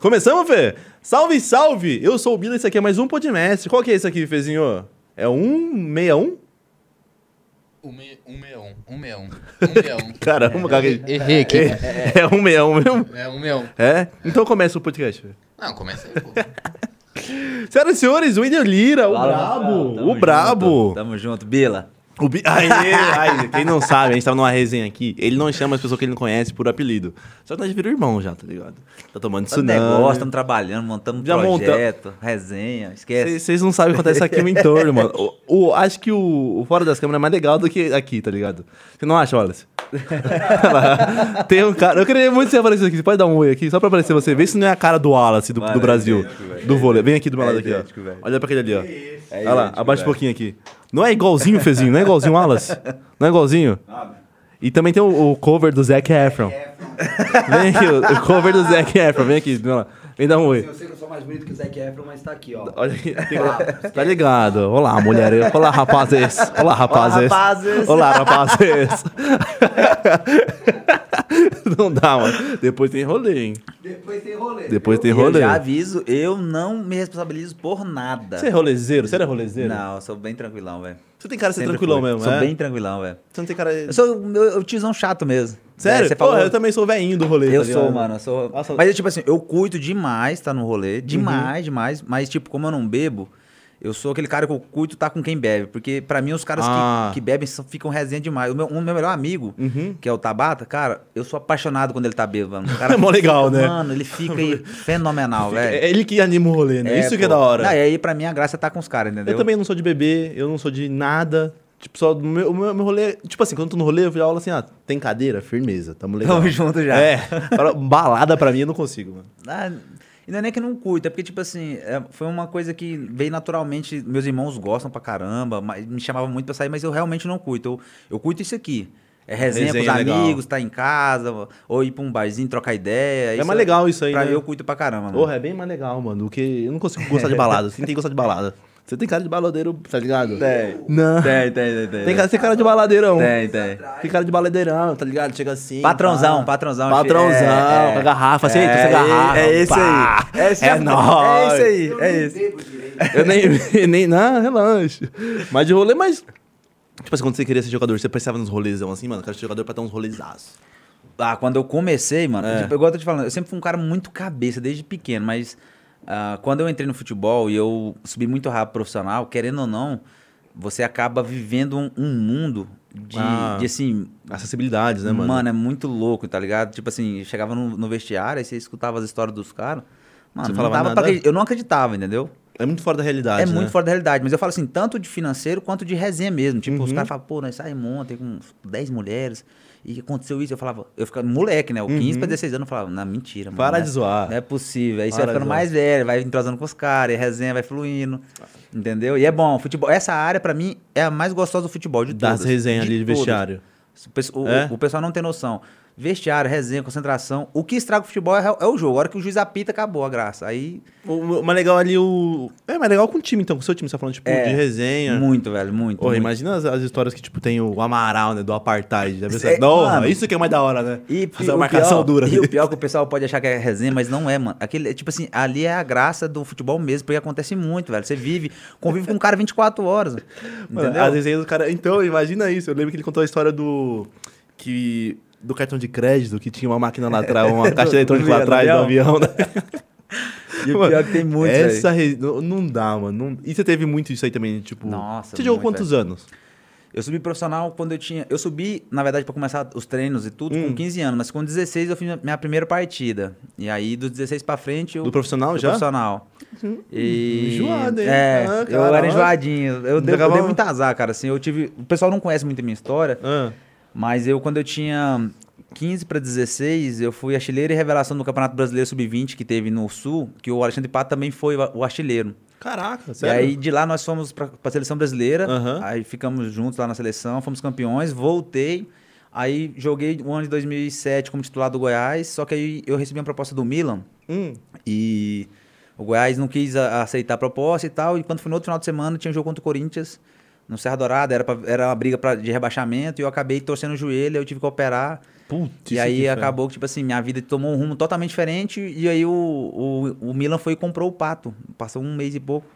Começamos, Fê? Salve, salve! Eu sou o Bila, esse aqui é mais um Podmestre. Qual que é esse aqui, Fezinho? É um 61? 161. 161. 161. Caramba, cara. Errei aqui. É, é um 61 mesmo? É 161. É? Então começa o podcast. Fê. Não, começa aí, pô. Senhoras e senhores, o William Lira, o Fala, brabo. Tamo o brabo. Tamo junto, Bila. O Bi... Aê, aê, quem não sabe, a gente tava numa resenha aqui, ele não chama as pessoas que ele não conhece por apelido. Só que nós virou irmão já, tá ligado? Tá tomando tsunami. negócio, estamos trabalhando, montamos Já projeto, resenha, esquece. Vocês não sabem o que acontece aqui no entorno, mano. O, o- acho que o, o fora das câmeras é mais legal do que aqui, tá ligado? Você não acha, Wallace? Tem um cara. Eu queria muito que você aparecesse aqui. Você pode dar um oi aqui, só pra aparecer você. Vê se não é a cara do Wallace do, Mano, do é Brasil. idêntico, velho. do vôlei. Vem aqui do meu É lado aqui, idêntico, ó. velho. Olha pra aquele ali, ó. É Olha lá, idêntico, abaixa um pouquinho aqui. Não é igualzinho, Fezinho? Não é igualzinho Wallace? Não é igualzinho? E também tem o, o cover do Zac Efron. Vem aqui, o, o cover do Zac Efron. Vem aqui, vem lá. Vem dar um oi. Eu sei que eu sou mais bonito que o Zac Efron, mas tá aqui, ó. Olha aqui, tem- tá ligado? Olá, mulher. Olá, rapazes. Olá, rapazes. rapazes. Olá, rapazes. Não dá, mano. Depois tem rolê, hein? Depois tem rolê. Depois tem E eu rolê. já aviso, eu não me responsabilizo por nada. Você é rolezeiro? Você era rolezeiro? Não, eu sou bem tranquilão, velho. Você tem cara de ser Sempre tranquilão fui. mesmo, Sou é? bem tranquilão, velho. Você não tem cara... Eu sou o o tiozão chato mesmo. Sério? É, Você Porra, falou... eu também sou velhinho do rolê, Eu tá sou, mano, eu sou. Nossa. Mas, tipo assim, eu cuido demais, tá no rolê. Demais, Uhum. demais. Mas, tipo, como eu não bebo, eu sou aquele cara que eu cuido tá com quem bebe. Porque, pra mim, os caras Ah. que, que bebem só ficam resenha demais. O meu, um meu melhor amigo, Uhum. que é o Tabata, cara, eu sou apaixonado quando ele tá bêbado. O cara É mó legal, né? Mano, ele fica aí fenomenal, velho. É ele que anima o rolê, né? É, Isso que pô. é da hora. Não, e aí, pra mim, a graça é estar com os caras, entendeu? Eu também não sou de beber, eu não sou de nada. Tipo, só o meu, meu, meu rolê. Tipo assim, quando eu tô no rolê, eu já aula assim, ah, tem cadeira? Firmeza, tamo legal. Tamo junto já. É. Balada pra mim eu não consigo, mano. Ah, e não é nem que não curto, é porque, tipo assim, é- foi uma coisa que veio naturalmente. Meus irmãos gostam pra caramba, mas me chamavam muito pra sair, mas eu realmente não curto. Eu, eu curto isso aqui. É resenha, Resenha com os legal. amigos, tá em casa, ou ir pra um barzinho, trocar ideia. É isso mais legal isso aí, Pra né? mim, eu curto pra caramba, mano. Porra, é bem mais legal, mano, do que. Eu não consigo gostar de balada. Você tem que gostar de balada. Você tem cara de baladeiro, tá ligado? Tem. Não. Tem, tem, tem, tem. Tem cara, tem cara de baladeirão. Tem, tem. Tem cara de baladeirão, tá ligado? Chega assim. Patrãozão, pá. patrãozão. Patrãozão, É, é. com a garrafa, assim, É, essa garrafa. É esse pá. aí. Esse é nóis. É esse aí, Eu é nem esse. Eu nem, nem. Não, relaxa. Mas de rolê, mas. Tipo assim, quando você queria ser jogador, você pensava nos rolezão assim, mano, eu quero ser jogador pra ter uns rolezaços. Ah, quando eu comecei, mano, É. tipo, igual eu tô te falando, eu sempre fui um cara muito cabeça desde pequeno, mas ah, quando eu entrei no futebol e eu subi muito rápido profissional, querendo ou não, você acaba vivendo um, um mundo de, Ah. de, assim, Acessibilidades, né, mano? mano? é muito louco, tá ligado? Tipo assim, chegava no, no vestiário, aí você escutava as histórias dos caras, mano, não dava pra eu não acreditava, entendeu? É muito fora da realidade. É né? muito fora da realidade, mas eu falo assim, tanto de financeiro quanto de resenha mesmo. Tipo, os Uhum. caras falam, pô, nós saímos ontem com uns 10 mulheres e aconteceu isso. Eu falava, eu ficava moleque, né? O 15 pra 16 anos, eu falava, não, mentira, mano. Uhum. Para não é- de zoar. Não é possível. Aí você Para vai de ficando zoar. mais velho, vai entrosando com os caras, e resenha vai fluindo. Entendeu? E é bom, futebol. Essa área, pra mim, é a mais gostosa do futebol, de Das todas. resenhas ali de todas. vestiário. O, pesso- o- É? o pessoal não tem noção. Vestiário, resenha, concentração. O que estraga o futebol é, é o jogo. A hora que o juiz apita, acabou a graça. Aí, O, o mais legal ali, o. É mais legal com o time, então, com o seu time, você tá falando, tipo, É, de resenha. muito, velho, muito. Porra, muito. imagina as, as histórias que, tipo, tem o Amaral, né? Do Apartheid. Pensou? É, Não, mano. isso que é mais da hora, né? E Fazer o uma marcação pior, dura. E o pior é que o pessoal pode achar que é resenha, mas não é, mano. Aquele, tipo assim, ali é a graça do futebol mesmo, porque acontece muito, velho. Você vive, convive com um cara 24 horas. Mano, Entendeu? As resenhas do cara. Então, imagina isso. Eu lembro que ele contou a história do. Que. Do cartão de crédito, que tinha uma máquina lá atrás, uma caixa eletrônica lá atrás do avião. né? E o Mano, pior é que tem muito, Essa re- não, não dá, mano. não- E você teve muito isso aí também, tipo. Nossa, Você jogou quantos anos? Eu subi profissional quando eu tinha. Eu subi, na verdade, pra começar os treinos e tudo, Hum. com 15 anos, mas com 16 eu fiz minha- minha primeira partida. E aí, dos 16 pra frente, eu. Do profissional do já? profissional. E... Enjoado, hein? É, Ah, eu era enjoadinho. Eu dei, eu dei muito azar, cara. Assim, eu tive. O pessoal não conhece muito a minha história. Ah, Mas eu, quando eu tinha 15 para 16, eu fui artilheiro e revelação do Campeonato Brasileiro Sub-20 que teve no Sul, que o Alexandre Pato também foi o artilheiro. caraca, E sério? aí, de lá, nós fomos para a seleção brasileira, Aham. aí ficamos juntos lá na seleção, fomos campeões, voltei, aí joguei o ano de 2007 como titular do Goiás, só que aí eu recebi uma proposta do Milan, Hum, e o Goiás não quis aceitar a proposta e tal. E quando foi no outro final de semana, tinha um jogo contra o Corinthians no Serra Dourada, era, pra- era uma briga pra- de rebaixamento, e eu acabei torcendo o joelho, eu tive que operar. Putz, e aí acabou que, tipo assim, minha vida tomou um rumo totalmente diferente, e aí o, o, o Milan foi e comprou o Pato. Passou um mês e pouco.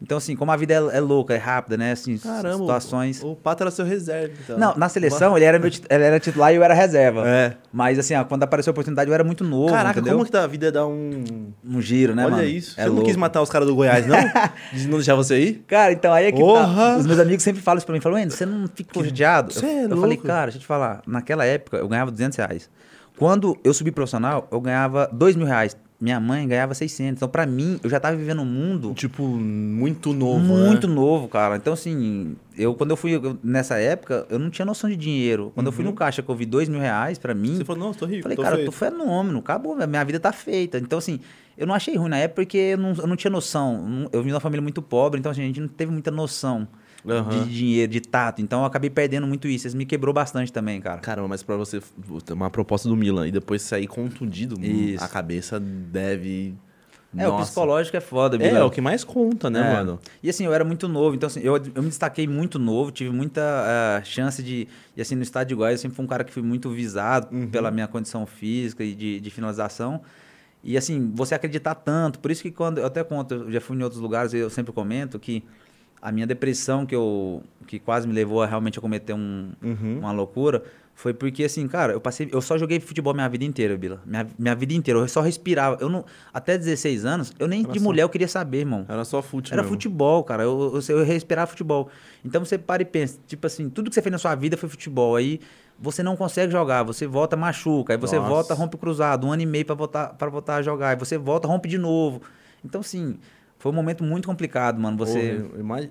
Então, assim, como a vida é, é louca, é rápida, né? Assim, Caramba, situações. O, o Pato era seu reserva. Então. Não, na seleção ele era, meu, ele era titular e eu era reserva. É. Mas assim, ó, quando apareceu a oportunidade eu era muito novo, Caraca, entendeu? como que da vida dá um. Um giro, né, Olha mano? isso. É você não louco. quis matar os caras do Goiás, não? De não deixar você ir? Cara, então aí é que tá. Os meus amigos sempre falam isso pra mim. Falam, Wendel, você não fica judiado? Cê Eu, é eu louco. falei, cara, deixa eu te falar. Naquela época eu ganhava 200 reais. Quando eu subi profissional, eu ganhava 2 mil reais. Minha mãe ganhava 600. Então, pra mim, eu já tava vivendo um mundo Tipo, muito novo. muito né? novo, cara. Então, assim, eu quando eu fui eu- nessa época, eu não tinha noção de dinheiro. Quando eu fui no caixa que eu vi 2 mil reais, pra mim, Uhum. Você falou, não, tô rico. Eu falei, tô cara, eu feito. tô fenômeno, acabou, minha vida tá feita. Então, assim, eu não achei ruim na época porque eu não, eu não tinha noção. Eu vim de uma família muito pobre, então assim, a gente não teve muita noção Aham. de dinheiro, de tato. Então eu acabei perdendo muito isso. Isso me quebrou bastante também, cara. Caramba, mas pra você ter uma proposta do Milan e depois sair contundido, Isso. a cabeça deve. É, o Nossa. psicológico é foda, É, Bilal. é o que mais conta, né, É. mano? E assim, eu era muito novo, então assim, eu, eu me destaquei muito novo, tive muita ah, chance de. E assim, no estado de Goiás, eu sempre fui um cara que fui muito visado Uhum. pela minha condição física e de, de finalização. E assim, você acreditar tanto. Por isso que quando. Eu até conto, eu já fui em outros lugares e eu sempre comento que a minha depressão que eu. que quase me levou a realmente a cometer um, Uhum. uma loucura. Foi porque, assim, cara, eu passei. Eu só joguei futebol minha vida inteira, Bila. Minha, minha vida inteira. Eu só respirava. Eu não, até 16 anos, eu nem Era de só- mulher eu queria saber, irmão. Era só fute Era futebol, cara. Eu, eu, eu respirava futebol. Então você para e pensa, tipo assim, tudo que você fez na sua vida foi futebol. Aí você não consegue jogar, você volta, machuca. Aí você Nossa. volta, rompe o cruzado, um ano e meio pra voltar, pra voltar a jogar. Aí você volta, rompe de novo. Então, assim, foi um momento muito complicado, mano. Você. Imag-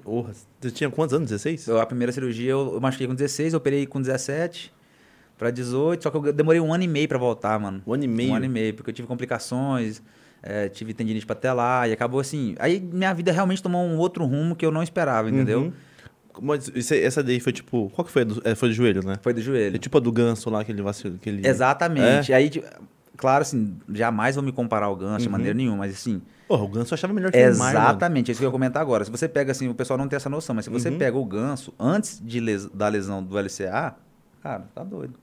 você tinha quantos anos? 16? Eu, a primeira cirurgia eu, eu machuquei com 16, eu operei com 17 pra 18, só que eu demorei um ano e meio pra voltar, mano. Um ano e meio? Um ano e meio, porque eu tive complicações, é, tive tendinite patelar e acabou assim. Aí minha vida realmente tomou um outro rumo que eu não esperava, entendeu? Uhum. Mas essa daí foi tipo. Qual que foi? do- é, Foi do joelho, né? Foi do É joelho. tipo a do ganso lá, aquele vacilo. Aquele... Exatamente. É? Aí, tipo, claro, assim, jamais vou me comparar ao Ganso de Uhum. maneira nenhuma, mas assim, O ganso eu achava melhor que o Neymar, exatamente, é isso que eu ia comentar agora. Se você pega assim, o pessoal não tem essa noção, mas se você Uhum. pega o Ganso antes de les- da lesão do LCA, cara, tá doido.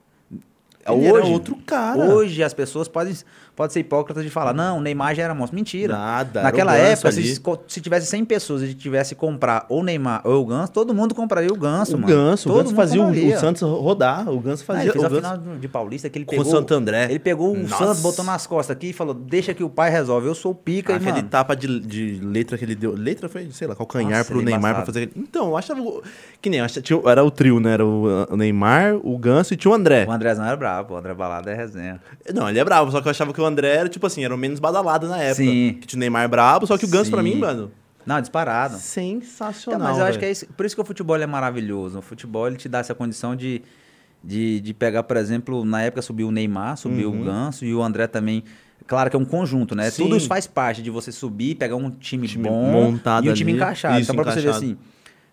Ele era outro cara. Hoje as pessoas podem, podem ser hipócritas de falar, não, o Neymar já era monstro. Mentira. Nada. Naquela o Ganso época, se, se tivesse 100 pessoas e tivesse que comprar ou o Neymar ou o Ganso, todo mundo compraria o Ganso, O mano. Ganso, o Todo Ganso mundo fazia o, compraria. o Santos rodar. O Ganso Ah, fazia. ele fez o Ganso... final de Paulista que ele Com pegou. o Santo André. Ele pegou o Nossa. Santos, botou nas costas aqui e falou: deixa que o pai resolve. Eu sou o pica, e, Aquele mano. tapa de, de letra que ele deu. Letra foi, sei lá, calcanhar Nossa, pro ele é Neymar pra embaçado. fazer. aquele- Então, eu achava. o- Que nem, achava, tinha, era o trio, né? Era o, o Neymar, o Ganso e tinha o André. O Andrezão era brabo, o André Balada é resenha. Não, ele é bravo, só que eu achava que o André era, tipo assim, era o menos badalado na época. Sim. Que tinha o Neymar brabo, só que o Ganso, pra Sim. mim, mano. Não, disparado. Sensacional. Mas eu acho que é isso, por isso que o futebol é maravilhoso. O futebol ele te dá essa condição de, de, de pegar, por exemplo, na época subiu o Neymar, subiu o Ganso e o André também. Claro que é um conjunto, né? Sim. Tudo isso faz parte de você subir, pegar um time, Time bom montado e um time ali. encaixado. Isso, então, pra você ver encaixado. assim,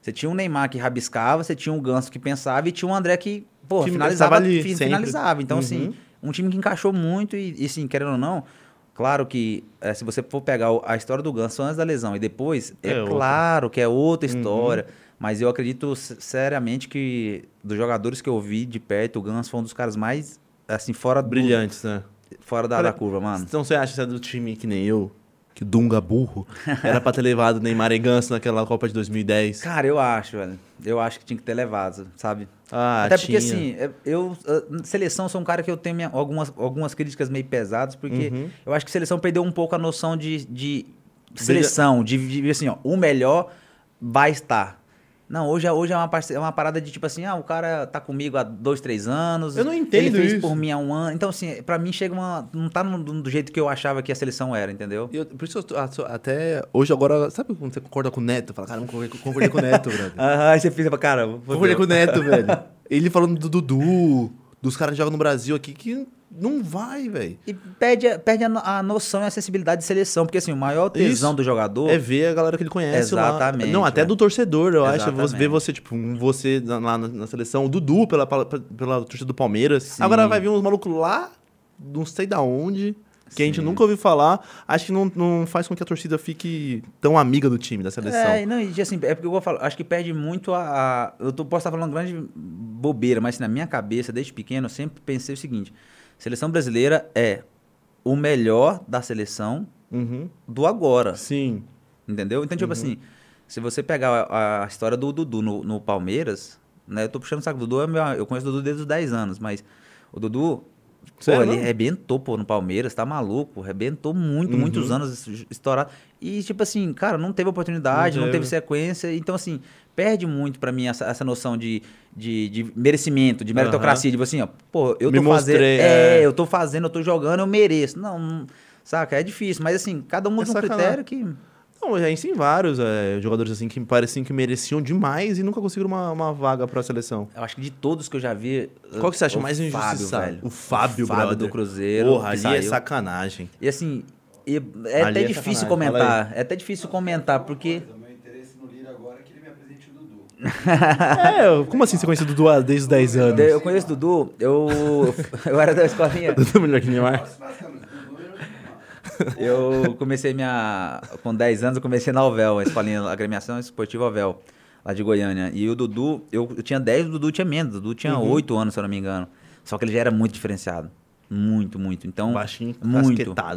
você tinha um Neymar que rabiscava, você tinha um Ganso que pensava e tinha um André que, pô, finalizava, ali, finalizava. Então, Uhum. assim, um time que encaixou muito e, e assim, querendo ou não, claro que eh, se você for pegar a história do Ganso antes da lesão e depois, é, É claro que é outra Uhum. história. Mas eu acredito se- seriamente que dos jogadores que eu vi de perto, o Ganso foi um dos caras mais, assim, fora, do, Brilhantes, né? fora da, Cara, da curva, mano. Então você acha que é do time que nem eu, que Dunga burro, era pra ter levado Neymar e Ganso naquela Copa de 2010? Cara, eu acho, velho. Eu acho que tinha que ter levado, sabe? Ah, Até porque, tinha. assim, é- eu. ah, Seleção sou um cara que eu tenho minha- algumas, algumas críticas meio pesadas, porque Uhum. eu acho que seleção perdeu um pouco a noção de, de seleção, de, de assim, ó, o melhor vai estar. Não, hoje, é- hoje é, uma, é uma parada de tipo assim, ah, o cara tá comigo há dois, três anos. Eu não entendo Ele fez isso. por mim há um ano. Então, assim, pra mim chega uma. Não tá no- do jeito que eu achava que a seleção era, entendeu? Eu- por isso eu tô- ah, até hoje agora, sabe quando você concorda com o Neto? Fala, cara, eu concordei, com o Neto, brother. Aham, aí você fica, cara, concordei com o Neto, velho. Ele falando do Dudu, dos caras que jogam no Brasil aqui, que não vai, velho. E perde, a- perde a, a noção e a sensibilidade de seleção, porque assim, o maior tesão Isso. do jogador. É ver a galera que ele conhece lá. Exatamente, Não, até velho. do torcedor, eu acho. Exatamente. Você ver você, tipo, você lá na, na seleção, o Dudu pela, pela, pela torcida do Palmeiras. Sim. Agora vai vir uns malucos lá, não sei da onde. que a gente Sim. nunca ouviu falar, acho que não, não faz com que a torcida fique tão amiga do time, da seleção. É, não, e assim, é porque eu vou falar, acho que perde muito a. a- eu tô, posso estar falando grande bobeira, mas assim, na minha cabeça, desde pequeno, eu sempre pensei o seguinte: seleção brasileira é o melhor da seleção Uhum. do agora. Sim. Entendeu? Então, tipo assim, se você pegar a, a história do Dudu no, no Palmeiras, né? Eu tô puxando o saco. O Dudu é. Eu conheço o Dudu desde os 10 anos, mas o Dudu. Pô, ele não? arrebentou, pô, no Palmeiras, tá maluco, arrebentou muito, Uhum. muitos anos estourado. E, tipo assim, cara, não teve oportunidade, Não não, teve teve. sequência. Então, assim, perde muito pra mim essa, essa noção de, de, de merecimento, de meritocracia. Tipo assim, ó, pô, eu Me tô fazendo. mostrei, É, é. eu tô fazendo, eu tô jogando, eu mereço. Não, saca? É difícil, mas assim, cada um É usa um sacanagem. critério que. Não, a gente tem vários é, jogadores assim que pareciam que mereciam demais e nunca conseguiram uma, uma vaga pra seleção. Eu acho que de todos que eu já vi. Qual que você acha o mais injustiçado? velho. O Fábio, o Fábio brother. do Cruzeiro. Porra, ali é saiu. sacanagem. E assim, e é Ali até é difícil sacanagem, comentar. É até difícil comentar, porque. O meu interesse no Lira agora é que ele me apresente o Dudu. É, como assim você conhece o Dudu há- desde os 10 anos? Eu conheço o Dudu, eu, eu era da escolinha. Dudu é melhor que Neymar? Próximas câmeras, Dudu é Eu comecei minha. Com 10 anos, eu comecei na Ovel, a escolinha, a agremiação esportiva Ovel, lá de Goiânia. E o Dudu, eu, eu tinha 10, o Dudu tinha menos. O Dudu tinha Uhum. 8 anos, se eu não me engano. Só que ele já era muito diferenciado. Muito, muito. Então. Baixinho, muito.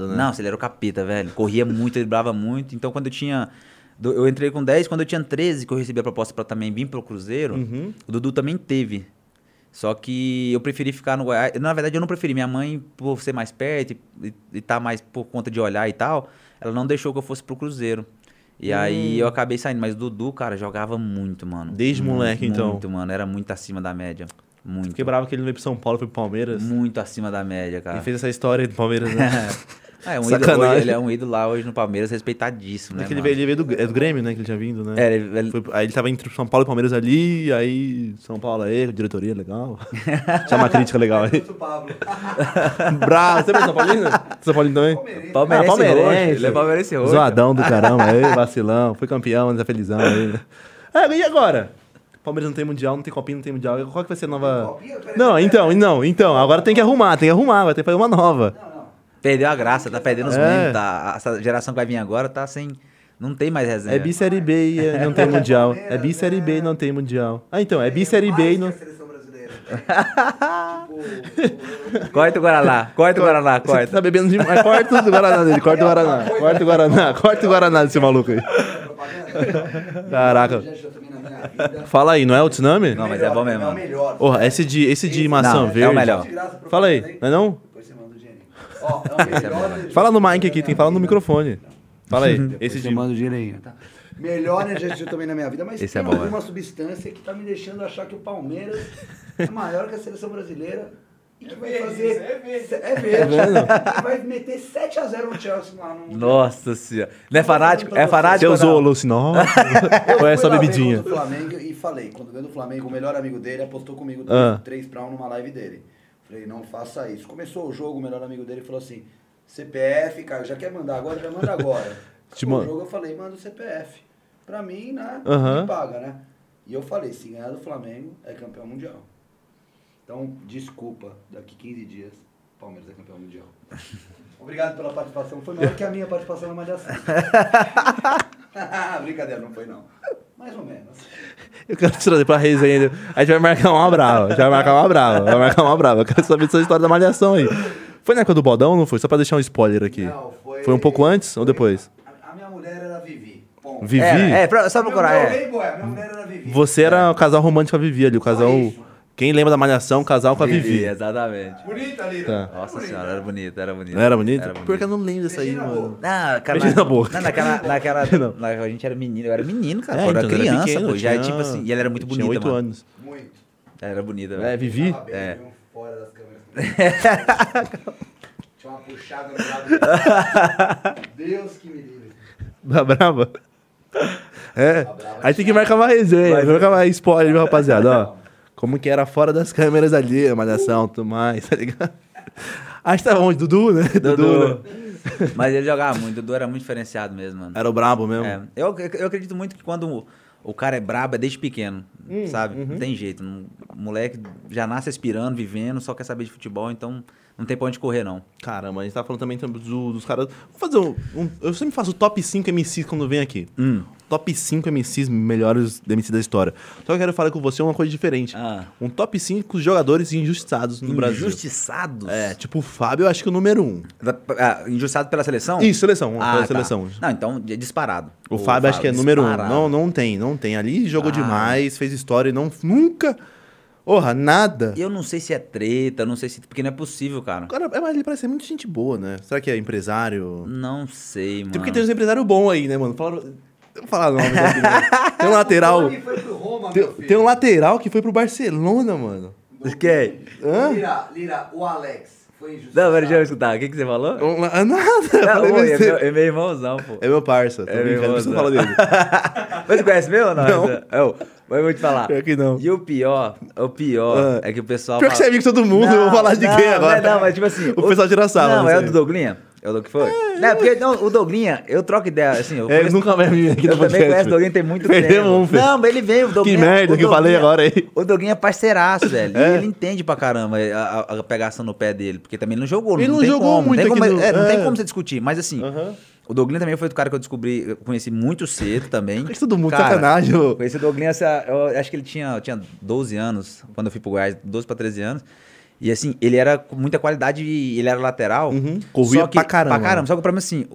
né? Não, ele era o capeta, velho. Corria muito, ele brava muito. Então, quando eu tinha. Eu entrei com 10, quando eu tinha 13, que eu recebi a proposta pra também vir pro Cruzeiro, Uhum. o Dudu também teve. Só que eu preferi ficar no Goiás. Na verdade, eu não preferi. Minha mãe, por ser mais perto e estar mais por conta de olhar e tal, ela não deixou que eu fosse pro Cruzeiro. E aí eu acabei saindo. Mas o Dudu, cara, jogava muito, mano. Desde Muito, moleque, então. Muito, mano. Era muito acima da média. Muito. Fiquei bravo que ele veio pro São Paulo, foi pro Palmeiras. Muito acima da média, cara. E fez essa história do Palmeiras, né? Ah, é um Sacanagem. ídolo, hoje, ele é um ídolo lá hoje no Palmeiras, respeitadíssimo, né? Porque ele veio, ele veio do, é do Grêmio, né? Que ele tinha vindo, né? É, ele- ele- Foi- aí ele tava entre São Paulo e Palmeiras ali, aí São Paulo aí, diretoria legal. Tinha uma crítica legal aí. Bravo, você é São Paulino? São Paulino também? Palmeirense, Ah, palmeirense. roxo, ele é palmeirense roxo. Zoadão do caramba, aí, vacilão. Foi campeão, mas é felizão aí. É, e agora? Palmeiras não tem mundial, não tem copinha, não tem mundial. Qual que vai ser a nova. Não, então, não, então. Agora tem que arrumar, tem que arrumar, vai ter que fazer uma nova. Perdeu a graça, tá perdendo os É. memes, tá? Essa geração que vai vir agora tá sem... Não tem mais resenha. É bi série B e é- não tem mundial. É bi série B e não tem mundial. Ah, então, é bi série B e não. Mais que a seleção brasileira. tipo, Corta o Guaraná, corta o Guaraná, Você corta. tá bebendo demais. Corta o Guaraná dele, corta o Guaraná. Corta o Guaraná, corta o Guaraná desse maluco aí. Caraca. Fala aí, não é o tsunami? Não, mas é bom mesmo, É o mano. melhor. Porra, esse de, esse de maçã Não, é o verde. melhor. Fala aí, não é não? Depois você manda o dinheirinho. Ó, é melhor. Fala no mic aqui, tem que falar no microfone. Fala aí, esse Você de... manda o dinheirinho, tá? Melhor energético também na minha vida, mas Esse tem é bom, alguma substância que tá me deixando achar que o Palmeiras é maior que a seleção brasileira e que vai fazer. É verde. E vai meter 7x0 no Chelsea lá no. Nossa senhora. Não é fanático? É fanático Você ou usou o? Lucinol? Eu Ou é só bebidinha? o Flamengo e falei, quando veio do Flamengo, o melhor amigo dele apostou comigo Ah. 3 pra 1 numa live dele. Falei, não faça isso. Começou o jogo, o melhor amigo dele falou assim: CPF, cara, já quer mandar agora? Já manda agora. Te o manda. jogo eu falei, manda o CPF. Pra mim, né? Aham. Me paga, né? E eu falei, se ganhar do Flamengo, é campeão mundial. Então, desculpa, daqui 15 dias, Palmeiras é campeão mundial. Obrigado pela participação. Foi maior que a minha participação na Malhação. Brincadeira, não foi não. Mais ou menos. Eu quero te trazer pra resenha. A gente vai marcar uma brava. A gente vai marcar uma brava. Vai marcar uma brava. Eu quero saber dessa história da malhação aí. Foi na época do Bodão ou não foi? Só pra deixar um spoiler aqui. Não, foi... Foi um pouco antes ou depois? A, a minha mulher era Vivi. Ponto. Vivi? É, é, pra- só procurar, meu é. bem, boy, a minha mulher era Vivi. Você era o casal romântico a Vivi ali. O casal. isso. Quem lembra da malhação, casal com a Vivi. Exatamente. Bonita, Lira. Tá. Nossa senhora, era bonito, era bonito. Não era bonito? Era bonito. Porque eu não lembro dessa aí, mano. Ah, cara, na boca. Não, naquela, naquela, Não. na- a gente era menino, eu era menino, cara. É, eu era então, ele era criança, pequeno, pô. Já é tinha- tipo assim, e ela era muito tinha bonita, oito mano. anos. Muito. Ela era bonita, É, velho. Vivi? Tava bem, É. Fora das câmeras. Tinha uma puxada no lado. Deus que me livre. Da brava? É. Aí tem que marcar uma resenha. Vai marcar uma spoiler, viu, rapaziada? Ó. Como que era fora das câmeras ali, a malhação, tudo mais, tá ligado? Acho que tava onde? Dudu, né? Dudu, né? Mas ele jogava muito, Dudu era muito diferenciado mesmo, mano. Era o brabo mesmo. É, eu, eu acredito muito que quando o, o cara é brabo é desde pequeno, Hum, sabe? uhum. Não tem jeito. Não, O moleque já nasce aspirando, vivendo, só quer saber de futebol, então não tem pra onde correr, não. Caramba, a gente tá falando também do- dos caras. Vou fazer um, um- Eu sempre faço o top 5 MCs quando vem aqui. Hum. Top 5 MCs melhores MCs da história. Só que eu quero falar com você uma coisa diferente. Ah. Um top 5 jogadores injustiçados no Brasil. Injustiçados? É, tipo o Fábio, eu acho que é o número 1. Um. Ah, injustiçado pela seleção? Isso, seleção. Ah, pela tá. seleção. Não, então é disparado. O, Fábio acho que é número 1. Um. disparado. Não, não tem, não tem. Ali jogou Ah. demais, fez história e não. Nunca. Porra, nada. Eu não sei se é treta, não sei se. Porque não é possível, cara. O cara, é, mas ele parece ser muito gente boa, né? Será que é empresário? Não sei, mano. Tem porque tem uns empresários bons aí, né, mano? Falaram... Eu vou falar nomes aqui, né? Tem um lateral. Tony foi pro Roma, Tem, meu filho. tem um lateral que foi pro Barcelona, mano. Quem? Hã? Lira, Lira, o Alex foi injustiçado. Não, pera, deixa eu escutar. O que, que você falou? Um ah, Nada, eu Não, falei oi, é, meu, é meu irmãozão, pô. É meu parça, tô É brincando, meu por isso que eu falo dele. Mas você conhece meu ou não? Não. É, o- mas eu vou te falar. Pior que não. E o pior, o pior Ah. é que o pessoal. Pior que você é amigo de todo mundo, eu vou falar de não, quem agora? Não, não, mas tipo assim. O pessoal tira sarro, Não, não é o do Douglinha? É o do que foi? Não, porque não, o Douglinha, eu troco ideia, assim. Eu É, conheço- nunca vai vir aqui eu no também podcast. conheço o Douglinha tem muito Perdemos tempo. um, filho. Não, mas ele veio, o Douglinha. merda o que eu falei agora aí. O Douglinha é parceiraço, velho. É? E ele entende pra caramba a, a- a pegação no pé dele, porque também ele não jogou. Ele não tem jogou como, muito tem como, no- é, não tem é. como você discutir. Mas assim, Aham. o Douglinha também foi o cara que eu descobri, eu conheci muito cedo também. Conhece todo mundo, Cara, sacanagem. Conheci o Douglinha, essa- eu acho que ele tinha, eu tinha 12 anos, quando eu fui pro Goiás, 12 pra 13 anos. E assim, ele era com muita qualidade, e ele era lateral. Uhum. Corria só que, pra caramba. Pra caramba. Só que o problema é assim,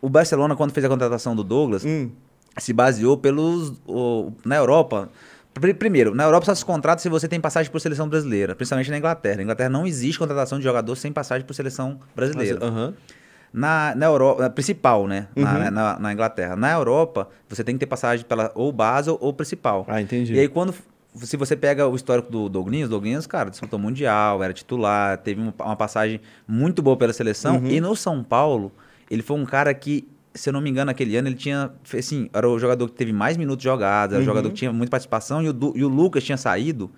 o, Barcelona, quando fez a contratação do Douglas, Hum. se baseou pelos. o- na Europa. Pr- Primeiro, na Europa só se contrata se você tem passagem por seleção brasileira, principalmente na Inglaterra. Na Inglaterra não existe contratação de jogador sem passagem por seleção brasileira. Aham. Na, na Europa, na principal, né? Na, Uhum. na, na Inglaterra. Na Europa, você tem que ter passagem pela ou base ou, ou principal. Ah, entendi. E aí, quando. Se você pega o histórico do Douglinhas, Douglinhas, cara, disputou Mundial, era titular, teve uma, passagem muito boa pela seleção. Uhum. E no São Paulo, ele foi um cara que, se eu não me engano, aquele ano ele tinha. Assim, era o jogador que teve mais minutos jogados, era o Uhum. jogador que tinha muita participação. E o, e o Lucas tinha saído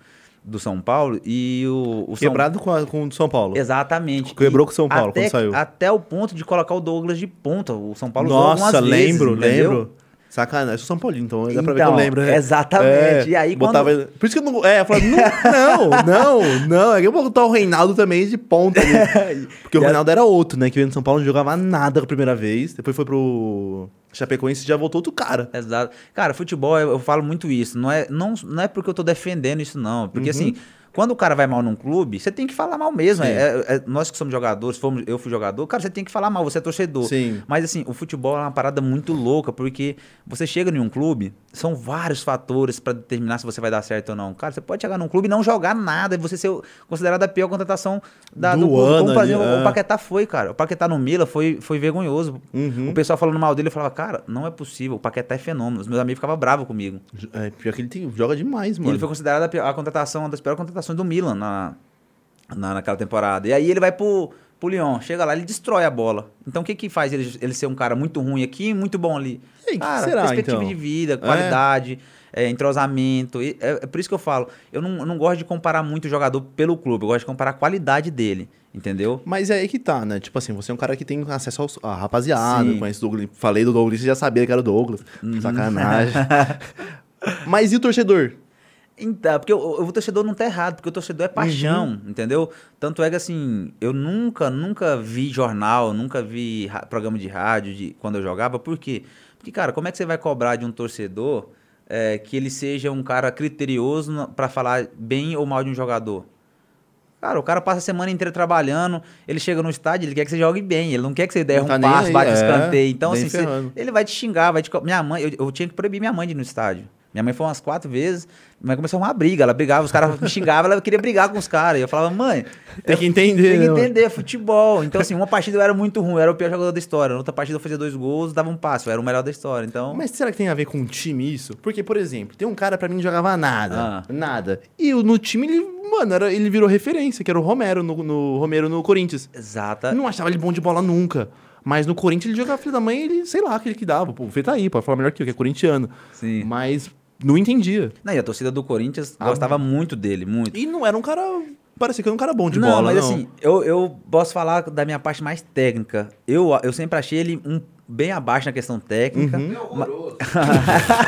do São Paulo e o. o São- Quebrado com, a- com o do São Paulo. Exatamente. Quebrou E com o São Paulo até, quando saiu. Até o ponto de colocar o Douglas de ponta. O São Paulo Nossa, vezes, lembro, entendeu? lembro. Sacanagem, eu sou São Paulino, então dá pra ver que eu Então, lembro, né? exatamente. E aí, quando- botava... ele- Por isso que eu não. É, eu falava, não, não, não. É que eu vou botar o Reinaldo também de ponta ali. Porque o Reinaldo era outro, né? Que veio no São Paulo, não jogava nada a primeira vez. Depois foi pro Chapecoense e já voltou outro cara. Exato. Cara, futebol, eu, eu falo muito isso. Não é, não, não é porque eu tô defendendo isso, não. Porque Uhum. assim, quando o cara vai mal num clube, você tem que falar mal mesmo. É, é- é- nós que somos jogadores, fomos, eu fui jogador, cara, você tem que falar mal, você é torcedor. Sim. Mas assim, o futebol é uma parada muito louca, porque você chega em um clube, são vários fatores pra determinar se você vai dar certo ou não. Cara, você pode chegar num clube e não jogar nada, e você ser considerado a pior contratação da, Do do, clube. ano Como, ali, é. o Paquetá foi, cara. O Paquetá no Mila foi, foi vergonhoso. Uhum. O pessoal falando mal dele, eu falava, cara, não é possível, o Paquetá é fenômeno. Os meus amigos ficavam bravos comigo. É, pior que ele tem- joga demais, E mano. ele foi considerado a, pior- a contratação, uma das piores contratações do Milan na, na, naquela temporada. E aí ele vai pro, pro Lyon, chega lá, ele destrói a bola. Então o que que faz ele, ele ser um cara muito ruim aqui e muito bom ali? E que cara, será, perspectiva então? de vida, qualidade, é, entrosamento. E é, é por isso que eu falo, eu não, eu não gosto de comparar muito o jogador pelo clube, eu gosto de comparar a qualidade dele, entendeu? Mas é aí que tá, né? Tipo assim, você é um cara que tem acesso aos- à rapaziada, Sim. Uhum. conhece o Douglas. Falei do Douglas, você já sabia que era o Douglas. Sacanagem. Mas e o torcedor? Então, porque o, o- torcedor não tá errado, porque o torcedor é paixão, entendeu? Tanto é que assim, eu nunca, nunca vi jornal, nunca vi ra- programa de rádio de, quando eu jogava, por quê? Porque, cara, como é que você vai cobrar de um torcedor é, que ele seja um cara criterioso pra falar bem ou mal de um jogador? Cara, o cara passa a semana inteira trabalhando, ele chega no estádio, ele quer que você jogue bem, ele não quer que você derre Não tá um nem passo, bate é, escanteio. Então, assim, você- ele vai te xingar, vai te. Minha mãe, eu, eu tinha que proibir minha mãe de ir no estádio. Minha mãe foi umas quatro vezes, mas começou uma briga. Ela brigava, os caras me xingavam, ela queria brigar com os caras. E eu falava, mãe, Tem que entender, tem que né, entender, futebol. Então, assim, uma partida eu era muito ruim, eu era o pior jogador da história. Na outra partida eu fazia dois gols, dava um passo, eu era o melhor da história. Então, Mas será que tem a ver com o time isso? Porque, por exemplo, tem um cara pra mim que jogava nada. Ah. Nada. E no time, ele, mano, era, ele virou referência, que era o Romero no, no Romero no Corinthians. exata. Não achava ele bom de bola nunca. Mas no Corinthians ele jogava filho da mãe, ele, sei lá, aquele que dava. Pô, o Fê tá aí, pode falar melhor que eu, que é corintiano. Sim. Mas não entendia. Não, e a torcida do Corinthians Ah, gostava muito dele, muito. E não era um cara. Parecia que era um cara bom de não, bola, mas não. assim, eu, eu posso falar da minha parte mais técnica. Eu, eu sempre achei ele um bem abaixo na questão técnica. Uhum. É horroroso.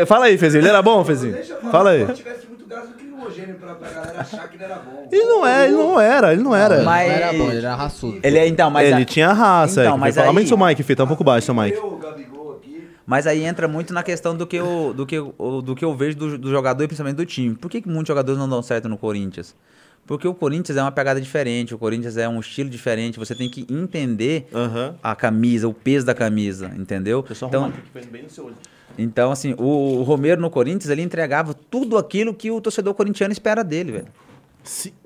Não, fala aí, Fezinho. Ele era bom, Fezinho? Deixa eu falar, Fala Se aí. eu tivesse muito gás lacrimogêneo pra, pra galera achar que ele era bom. Ele não é, ele não era, ele não era. Mas- Não era bom, ele era raçudo. Ele é, então, mas, ele a- tinha raça. Então, é, mas Fala aí- muito seu Mike, filho, tá um pouco baixo, seu Mike. Eu, o Gabigol aqui. Mas aí entra muito na questão do que eu, do que, eu- do que eu vejo do, do jogador e principalmente do time. Por que, que muitos jogadores não dão certo no Corinthians? Porque o Corinthians é uma pegada diferente, o Corinthians é um estilo diferente, você tem que entender Aham. a camisa, o peso da camisa, entendeu? Então, então assim, o, o Romero no Corinthians, ele entregava tudo aquilo que o torcedor corintiano espera dele, velho.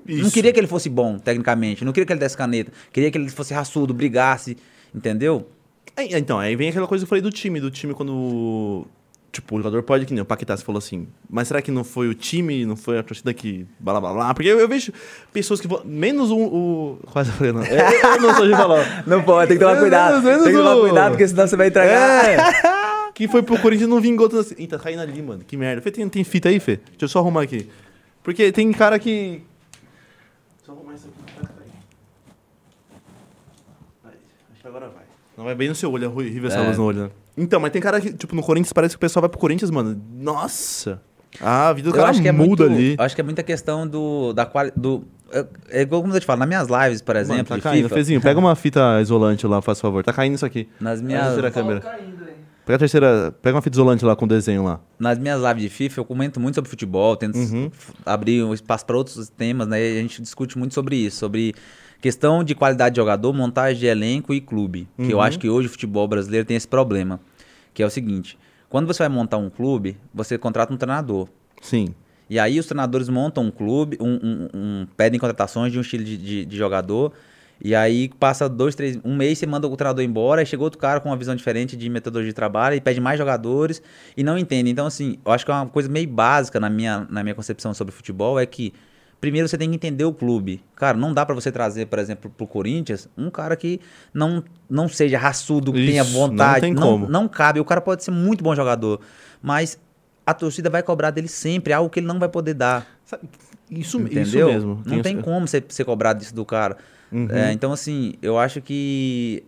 Não queria que ele fosse bom, tecnicamente. Não queria que ele desse caneta. Queria que ele fosse raçudo, brigasse. Entendeu? É, Então, aí vem aquela coisa que eu falei do time, do time quando. Tipo, o jogador pode, que nem o Paquetá você falou assim, mas será que não foi o time, não foi a torcida que blá blá blá? Porque eu, eu vejo pessoas que vão. Menos o. o quase eu falei, não. Eu, eu não sou de falar. Não pode, tem que tomar Menos- cuidado. menos Tem que tomar o- cuidado, porque senão você vai entregar. É! que foi pro Corinthians e não vingou tanto assim. Ih, tá caindo ali, mano. Que merda. Fê, tem, tem fita aí, Fê? Deixa eu só arrumar aqui. Porque tem cara que. Só arrumar isso aqui. Vai cair. Aí, Acho que agora vai. Não vai bem no seu olho, é horrível essa É. luz no olho, né? Então, mas tem cara que, tipo, no Corinthians parece que o pessoal vai pro Corinthians, mano. Nossa! Ah, a vida do Eu cara acho que é muda muito, ali. eu acho que é muita questão do da quali, do é, é igual como eu te falo, nas minhas lives, por exemplo, Mano, tá de caindo. FIFA, Fezinho, pega uma fita isolante lá, faz favor. Tá caindo isso aqui. nas Pega a minhas terceira câmera. caindo, hein? Pega a terceira. Pega uma fita isolante lá com o desenho lá. nas minhas lives de FIFA eu comento muito sobre futebol, tento Uhum. f- abrir um espaço para outros temas, né? E a gente discute muito sobre isso, sobre questão de qualidade de jogador, montagem de elenco e clube. Que eu Uhum. acho que hoje o futebol brasileiro tem esse problema, que é o seguinte: quando você vai montar um clube, você contrata um treinador. Sim. E aí os treinadores montam um clube, um, um- um- pedem contratações de um estilo de, de- de jogador. E aí passa dois, três, um mês você manda o treinador embora, aí chega outro cara com uma visão diferente de metodologia de trabalho e pede mais jogadores e não entende. Então, assim, eu acho que é uma coisa meio básica na minha, na minha concepção sobre futebol é que primeiro você tem que entender o clube. Cara, não dá pra você trazer, por exemplo, pro Corinthians, um cara que não, não seja raçudo, que tenha vontade. não tem como. não cabe. O cara pode ser muito bom jogador, mas a torcida vai cobrar dele sempre algo que ele não vai poder dar. Isso, Entendeu? isso mesmo. Não tem essa- como você ser cobrado disso do cara. Uhum. É, então, assim, eu acho que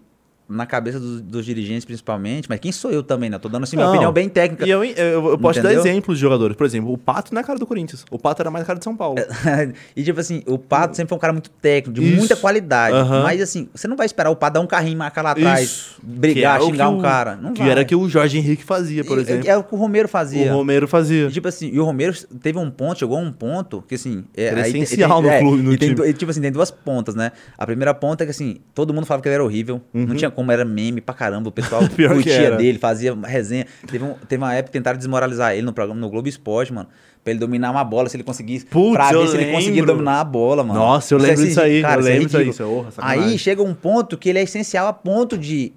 na cabeça dos, dos dirigentes, principalmente, mas quem sou eu também, né? Eu Tô dando assim, minha opinião bem técnica. E eu, eu, eu posso te dar Entendeu? exemplos de jogadores. Por exemplo, o Pato não é cara do Corinthians. O Pato era mais cara de São Paulo. e tipo assim, o Pato sempre foi um cara muito técnico, de Isso. muita qualidade. Aham. Mas assim, você não vai esperar o Pato dar um carrinho marcar lá atrás, Isso. brigar, é o xingar que um o- cara. Não que vai. era que o Jorge Henrique fazia, por E- exemplo. É o que o Romero fazia. O Romero fazia. E, tipo assim, e o Romero teve um ponto, chegou a um ponto que assim. É, Era tem- essencial tem- no é, clube, no e tem time. e, tipo assim, tem duas pontas, né? A primeira ponta é que assim, todo mundo falava que ele era horrível. Não tinha como, era meme pra caramba. O pessoal curtia dele, fazia resenha. Teve, um- teve uma época que tentaram desmoralizar ele no programa no Globo Esporte, mano. Pra ele dominar uma bola, se ele conseguisse. Putz, pra ver se ele conseguia lembro. dominar a bola, mano. Nossa, eu lembro é disso aí, cara, eu é lembro disso aí, isso é sacanagem. Aí chega um ponto que ele é essencial a ponto de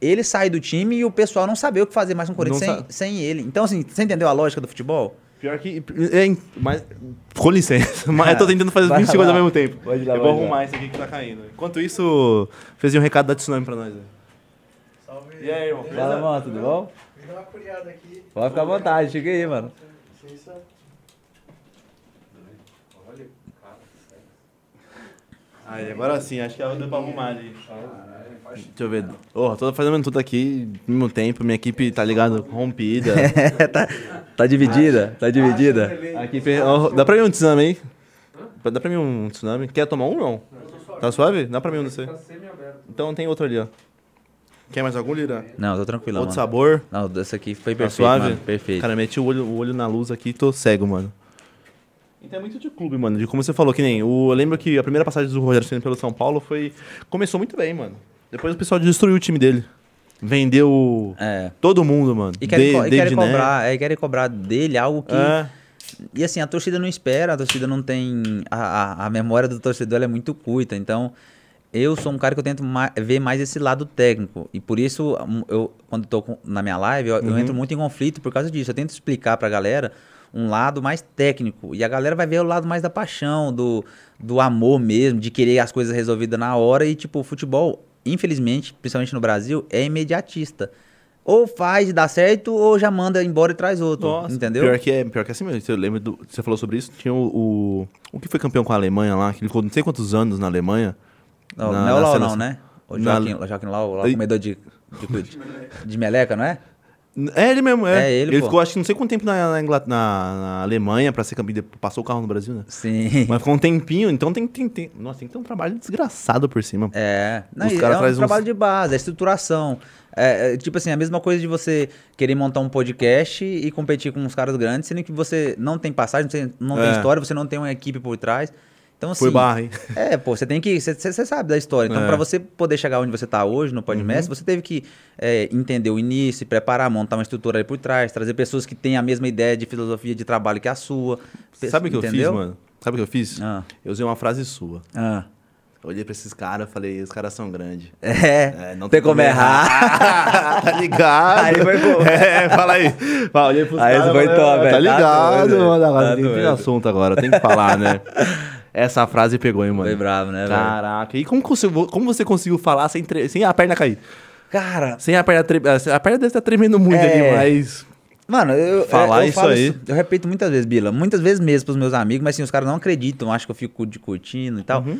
ele sair do time e o pessoal não saber o que fazer mais com o Corinthians sem, sem ele. Então, assim, você entendeu a lógica do futebol? Pior que. É, mas, com licença, mas eu tô tentando fazer Vai 20 segundos lá. ao mesmo tempo. Pode lá, eu vou pode ir lá. arrumar isso aqui que tá caindo. Enquanto isso, fez um recado da Tsunami pra nós. né? Salve. E aí, irmão? Fala, mano, tudo bom? Me dá uma curiada aqui. Pode ficar à vontade, chega aí, mano. Licença. Aí, agora sim, acho que é deu pra arrumar ali. Deixa eu ver. Oh, tô fazendo tudo aqui ao mesmo tempo, minha equipe tá ligado, rompida. tá, tá dividida? Tá dividida? A equipe. oh, dá pra mim um tsunami aí? Dá pra mim um tsunami? Quer tomar um ou não? Tá suave? Dá pra mim um desse. Então tem outro ali, ó. Quer mais algum, Lira? Não, tô tranquilo, Outro mano. sabor? Não, esse aqui foi Tá perfeito, suave? mano. Perfeito. Cara, meti o olho, o olho na luz aqui e tô cego, mano. Então é muito de clube, mano. De como você falou, que nem. O, eu lembro que a primeira passagem do Rogério Ceni pelo São Paulo foi. Começou muito bem, mano. Depois o pessoal destruiu o time dele. Vendeu É. todo mundo, mano. E querem, De- co- e querem cobrar, é, querem cobrar dele algo que. É. E assim, a torcida não espera, a torcida não tem. A, a, a memória do torcedor é muito curta. Então, eu sou um cara que eu tento ma- ver mais esse lado técnico. E por isso, hum, eu, quando tô com- na minha live, eu, eu Uhum. entro muito em conflito por causa disso. Eu tento explicar pra galera um lado mais técnico. E a galera vai ver o lado mais da paixão, do, do amor mesmo, de querer as coisas resolvidas na hora. E, tipo, o futebol, infelizmente, principalmente no Brasil, é imediatista. Ou faz e dá certo, ou já manda embora e traz outro. Nossa, entendeu? Pior que é, pior que é assim mesmo. Você lembra do. Você falou sobre isso? Tinha o. O, o que foi campeão com a Alemanha lá, que ele ficou não sei quantos anos na Alemanha. Não, Na- não é o na Lau, não, né? O Na- Joaquim, o Joaquim Lau, comedor de, de, de, de meleca, não é? É ele mesmo, é. É ele, ele ficou, acho que não sei quanto tempo na, na, na- Alemanha pra ser campeão. Passou o carro no Brasil, né? Sim. Mas ficou um tempinho, então tem, tem, tem. Nossa, tem que ter um trabalho desgraçado por cima. É, não, Os caras é um uns- trabalho de base, é estruturação. É, é, tipo assim, a mesma coisa de você querer montar um podcast e competir com uns caras grandes, sendo que você não tem passagem, não tem É. história, você não tem uma equipe por trás. Então, assim, Foi barra, hein? É, pô, você tem que. Você, sabe da história. Então, É. Uhum. pra você poder chegar onde você tá hoje, no Podmestre, você teve que é, entender o início, preparar, montar uma estrutura ali por trás, trazer pessoas que têm a mesma ideia de filosofia de trabalho que a sua. Sabe o que eu entendeu? fiz, mano? Sabe o que eu fiz? Ah. Eu usei uma frase sua. Ah. Eu olhei pra esses caras e falei, os caras são grandes. É, É, não tem como errar. tá ligado? Aí foi bom. É, fala aí. Fala, olhei pros Aí caras, foi top, velho. Tá Tá ligado, doido, mano. Tá tem doido. assunto agora, tem que falar, né? Essa frase pegou, hein, mano? Foi bravo, né, velho? Caraca. E como, conseguiu- como você conseguiu falar sem, tre- sem a perna cair? Cara, Sem a perna tremer. A perna deve estar tremendo muito É. ali, mas. Mano, eu, Falar eu, eu isso aí. Eu repito muitas vezes, Bila. Muitas vezes mesmo pros meus amigos, mas assim, os caras não acreditam, acham que eu fico de curtindo e tal. Uhum.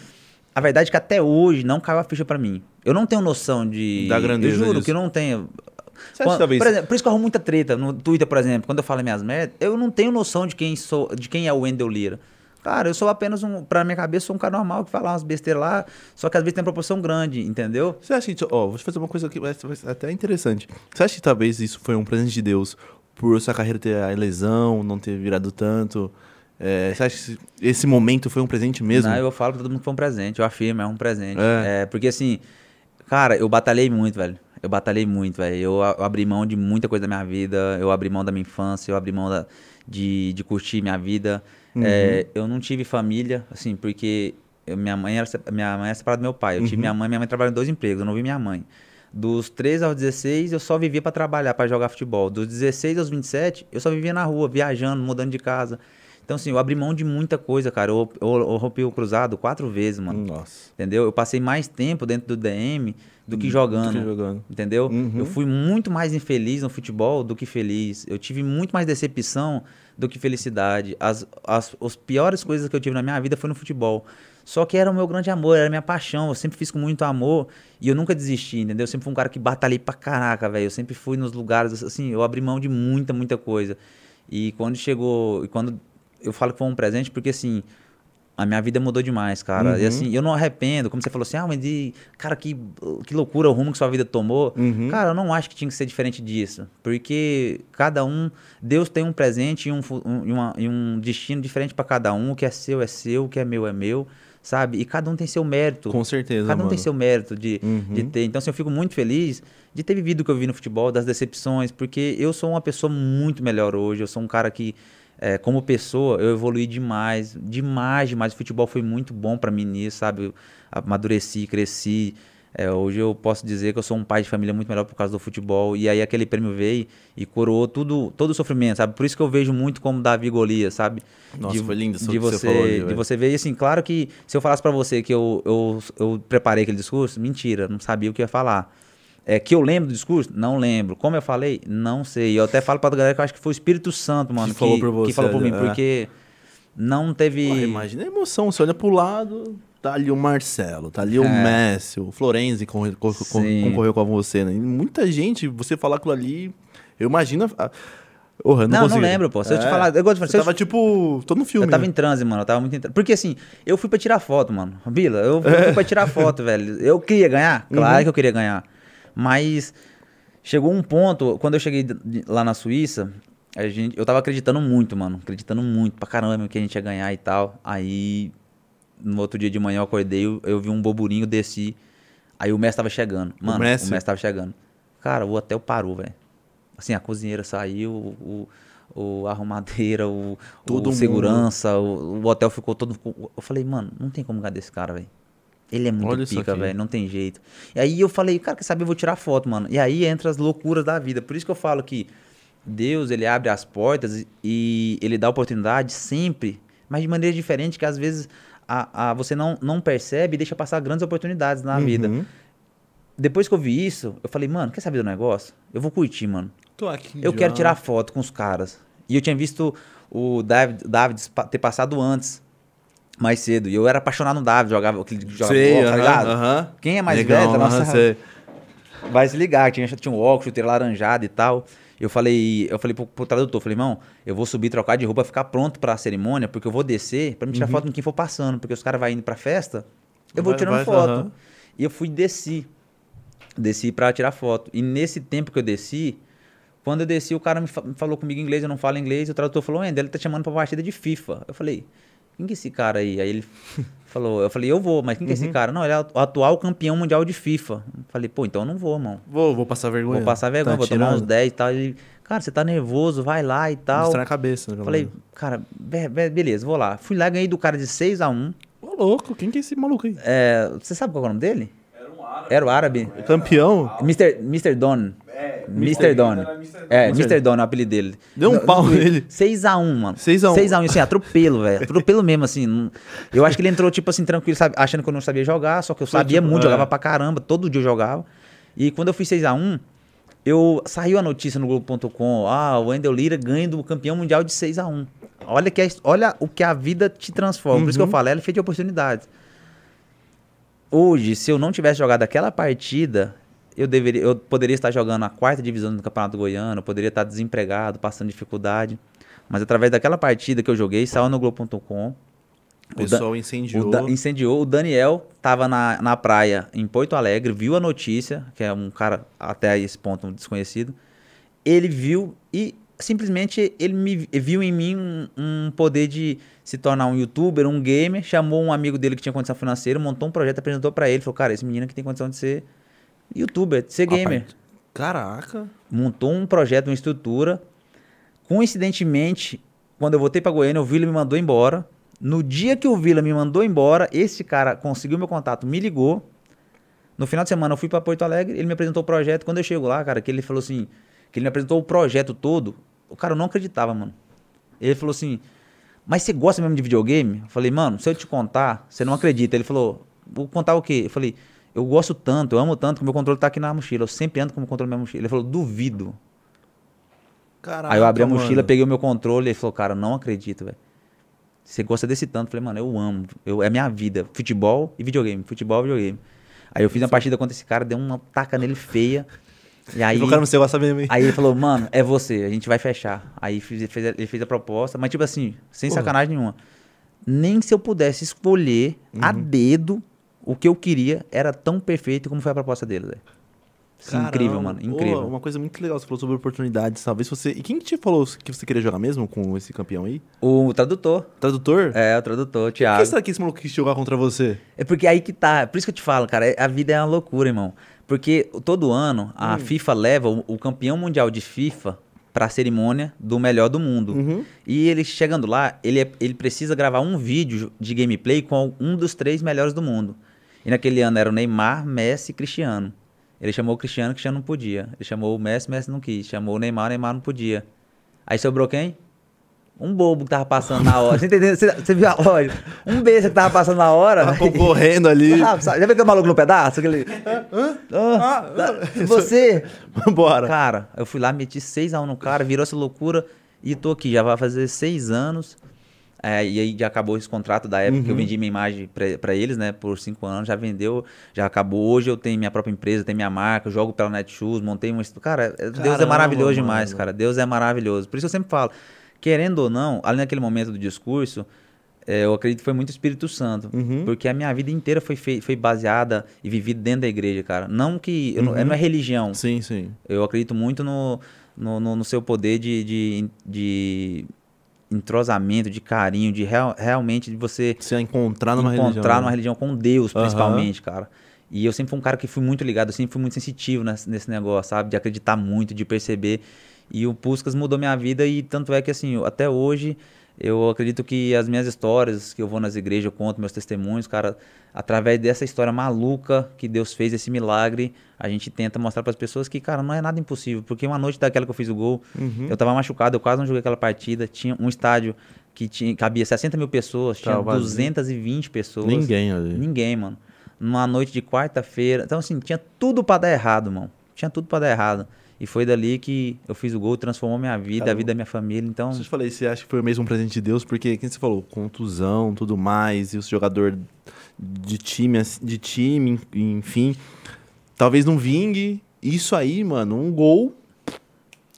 A verdade é que até hoje não caiu a ficha pra mim. Eu não tenho noção de. Da grandeza Eu juro disso. que eu não tenho. Quando- por, exemplo, por isso que eu arrumo muita treta no Twitter, por exemplo, quando eu falo minhas merdas, eu não tenho noção de quem sou, de quem é o Wendel Lira. Cara, eu sou apenas um, pra minha cabeça, sou um cara normal que fala umas besteiras lá, só que às vezes tem uma proporção grande, entendeu? Você acha que. Ó, vou te fazer uma coisa que vai ser até interessante. Você acha que talvez isso foi um presente de Deus por sua carreira ter a lesão, não ter virado tanto? É, você acha que esse momento foi um presente mesmo? Não, eu falo pra todo mundo que foi um presente, eu afirmo, é um presente. É. É, porque assim, cara, eu batalhei muito, velho. Eu batalhei muito, velho. Eu, eu abri mão de muita coisa da minha vida, eu abri mão da minha infância, eu abri mão da- de, de curtir minha vida. Uhum. É, eu não tive família, assim, porque eu- minha mãe era, minha mãe era separada do meu pai. Eu Uhum. tive minha mãe, minha mãe trabalhava em dois empregos, eu não vi minha mãe. Dos 13 aos 16, eu só vivia pra trabalhar, pra jogar futebol. Dos 16 aos 27, eu só vivia na rua, viajando, mudando de casa. Então, assim, eu abri mão de muita coisa, cara. Eu, eu, eu rompi o cruzado quatro vezes, mano. Nossa. Entendeu? Eu passei mais tempo dentro do DM do que Do jogando. que jogando. Entendeu? Uhum. Eu fui muito mais infeliz no futebol do que feliz. Eu tive muito mais decepção do que felicidade. As, as, as piores coisas que eu tive na minha vida foi no futebol. Só que era o meu grande amor, era a minha paixão. Eu sempre fiz com muito amor e eu nunca desisti, entendeu? Eu sempre fui um cara que batalhei pra caraca, velho. Eu sempre fui nos lugares, assim, eu abri mão de muita, muita coisa. E quando chegou. E quando. Eu falo que foi um presente, porque assim. A minha vida mudou demais, cara. E Uhum. assim, eu não arrependo. Como você falou assim, ah, mas de... cara, que, que loucura o rumo que sua vida tomou. Uhum. Cara, eu não acho que tinha que ser diferente disso. Porque cada um, Deus tem um presente e um, um- e uma- e um destino diferente pra cada um. O que é seu é seu, o que é meu é meu, sabe? E cada um tem seu mérito. Com certeza, Cada um mano. tem seu mérito de, Uhum. de ter. Então, assim, eu fico muito feliz de ter vivido o que eu vi no futebol, das decepções, porque eu sou uma pessoa muito melhor hoje. Eu sou um cara que, é, como pessoa, eu evolui demais, demais, demais. O futebol foi muito bom pra mim nisso, sabe? Eu amadureci, cresci. É, hoje eu posso dizer que eu sou um pai de família muito melhor por causa do futebol. E aí aquele prêmio veio e coroou tudo, todo o sofrimento, sabe? Por isso que eu vejo muito como Davi Golias, sabe? Nossa, foi lindo isso de você, você falou De você ver, e assim, claro que se eu falasse pra você que eu, eu, eu preparei aquele discurso, mentira, não sabia o que ia falar. É, que eu lembro do discurso? Não lembro. Como eu falei? Não sei. Eu até falo pra galera que eu acho que foi o Espírito Santo, mano, que, falou por você, que falou por mim, é. porque não teve... Porra, imagina a emoção. Você olha pro lado, tá ali o Marcelo, tá ali o É. Messi, o Florenzi corre- cor- cor- Sim. concorreu com você, né? E muita gente, você falar aquilo ali, eu imagino. a- eu não, Não, não lembro, pô. Se eu te É. falar- eu gosto de falar- Você eu tava te- tipo. Tô no filme. Eu tava né? em transe, mano. Eu tava muito em transe. Porque assim, eu fui pra tirar foto, mano. Bila, eu fui É. pra tirar foto, velho. Eu queria ganhar? Uhum. Claro que eu queria ganhar. Mas chegou um ponto, quando eu cheguei lá na Suíça, a gente, eu tava acreditando muito, mano. Acreditando muito pra caramba que a gente ia ganhar e tal. Aí, no outro dia de manhã eu acordei, eu, eu vi um boburinho, desci. Aí o Messi tava chegando. Mano, o Messi? Messi, tava chegando. Cara, o hotel parou, velho. Assim, a cozinheira saiu, o, o arrumadeira, o, Todo o segurança, o, o hotel ficou todo. Eu falei, mano, não tem como ganhar desse cara, velho. Ele é muito Olha pica, velho, não tem jeito. E aí eu falei, cara, quer saber, eu vou tirar foto, mano. E aí entra as loucuras da vida. Por isso que eu falo que Deus, ele abre as portas e- ele dá oportunidade sempre, mas de maneira diferente, que às vezes a, a- você não, não percebe e deixa passar grandes oportunidades na vida. Uhum. Depois que eu vi isso, eu falei, mano, quer saber do negócio? Eu vou curtir, mano. Tô aqui. Eu já. quero tirar foto com os caras. E eu tinha visto o David, David ter passado antes, mais cedo. E eu era apaixonado no David, jogava aquele jogava Sei, bola, tá aham, ligado? aham. Quem é mais Legal, velho da aham, nossa- sei. Vai se ligar, tinha, tinha um óculos, chuteira laranjado e tal. Eu falei, eu falei pro, pro tradutor, falei, irmão, eu vou subir, trocar de roupa, ficar pronto pra cerimônia, porque eu vou descer pra me tirar foto com quem for passando, porque os caras vão indo pra festa, eu vou Vai- tirando vai- foto. E eu fui desci. Desci pra tirar foto. E nesse tempo que eu desci, quando eu desci, o cara me, fa- me falou comigo em inglês, eu não falo inglês, e o tradutor falou, Wendel, ele tá chamando pra partida de FIFA. Eu falei, quem que é esse cara aí? Aí ele falou, eu falei, eu vou, mas quem que é esse cara? Não, ele é o atual campeão mundial de FIFA. Eu falei, pô, então eu não vou, irmão. Vou, vou passar vergonha. Vou passar vergonha, Tá vou tomar uns tirando? 10 e tal. Ele, cara, você tá nervoso, vai lá e tal. Distrai a cabeça. Falei, cara, be- be- beleza, vou lá. Fui lá, ganhei do cara de 6 a 1 Ô, louco, quem que é esse maluco aí? é, Você sabe qual é o nome dele? Era o árabe. Campeão? Mr. Mr. Don. É, Mr. Don. É, Mr. Don é o apelido dele. Deu um pau nele. 6x1, mano. 6 a 1. 6x1, assim, atropelo, velho. Atropelo mesmo, assim. Eu acho que ele entrou, tipo assim, tranquilo, sabe? achando que eu não sabia jogar, só que eu sabia tipo, muito, é. jogava pra caramba, todo dia eu jogava. E quando eu fiz 6x1, eu saiu a notícia no Globo.com, ah, o Wendel Lira ganha do campeão mundial de 6x1. Olha, que a, olha o que a vida te transforma. Por isso que Uhum. eu falo, ela é feita de oportunidades. Hoje, se eu não tivesse jogado aquela partida, eu deveria, eu poderia estar jogando a quarta divisão do Campeonato Goiano, eu poderia estar desempregado, passando dificuldade. Mas através daquela partida que eu joguei, saiu no Globo.com. O pessoal incendiou. O Da- incendiou. O Daniel tava na, na praia em Porto Alegre, viu a notícia, que é um cara até esse ponto desconhecido. Ele viu e simplesmente ele me viu em mim um, um poder de se tornar um youtuber, um gamer, chamou um amigo dele que tinha condição financeira, montou um projeto, apresentou pra ele, falou: "Cara, esse menino aqui tem condição de ser youtuber, de ser gamer". Caraca. montou um projeto, uma estrutura. Coincidentemente, quando eu voltei pra Goiânia, o Vila me mandou embora. No dia que o Vila me mandou embora, esse cara conseguiu meu contato, me ligou. No final de semana eu fui pra Porto Alegre, ele me apresentou o projeto. Quando eu chego lá, cara, que ele falou assim, que ele me apresentou o projeto todo, o cara não acreditava, mano. Ele falou assim: "Mas você gosta mesmo de videogame?" Eu falei: "Mano, se eu te contar, você não acredita". Ele falou: "Vou contar o quê?" Eu falei: "Eu gosto tanto, eu amo tanto que o meu controle tá aqui na mochila. Eu sempre ando com o meu controle na minha mochila". Ele falou: "Duvido". Caraca. Aí eu abri a mano. mochila, peguei o meu controle e ele falou, cara, não acredito, velho. Você gosta desse tanto? Eu falei, mano, eu amo. Eu, é minha vida. Futebol e videogame. Futebol e videogame. Aí eu fiz uma partida contra esse cara, dei uma taca nele feia. E aí, O cara não sei gosta mesmo, hein? aí ele falou, mano, é você, a gente vai fechar. Aí fez- ele fez a proposta, mas tipo assim, sem Porra. sacanagem nenhuma. Nem se eu pudesse escolher a Uhum. dedo o que eu queria, era tão perfeito como foi a proposta dele, velho. Sim, incrível, Caramba. mano, incrível. uma coisa muito legal, você falou sobre oportunidades, talvez você... E quem que te falou que você queria jogar mesmo com esse campeão aí? O tradutor, Tradutor? é, o tradutor, Por Thiago. que será que esse maluco quis jogar contra você? É porque aí que tá. Por isso que eu te falo, cara, é- a vida é uma loucura, irmão. Porque todo ano a FIFA leva o, o campeão mundial de FIFA pra cerimônia do melhor do mundo. Uhum. E ele chegando lá, ele, é- ele precisa gravar um vídeo de gameplay com um dos três melhores do mundo. E naquele ano era o Neymar, Messi e Cristiano. Ele chamou o Cristiano, o Cristiano não podia. Ele chamou o Messi, o Messi não quis. Chamou o Neymar, o Neymar não podia. Aí sobrou quem? Um bobo que tava passando na hora. Você entendeu? Você, você viu a? Um besta que tava passando na hora. Tava concorrendo ali. Ah, sabe, já viu aquele maluco no pedaço? Aquele... Ah, tá. Você? Bora. Cara, eu fui lá, meti 6x1 no cara, virou essa loucura e tô aqui. Já vai fazer seis anos. É, e aí já acabou esse contrato da época que eu Uhum. vendi minha imagem pra, pra eles, né? Por cinco anos, já vendeu, já acabou. Hoje eu tenho minha própria empresa, tenho minha marca, jogo pela Netshoes, montei um... Cara, é- Deus é Caramba, maravilhoso demais, mano. cara. Deus é maravilhoso. Por isso eu sempre falo, querendo ou não, ali naquele momento do discurso, é, eu acredito que foi muito Espírito Santo. Uhum. Porque a minha vida inteira foi, foi baseada e vivida dentro da igreja, cara. Não que. eu não, Uhum. não é religião. Sim, sim. Eu acredito muito no, no, no- no seu poder de, de, de entrosamento, de carinho, de real- realmente de você Se encontrar numa encontrar religião. numa religião com Deus, principalmente, cara. E eu sempre fui um cara que fui muito ligado, eu sempre fui muito sensitivo nesse, nesse negócio, sabe? De acreditar muito, de perceber. E o Puskas mudou minha vida e tanto é que, assim, até hoje, eu acredito que as minhas histórias, que eu vou nas igrejas, eu conto meus testemunhos, cara, através dessa história maluca que Deus fez, esse milagre, a gente tenta mostrar para as pessoas que, cara, não é nada impossível. Porque uma noite daquela que eu fiz o gol, Uhum. eu tava machucado, eu quase não joguei aquela partida. Tinha um estádio que tinha, cabia 60 mil pessoas, tinha Tava vazio. 220 pessoas. Ninguém ali. Ninguém, mano. Numa noite de quarta-feira. Então, assim, tinha tudo pra dar errado, mano. Tinha tudo pra dar errado. E foi dali que eu fiz o gol, transformou minha vida, a Caramba. vida da minha família. Então, Você falei, você acha que foi mesmo um presente de Deus? Porque, quem você falou, contusão, tudo mais, e o jogador de time, assim, de time, enfim, talvez não vingue. Isso aí, mano, um gol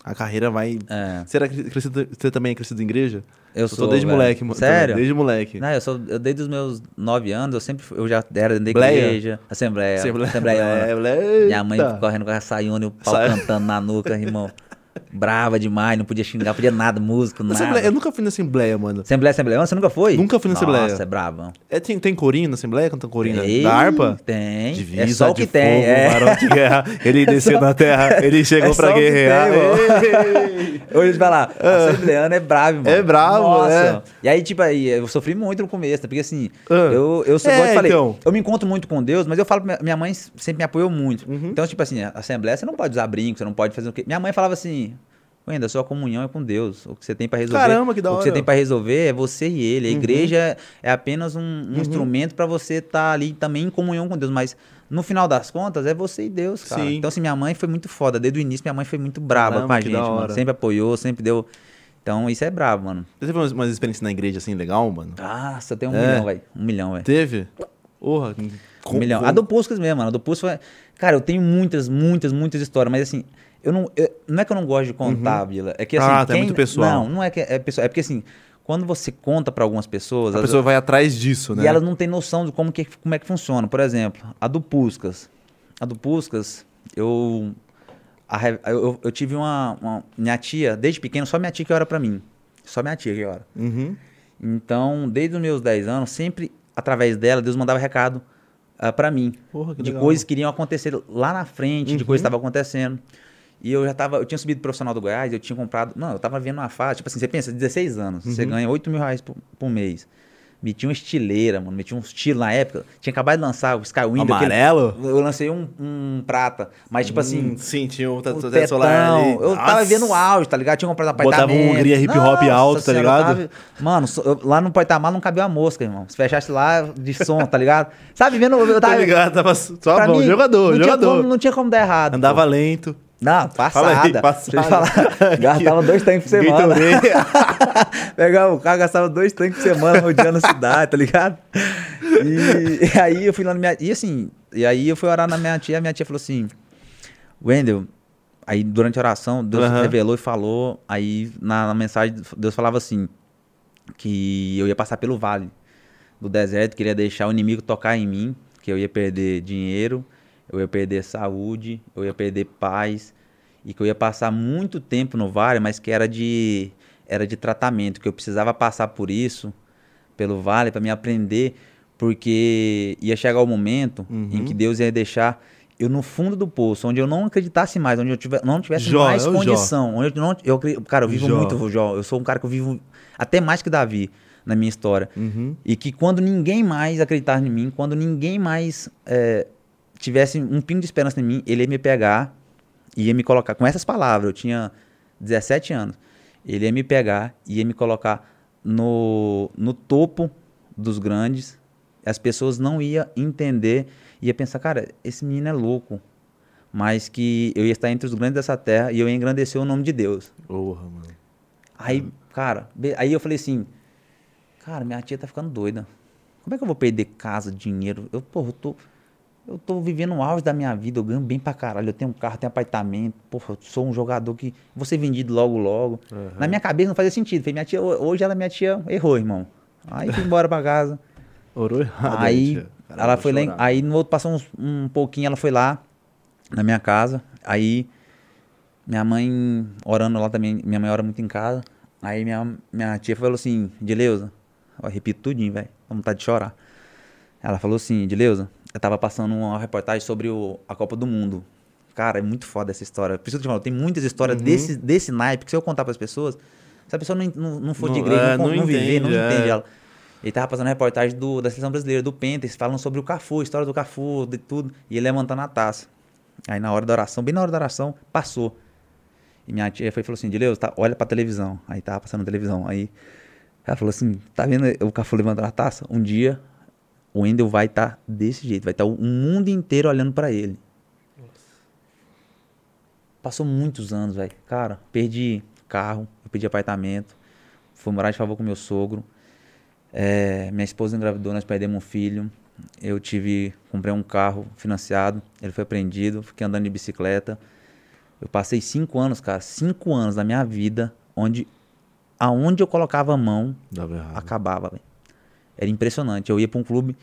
A carreira vai. É. Você, era crescido, você também é crescido em igreja? Eu sou desde velho. moleque, mano. Sério? Desde moleque. Não, eu sou eu, desde os meus nove anos, eu sempre eu já era dentro da Bleia? igreja, assembleia, Assembleia. Assembleia. Minha mãe correndo com a saiona e o pau Sai- cantando na nuca, irmão. Brava demais, não podia xingar, podia nada, músico, nada. Assembleia- Eu nunca fui na Assembleia, mano. Assembleia, assembleia, você nunca foi? Nunca fui na Assembleia. Nossa, é bravo. É, tem, tem corinho na Assembleia? Canta corinho Tem, da harpa? Tem. Divisa é só o que tem, fogo, é. varão de guerra. Ele desceu na terra, ele chegou É pra só guerrear. tem. Hoje vai lá, assembleano é bravo, mano. É bravo, Nossa. é. E aí, tipo, aí, eu sofri muito no começo, porque assim, Ah. eu, eu sou, É, igual eu te falei, então. eu me encontro muito com Deus, mas eu falo, minha, minha mãe sempre me apoiou muito. Uhum. Então, tipo assim, assembleia, você não pode usar brinco, você não pode fazer o quê. Minha mãe falava assim, Wenda, sua comunhão é com Deus. O que você tem pra resolver. Caramba, que da O que hora. você tem pra resolver é você e ele. A Uhum. igreja é apenas um, um instrumento pra você estar ali também em comunhão com Deus. Mas no final das contas, é você e Deus, cara. Sim. Então, assim, minha mãe foi muito foda. Desde o início, minha mãe foi muito braba Caramba, com a gente, mano. hora. Sempre apoiou, sempre deu. Então, isso é brabo, mano. Você teve umas, umas experiências na igreja assim, legal, mano? Nossa, eu tenho um É. milhão, velho. Um milhão, velho. Teve? Porra. Um milhão. A do Puscas mesmo, mano. A do Puscas foi... Cara, eu tenho muitas, muitas, muitas histórias, mas assim, eu não. eu- não é que eu não gosto de contar, Vila. É que assim. Ah, tá, é quem- muito pessoal. Não, não é que é pessoal. É porque assim, quando você conta pra algumas pessoas. A pessoa vai atrás disso, né? E elas não têm noção de como, que, como é que funciona. Por exemplo, a do Puscas. A do Puscas, eu, a eu, eu- tive uma, uma- Minha tia, desde pequeno, só minha tia que ora pra mim. Só minha tia que ora. Uhum. Então, desde os meus 10 anos, sempre através dela, Deus mandava recado ah, pra mim. Porra, que de legal. coisas que iriam acontecer lá na frente, de Uhum. coisas que estavam acontecendo. E eu já tava, eu tinha subido pro profissional do Goiás, eu tinha comprado. Não, eu tava vendo uma fase, tipo assim, você pensa, 16 anos, você Uhum. ganha 8 mil reais por, por mês. Meti uma estileira, mano. Meti um estilo na época. Tinha acabado de lançar o Skywind. aquele- Amarelo? eu lancei um, um prata. Mas, tipo assim. Hum, sim, tinha o o tatu tetão, solar ali. Eu tava Nossa. vendo o auge, tá ligado? Tinha comprado um Botava apartamento. um Hungria hip hop Nossa alto, tá ligado? tava- Mano, eu- lá no porta-malas não cabia uma mosca, irmão. Se fechasse lá de som, tá ligado? Sabe, vendo? Eu Tá tava. ligado? Tava só bom. mim, jogador, não jogador. Tinha como, não tinha como dar errado. Andava pô. lento. Não, Fala aí, passada. eu falar. Gastava dois tanques por semana. Pegava o carro, gastava dois tanques por semana rodeando a cidade, tá ligado? E, e aí eu fui lá na minha. E assim, e aí eu fui orar na minha tia, a minha tia falou assim: Wendel, aí durante a oração, Deus Aham. revelou e falou, aí na, na mensagem, Deus falava assim: que eu ia passar pelo vale do deserto, que ele ia deixar o inimigo tocar em mim, que eu ia perder dinheiro, eu ia perder saúde, eu ia perder paz, e que eu ia passar muito tempo no vale, mas que era de era de tratamento, que eu precisava passar por isso, pelo vale, para me aprender, porque ia chegar o momento em Uhum. que Deus ia deixar eu no fundo do poço, onde eu não acreditasse mais, onde eu tiver, não tivesse Jó, mais é o Jó. condição, onde eu não, eu, cara, eu vivo Jó. muito, Jó, eu sou um cara que eu vivo até mais que Davi na minha história. Uhum. E que quando ninguém mais acreditasse em mim, quando ninguém mais é, tivesse um pingo de esperança em mim, ele ia me pegar e ia me colocar. Com essas palavras, eu tinha 17 anos. Ele ia me pegar e ia me colocar no, no topo dos grandes. As pessoas não iam entender, ia pensar, cara, esse menino é louco. Mas que eu ia estar entre os grandes dessa terra e eu ia engrandecer o nome de Deus. Porra, mano. Aí, cara, aí eu falei assim, cara, minha tia tá ficando doida. Como é que eu vou perder casa, dinheiro? Eu, porra, eu tô, eu tô vivendo o auge da minha vida, eu ganho bem pra caralho, eu tenho um carro, tenho apartamento, porra, eu sou um jogador que vou ser vendido logo, logo. Na minha cabeça não fazia sentido. Falei, minha tia, hoje ela, minha tia, errou, irmão. Aí fui embora pra casa. Orou errado. Aí. Caramba, ela foi lá, aí no outro passou uns- um pouquinho, ela foi lá na minha casa. Aí minha mãe orando lá também, minha mãe ora muito em casa. Aí minha, minha tia falou assim, Dileuza, ó, repito tudinho, velho, vontade de chorar. Ela falou assim, Dileuza, eu tava passando uma reportagem sobre o, a Copa do Mundo. Cara, é muito foda essa história. Eu te falo, tem muitas histórias desse, desse naipe que se eu contar pras pessoas, se a pessoa não, não, não for de Não, igreja, é, não, não não viver, não entende, é. entende ela. Ele tava passando a reportagem do, da seleção brasileira, do Pentes, falando sobre o Cafu, a história do Cafu, de tudo. E ele levantando a taça. Aí na hora da oração, bem na hora da oração, passou. E minha tia foi falou assim, Dileus, tá, olha pra televisão. Aí tava passando a televisão. Aí ela falou assim, tá vendo o Cafu levantando a taça? Um dia o Wendel vai estar desse jeito, vai estar o mundo inteiro olhando pra ele. Passou muitos anos, velho. Cara, perdi carro, eu perdi apartamento, fui morar de favor com meu sogro. É, minha esposa engravidou, nós perdemos um filho. Eu tive, comprei um carro financiado, ele foi apreendido, fiquei andando de bicicleta. Eu passei cinco anos, cara, cinco anos da minha vida, onde aonde eu colocava a mão, acabava, velho. Era impressionante. Eu ia pra um clube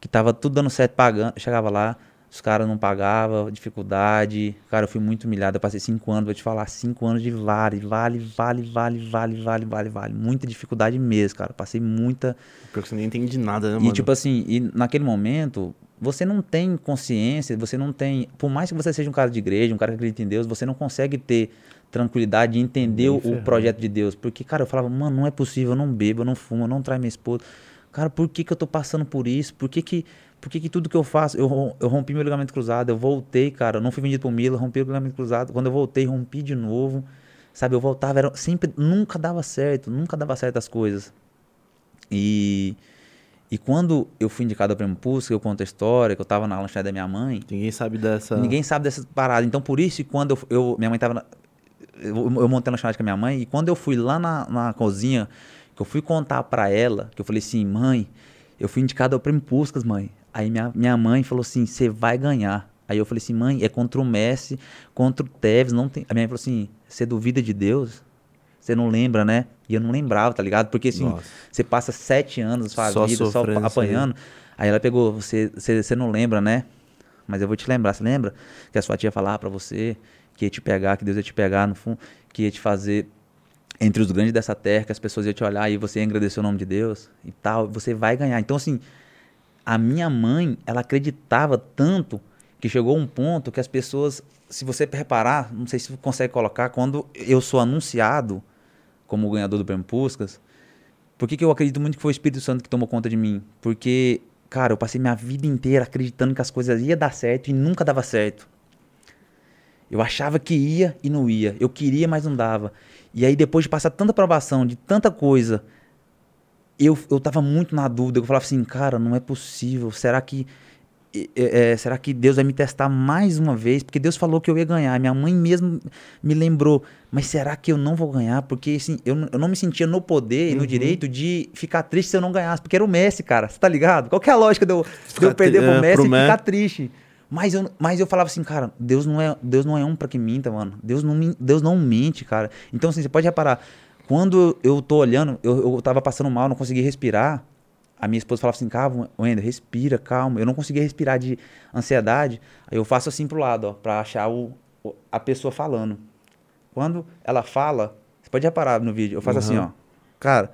que tava tudo dando certo pagando, chegava lá, os caras não pagavam, dificuldade. Cara, eu fui muito humilhado. Eu passei cinco anos, vou te falar, cinco anos de vale, vale, vale, vale, vale, vale, vale, vale. Muita dificuldade mesmo, cara. Passei muita. Pior que você nem entende nada, né, E mano? tipo assim, e naquele momento, você não tem consciência, você não tem. Por mais que você seja um cara de igreja, um cara que acredita em Deus, você não consegue ter tranquilidade de entender o, projeto de Deus. Porque, cara, eu falava, mano, não é possível, eu não bebo, eu não fumo, eu não traio minha esposa. Cara, por que, que eu tô passando por isso? Por que, que, por que, que tudo que eu faço, eu, eu rompi meu ligamento cruzado, eu voltei, cara, eu não fui vendido pro Mila, rompi o ligamento cruzado. Quando eu voltei, rompi de novo. Sabe, eu voltava, era, sempre, nunca dava certo, nunca dava certo as coisas. E, e quando eu fui indicado ao Prêmio Pulse, que eu conto a história, que eu tava na lanchonete da minha mãe, Ninguém sabe dessa. ninguém sabe dessas paradas. Então, por isso, quando eu, eu- minha mãe tava. na- eu, eu montei a lanchonete com a minha mãe, e quando eu fui lá na, na cozinha, que eu fui contar pra ela, que eu falei assim, mãe, eu fui indicado ao Prêmio Puscas, mãe. Aí minha, minha mãe falou assim, você vai ganhar. Aí eu falei assim, mãe, é contra o Messi, contra o Tevez, não tem. A minha mãe falou assim, você duvida de Deus? Você não lembra, né? E eu não lembrava, tá ligado? Porque assim, você passa sete anos da sua Só vida só aí. apanhando. Aí ela pegou, você, você, você não lembra, né? Mas eu vou te lembrar, você lembra? Que a sua tia falava pra você que ia te pegar, que Deus ia te pegar no fundo, que ia te fazer entre os grandes dessa terra, que as pessoas iam te olhar e você ia agradecer o nome de Deus e tal, você vai ganhar. Então, assim, a minha mãe, ela acreditava tanto que chegou um ponto que as pessoas, se você reparar, não sei se você consegue colocar, quando eu sou anunciado como ganhador do Prêmio Puscas, por que, que eu acredito muito que foi o Espírito Santo que tomou conta de mim? Porque, cara, eu passei minha vida inteira acreditando que as coisas iam dar certo e nunca dava certo. Eu achava que ia e não ia. Eu queria, mas não dava. E aí, depois de passar tanta provação, de tanta coisa, eu, eu tava muito na dúvida. Eu falava assim, cara, não é possível. Será que. é, é, será que Deus vai me testar mais uma vez? Porque Deus falou que eu ia ganhar. Minha mãe mesmo me lembrou. Mas será que eu não vou ganhar? Porque assim, eu, não- eu não me sentia no poder e no direito de ficar triste se eu não ganhasse. Porque era o Messi, cara. Você tá ligado? Qual que é a lógica de eu, de eu perder pro é, Messi pro e ficar triste? Mas eu, mas eu falava assim, cara, Deus não é, Deus não é um pra que minta, mano. Deus não, Deus não mente, cara. Então, assim, você pode reparar, quando eu tô olhando, eu, eu tava passando mal, não conseguia respirar. A minha esposa falava assim, calma, Wender, respira, calma. Eu não conseguia respirar de ansiedade. Aí eu faço assim pro lado, ó, pra achar o, a pessoa falando. Quando ela fala, você pode reparar no vídeo, eu faço assim, Uhum. ó. Cara,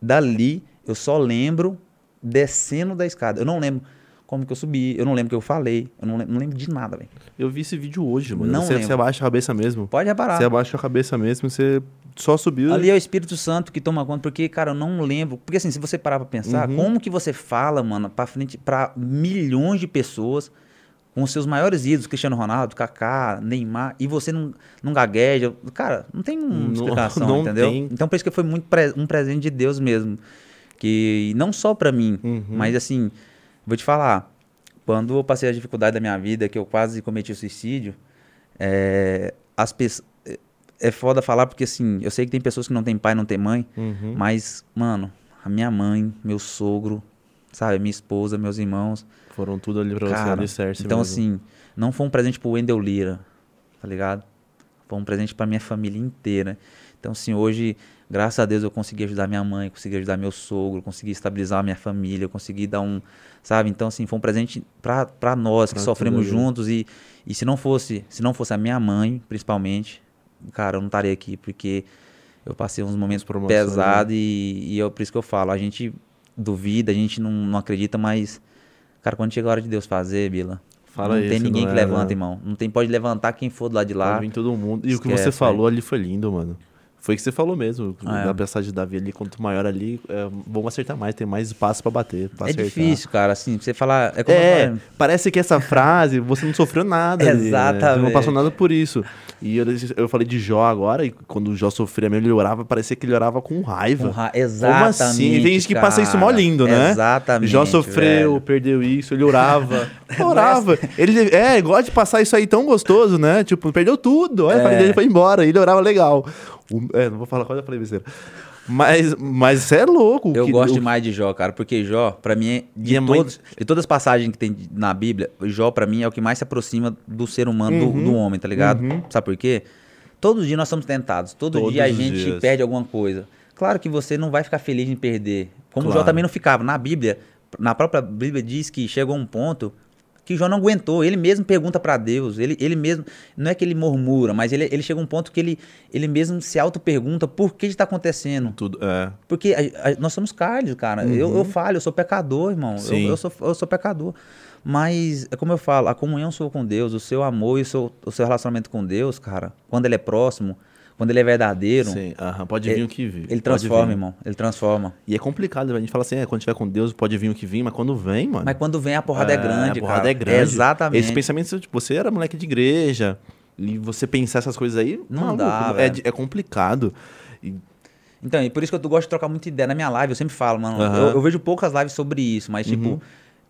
dali eu só lembro descendo da escada. Eu não lembro como que eu subi, eu não lembro o que eu falei, eu não lembro, não lembro de nada, velho. Eu vi esse vídeo hoje, mano. Não você, você abaixa a cabeça mesmo. Pode reparar. Você abaixa a cabeça mesmo, você só subiu. Ali é o Espírito Santo que toma conta, porque, cara, eu não lembro. Porque assim, se você parar pra pensar, Uhum. como que você fala, mano, pra frente, pra milhões de pessoas, com os seus maiores ídolos, Cristiano Ronaldo, Kaká, Neymar, e você não, não gagueja. Cara, não tem uma Não- explicação, não entendeu? tem. Então, por isso que foi muito pre- um presente de Deus mesmo. Que não só pra mim, Uhum. mas assim, vou te falar, quando eu passei a dificuldade da minha vida, que eu quase cometi o suicídio, é, as pessoas. É foda falar porque assim, eu sei que tem pessoas que não têm pai, não têm mãe, Uhum. mas, mano, a minha mãe, meu sogro, sabe, minha esposa, meus irmãos. Foram tudo ali pra você Cara, alicerce então mesmo. assim, não foi um presente pro Wendel Lira, tá ligado? Foi um presente pra minha família inteira. Então assim, hoje, graças a Deus eu consegui ajudar minha mãe, consegui ajudar meu sogro, consegui estabilizar a minha família, consegui dar um, sabe? Então assim, foi um presente pra, pra nós que Pra sofremos tudo ali. juntos e, e se não fosse, se não fosse a minha mãe, principalmente, cara, eu não estaria aqui porque eu passei uns momentos promoções, né? pesados e, e eu, por isso que eu falo, a gente duvida, a gente não, não acredita, mas Cara, quando chega a hora de Deus fazer, Bila, Fala não tem ninguém não que é, levanta, né? irmão. Não tem, pode levantar quem for do lado de lá. Pode vir todo mundo. E o que Esquece, você falou ali foi lindo, mano. Foi o que você falou mesmo. É. Da mensagem de Davi ali, quanto maior ali, é, vamos acertar mais, tem mais espaço pra bater. Pra É acertar. difícil, cara, assim, você falar. É É, falei, parece que essa frase, você não sofreu nada. ali, né? Você não Exatamente. passou nada por isso. E eu, eu falei de Jó agora, e quando o Jó sofria mesmo, ele orava, parecia que ele orava com raiva. com ra- Exatamente. Como assim? Tem gente que passa isso mó lindo, né? Exatamente. Jó sofreu, velho. perdeu isso, ele orava. orava. Ele é, gosta de passar isso aí tão gostoso, né? Tipo, perdeu tudo. Olha, a família É. dele foi embora, ele orava legal. O- é, não vou falar quase eu falei besteira. Mas, mas você é louco. Eu que- gosto o- demais de Jó, cara, porque Jó, pra mim, é- de, E é muito- todos, de todas as passagens que tem na Bíblia, Jó, pra mim, é o que mais se aproxima do ser humano, do- Uhum. do, homem, tá ligado? Uhum. Sabe por quê? Todo dia nós somos tentados, todo Todos dia a gente dias. perde alguma coisa. Claro que você não vai ficar feliz em perder, como Jó Claro. também não ficava. Na Bíblia, na própria Bíblia diz que chegou um ponto que Jó não aguentou, ele mesmo pergunta pra Deus, ele, ele mesmo, não é que ele murmura, mas ele, ele chega a um ponto que ele, ele mesmo se auto-pergunta por que está acontecendo. Tudo, é. Porque a- a- nós somos carnes, cara. Eu, eu falho, eu sou pecador, irmão. Eu, Sim. eu sou, eu sou pecador. Mas, é como eu falo, a comunhão sua com Deus, o seu amor e o seu, o seu relacionamento com Deus, cara, quando ele é próximo, quando ele é verdadeiro, Sim, aham, pode vir o que vir. ele transforma, vir. irmão. Ele transforma. E é complicado, a gente fala assim, é, quando tiver com Deus pode vir o que vir, mas quando vem, mano. Mas quando vem a porrada é, grande, a porrada cara. é grande. Exatamente. Esse pensamento, tipo, você era moleque de igreja, e você pensar essas coisas aí, Não dá, é, é complicado. E- Então, e por isso que eu gosto de trocar muita ideia na minha live. Eu sempre falo, mano. Aham. Eu, eu vejo poucas lives sobre isso, mas, tipo, Uhum.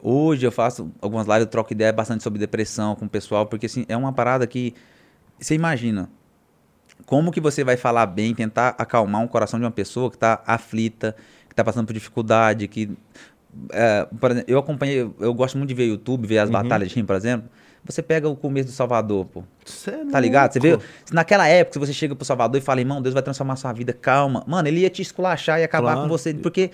hoje eu faço algumas lives, eu troco ideia bastante sobre depressão com o pessoal, porque, assim, é uma parada que. Você imagina. Como que você vai falar bem, tentar acalmar um coração de uma pessoa que tá aflita, que tá passando por dificuldade, que. é, por exemplo, eu acompanhei, eu, gosto muito de ver YouTube, ver as Uhum. batalhas de rima, por exemplo. Você pega o começo do Salvador, pô. Cê é Tá ligado? Você vê, naquela época, se você chega pro Salvador e fala, irmão, Deus vai transformar sua vida, calma. Mano, ele ia te esculachar e acabar Claro. com você. Porque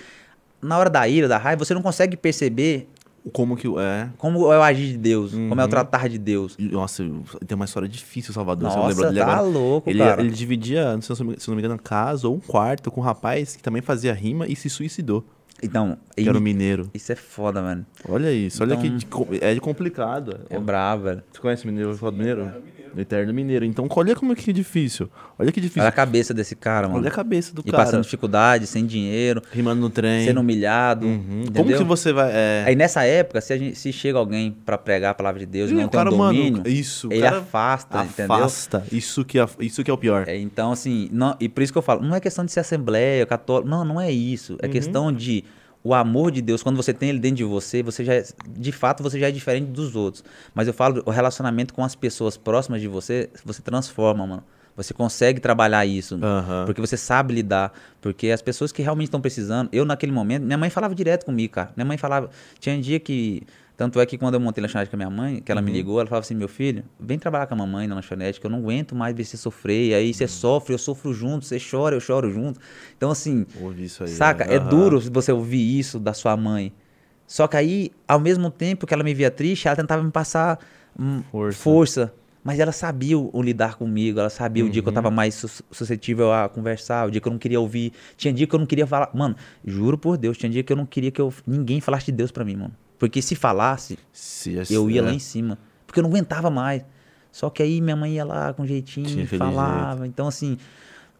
na hora da ira, da raiva, você não consegue perceber Como que é. como é o agir de Deus, como é o Uhum. tratar de Deus. Nossa, tem uma história difícil, Salvador. você Nossa, lembra dele tá agora? louco, Ele, cara. ele dividia, se não me- se eu não me engano, casa ou um quarto com um rapaz que também fazia rima e se suicidou. Então, Que era um mineiro. isso é foda, mano. Olha isso, olha Então- que de co- é complicado. É brabo, velho. Você conhece o mineiro? Fala do mineiro? Eterno Mineiro. Então, olha como que é difícil. Olha que difícil. Olha a cabeça desse cara, mano. Olha a cabeça do e cara. passando dificuldade, sem dinheiro, Rimando no trem. sendo humilhado. Uhum. Como que você vai. É... Aí nessa época, se, a gente, se chega alguém pra pregar a palavra de Deus e não tem um cara, domínio, mano, isso. ele cara afasta, entendeu? afasta. Isso que, é, isso que é o pior. É, então, assim, não- e por isso que eu falo, não é questão de ser assembleia, católico, não, não é isso. Uhum. É questão de o amor de Deus, quando você tem ele dentro de você, você já, é- de fato, você já é diferente dos outros. Mas eu falo, o relacionamento com as pessoas próximas de você, você transforma, mano. Você consegue trabalhar isso. Aham. Porque você sabe lidar. Porque as pessoas que realmente estão precisando, eu naquele momento, minha mãe falava direto comigo, cara. Minha mãe falava, tinha um dia que, tanto é que quando eu montei lanchonete com a minha mãe, que ela Uhum. me ligou, ela falava assim, meu filho, vem trabalhar com a mamãe na lanchonete, que eu não aguento mais ver você sofrer. E aí Uhum. você sofre, eu sofro junto, você chora, eu choro junto. Então assim, Ouvi isso aí. saca? né? É Aham. duro você ouvir isso da sua mãe. Só que aí, ao mesmo tempo que ela me via triste, ela tentava me passar hum, Força. força. Mas ela sabia o, o lidar comigo, ela sabia o dia que eu Uhum. tava mais sus- suscetível a conversar, o dia que eu não queria ouvir. Tinha dia que eu não queria falar. Mano, juro por Deus, tinha dia que eu não queria que eu, ninguém falasse de Deus pra mim, mano. Porque se falasse, Se- eu ia é. lá em cima. Porque eu não aguentava mais. Só que aí minha mãe ia lá com jeitinho, aquele falava. Então, assim,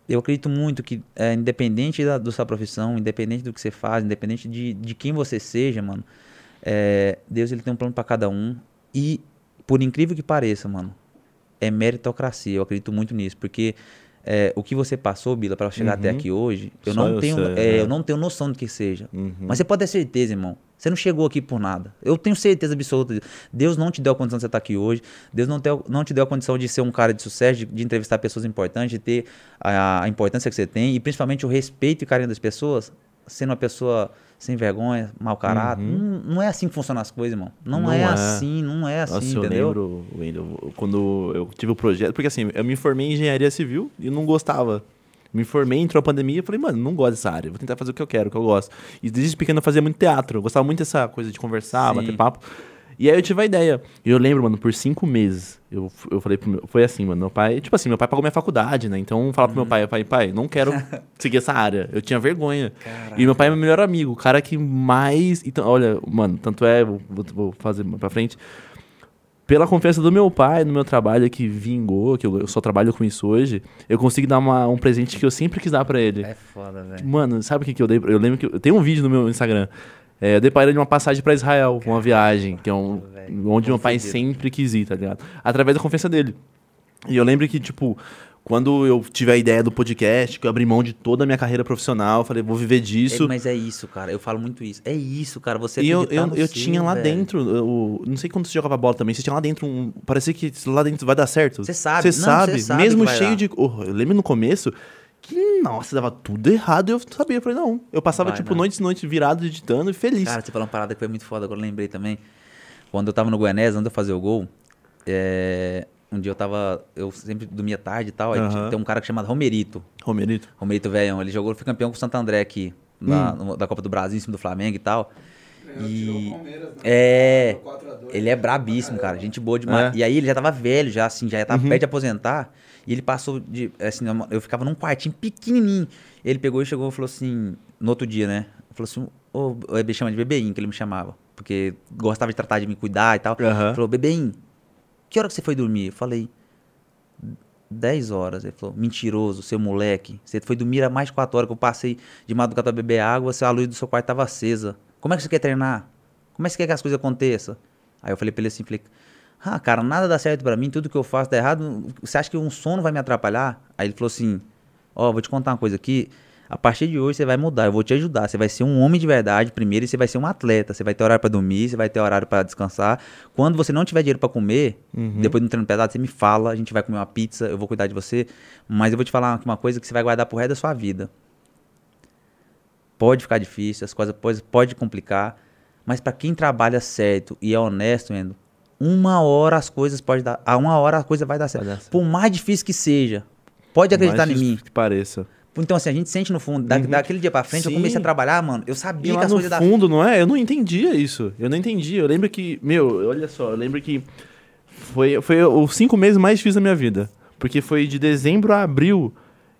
eu acredito muito que, é, independente da, da sua profissão, independente do que você faz, independente de, de quem você seja, mano, é, Deus ele tem um plano pra cada um. E, por incrível que pareça, mano, é meritocracia. Eu acredito muito nisso. Porque é, o que você passou, Bila, pra chegar até Uhum. aqui hoje, eu Só não, eu tenho, sei, é, né? eu não tenho noção do que seja. Uhum. Mas você pode ter certeza, irmão. Você não chegou aqui por nada. Eu tenho certeza absoluta. disso. Deus não te deu a condição de você estar aqui hoje. Deus não, te, não te deu a condição de ser um cara de sucesso, de, de entrevistar pessoas importantes, de ter a, a importância que você tem e principalmente o respeito e carinho das pessoas, sendo uma pessoa sem vergonha, mau caráter. Não, não é assim que funcionam as coisas, irmão. Não, Uhum. Não é, é. assim, não é assim, Nossa, eu entendeu? lembro, Wendel, quando eu tive o projeto, porque assim, eu me formei em engenharia civil e não gostava. Me formei, entrou a pandemia e falei, mano, não gosto dessa área, vou tentar fazer o que eu quero, o que eu gosto. E desde pequeno eu fazia muito teatro, eu gostava muito dessa coisa de conversar, Sim. bater papo. E aí eu tive a ideia. E eu lembro, mano, por cinco meses, eu, eu falei pro meu. Foi assim, mano, meu pai. Tipo assim, meu pai pagou minha faculdade, né? Então eu falava pro meu pai, pai, pai, não quero seguir essa área. Eu tinha vergonha. E meu pai é meu melhor amigo, o cara que mais. Então, olha, mano, tanto é, vou, vou- fazer pra frente. Pela confiança do meu pai no meu trabalho que vingou, que eu, eu só trabalho com isso hoje, eu consegui dar uma- um presente que eu sempre quis dar pra ele. É foda, velho. Mano, sabe o que, que eu dei? pra- Eu lembro que eu, tem um vídeo no meu Instagram. É, eu dei pra ele uma passagem pra Israel, uma viagem, que é um, velho. onde meu pai sempre quis ir, tá ligado? Através da confiança dele. E eu lembro que, tipo, quando eu tive a ideia do podcast, que eu abri mão de toda a minha carreira profissional, falei, vou viver disso. É, mas é isso, cara. Eu falo muito isso. É isso, cara. Você E eu, eu, eu seu, tinha lá velho. dentro, eu, não sei quando você jogava bola também, você tinha lá dentro um. Parecia que lá dentro vai dar certo. Você sabe, Você sabe, você sabe mesmo cheio de. Oh, eu lembro no começo que, nossa, dava tudo errado e eu sabia. Eu falei, não. Eu passava, Vai, tipo, não. noites e noites virado, editando e feliz. Cara, você falou uma parada que foi muito foda, agora eu lembrei também. Quando eu tava no Goianese, antes de eu fazer o gol, é, um dia eu tava. Eu sempre dormia tarde e tal. Aí Aham. tem um cara chamado Romerito. Romerito. Romerito Velhão. Ele jogou, foi campeão com o Santo André aqui, na- no- da Copa do Brasil, em cima do Flamengo e tal. E. É. Ele é brabíssimo, cara. Gente boa demais. É? E aí ele já tava velho, já assim, já tava perto de aposentar. E ele passou de. Assim, eu ficava num quartinho pequenininho. Ele pegou e chegou e falou assim, no outro dia, né? Falou assim, ô, ele chama de bebeinho, que ele me chamava. Porque gostava de tratar de me cuidar e tal. Aham. Falou, bebeinho, que hora que você foi dormir? Eu falei, 10 horas. Ele falou, mentiroso, seu moleque. Você foi dormir há mais de 4 horas que eu passei de madrugada pra beber água, a luz do seu quarto tava acesa. Como é que você quer treinar? Como é que você quer que as coisas aconteçam? Aí eu falei pra ele assim, falei, ah, cara, nada dá certo pra mim, tudo que eu faço dá errado. Você acha que um sono vai me atrapalhar? Aí ele falou assim, ó, vou te contar uma coisa aqui. A partir de hoje você vai mudar, eu vou te ajudar. Você vai ser um homem de verdade primeiro e você vai ser um atleta. Você vai ter horário pra dormir, você vai ter horário pra descansar. Quando você não tiver dinheiro pra comer, depois de um treino pesado, você me fala, a gente vai comer uma pizza, eu vou cuidar de você. Mas eu vou te falar uma coisa que você vai guardar pro resto da sua vida. Pode ficar difícil, as coisas pode, pode complicar, mas pra quem trabalha certo e é honesto, Endo, uma hora as coisas pode dar, a uma hora a coisa vai dar certo. dar certo. Por mais difícil que seja, pode acreditar em mim. Que pareça. Então assim, a gente sente no fundo, da, daquele dia pra frente, eu Sim. comecei a trabalhar, mano, eu sabia que as no coisas da fundo, não é? Eu não entendia isso. Eu não entendia. Eu lembro que, meu, olha só, eu lembro que foi, foi os cinco meses mais difíceis da minha vida. Porque foi de dezembro a abril.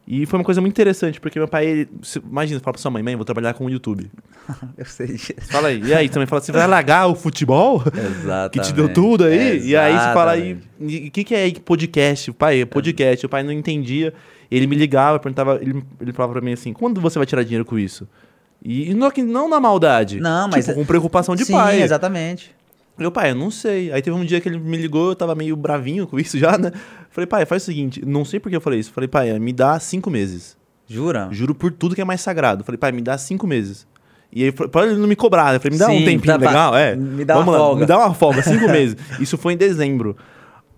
E foi uma coisa muito interessante, porque meu pai, ele, imagina, fala pra sua mãe, mãe, vou trabalhar com o YouTube. Eu sei disso. Fala aí. E aí, também fala, você vai largar o futebol? Exatamente. que te deu tudo aí? E aí você fala aí, Exatamente. o que, que é podcast? O pai, podcast. O pai não entendia. Ele me ligava, perguntava, ele, ele falava pra mim assim, quando você vai tirar dinheiro com isso? E, não, que- não na maldade. Não, mas- Tipo, com preocupação de Sim, pai. exatamente. Meu pai, eu não sei. Aí teve um dia que ele me ligou, eu tava meio bravinho com isso já, né? Falei, pai, faz o seguinte, não sei por que eu falei isso. Falei, pai, me dá cinco meses. Jura? Juro por tudo que é mais sagrado. Falei, pai, me dá cinco meses. E aí, pra ele não me cobrar, eu falei, me dá um Sim, tempinho tá, legal, é. Me dá Vamos uma lá, folga. Me dá uma folga, cinco meses. Isso foi em dezembro.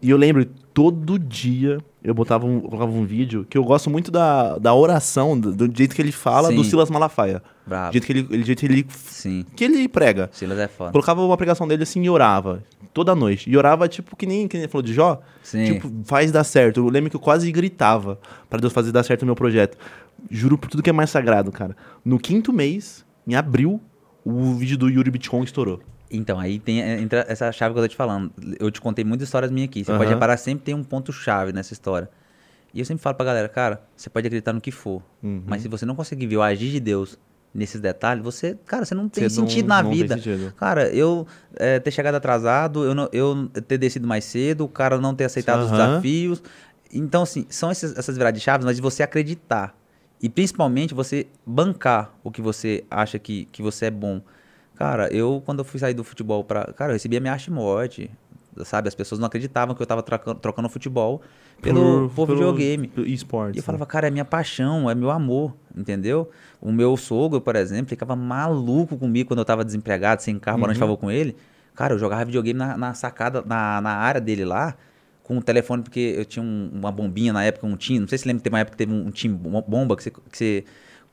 E eu lembro, todo dia eu botava um, colocava um vídeo que eu gosto muito da, da oração, do, do jeito que ele fala, do Sim. Silas Malafaia. Do Bravo. jeito que ele, jeito que ele, Sim. que ele prega. Silas é foda. Colocava uma pregação dele assim e orava. Toda noite. E orava, tipo, que nem, que nem falou de Jó. Sim. Tipo, faz dar certo. Eu lembro que eu quase gritava pra Deus fazer dar certo o meu projeto. Juro por tudo que é mais sagrado, cara. No quinto mês, em abril, o vídeo do Yuri Bitcoin estourou. Então, aí tem é, entra essa chave que eu tô te falando. Eu te contei muitas histórias minhas aqui. Você pode Aham. reparar, sempre tem um ponto-chave nessa história. E eu sempre falo pra galera, cara, você pode acreditar no que for. Uhum. Mas se você não conseguir ver o agir de Deus nesses detalhes, você, cara, você não tem Você não- sentido na não vida. sentido. Cara, eu é, ter chegado atrasado, eu, não- eu ter descido mais cedo, o cara não ter aceitado os Aham. desafios. Então, assim, são esses- essas viradas de chaves, mas de você acreditar. E principalmente você bancar o que você acha que, que você é bom. Cara, eu, quando eu fui sair do futebol pra. Cara, eu recebi ameaça de morte. Sabe? As pessoas não acreditavam que eu tava trocando, trocando futebol pelo, por, videogame. pelo esportes. E eu falava, cara, é minha paixão, é meu amor, entendeu? O meu sogro, por exemplo, ficava maluco comigo quando eu tava desempregado, sem carro, morando de favor com ele. Cara, eu jogava videogame na, na sacada, na, na área dele lá, com o telefone, porque eu tinha um- uma bombinha na época, um time, não sei se lembra que teve uma época que teve um, um time bom- bomba, que você, que você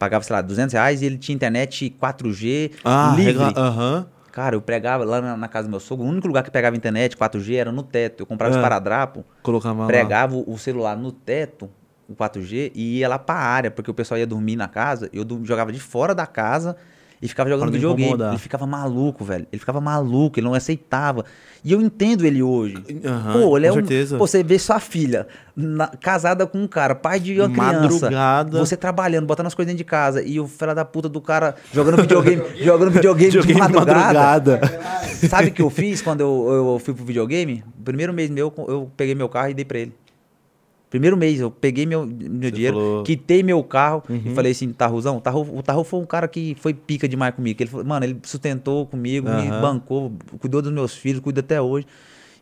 pagava, sei lá, 200 reais e ele tinha internet 4G Ah, livre. aham. Cara, eu pregava lá na, na casa do meu sogro, o único lugar que pegava internet 4G era no teto. Eu comprava Ah. os paradrapos, Colocava lá. pregava o o celular no teto, o 4G, e ia lá pra área, porque o pessoal ia dormir na casa, eu jogava de fora da casa e ficava jogando Pra videogame. Ele ficava maluco, velho. Ele ficava maluco, ele não aceitava. E eu entendo ele hoje. Aham, pô, ele é um. certeza. Pô, você vê sua filha na- casada com um cara, pai de uma criança. Madrugada. Você trabalhando, botando as coisas dentro de casa, e o filho da puta do cara jogando videogame, jogando videogame, Videogame de de madrugada. madrugada. Sabe o que eu fiz quando eu, eu fui pro videogame? Primeiro mês meu, eu peguei meu carro e dei pra ele. Primeiro mês, eu peguei meu, meu Você dinheiro, falou- Uhum. quitei meu carro e falei assim, Tarruzão, o Tarru, o foi um cara que foi pica demais comigo. Ele falou, mano, ele sustentou comigo, me Aham. bancou, cuidou dos meus filhos, cuida até hoje.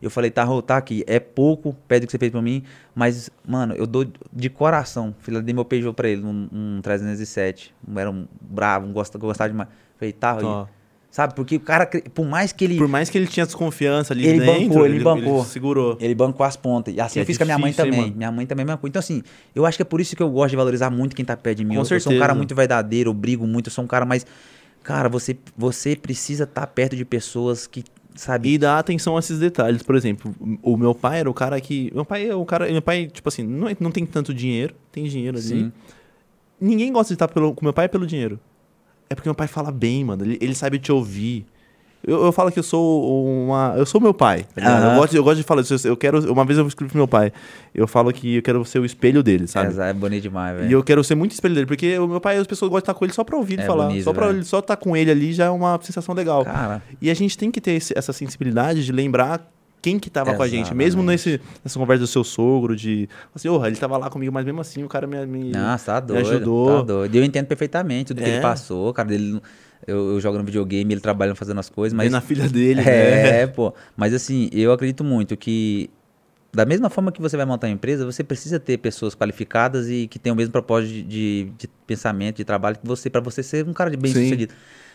Eu falei, Tarru, tá aqui, é pouco, pede o que você fez pra mim, mas, mano, eu dou de coração. Filha, dei meu Peugeot pra ele, um, um 307. Era um bravo, um gosta, gostava demais. Falei, Tarru, Ó. Sabe? Porque o cara, por mais que ele. Por mais que ele tinha desconfiança ali Ele dentro, bancou, ele bancou. segurou. Ele bancou as pontas. E assim Que é eu fiz com a minha mãe hein, também. mano? minha mãe também é a mesma coisa. Então, assim, eu acho que é por isso que eu gosto de valorizar muito quem tá perto de mim. Com eu, eu sou um certeza. cara muito verdadeiro, eu brigo muito, eu sou um cara mais. Cara, você, você precisa estar perto de pessoas que, sabe? E dá atenção a esses detalhes. Por exemplo, o meu pai era o cara que. Meu pai é o cara. Meu pai, tipo assim, não, é- não tem tanto dinheiro, tem dinheiro ali. Sim. Ninguém gosta de estar pelo, com meu pai pelo dinheiro. É porque meu pai fala bem, mano. Ele, ele sabe te ouvir. Eu, eu falo que eu sou uma. Eu sou meu pai. tá? Aham. Eu, gosto, de- eu gosto de falar isso. Eu quero. Uma vez eu escrevi pro meu pai. Eu falo que eu quero ser o espelho dele, sabe? É, é bonito demais, E velho. eu quero ser muito espelho dele, porque o meu pai, as pessoas gostam de estar com ele só pra ouvir ele É falar. bonito, só pra velho. ele, só estar com ele ali já é uma sensação legal. Cara, E a gente tem que ter esse- essa sensibilidade de lembrar quem que tava com a gente. Exatamente. Mesmo nesse, nessa conversa do seu sogro, de... Assim, oh, ele tava lá comigo, mas mesmo assim o cara me... me Nossa, tá me doido. ajudou. Tá doido. E eu entendo perfeitamente tudo que É. ele passou, cara. Ele, eu, eu jogando videogame, ele trabalhando fazendo as coisas, Mas mas. na filha dele, né? É, pô. Mas assim, eu acredito muito que. Da mesma forma que você vai montar uma empresa, você precisa ter pessoas qualificadas e que tenham o mesmo propósito de, de, de pensamento, de trabalho que você, para você ser um cara de bem Sim. sucedido.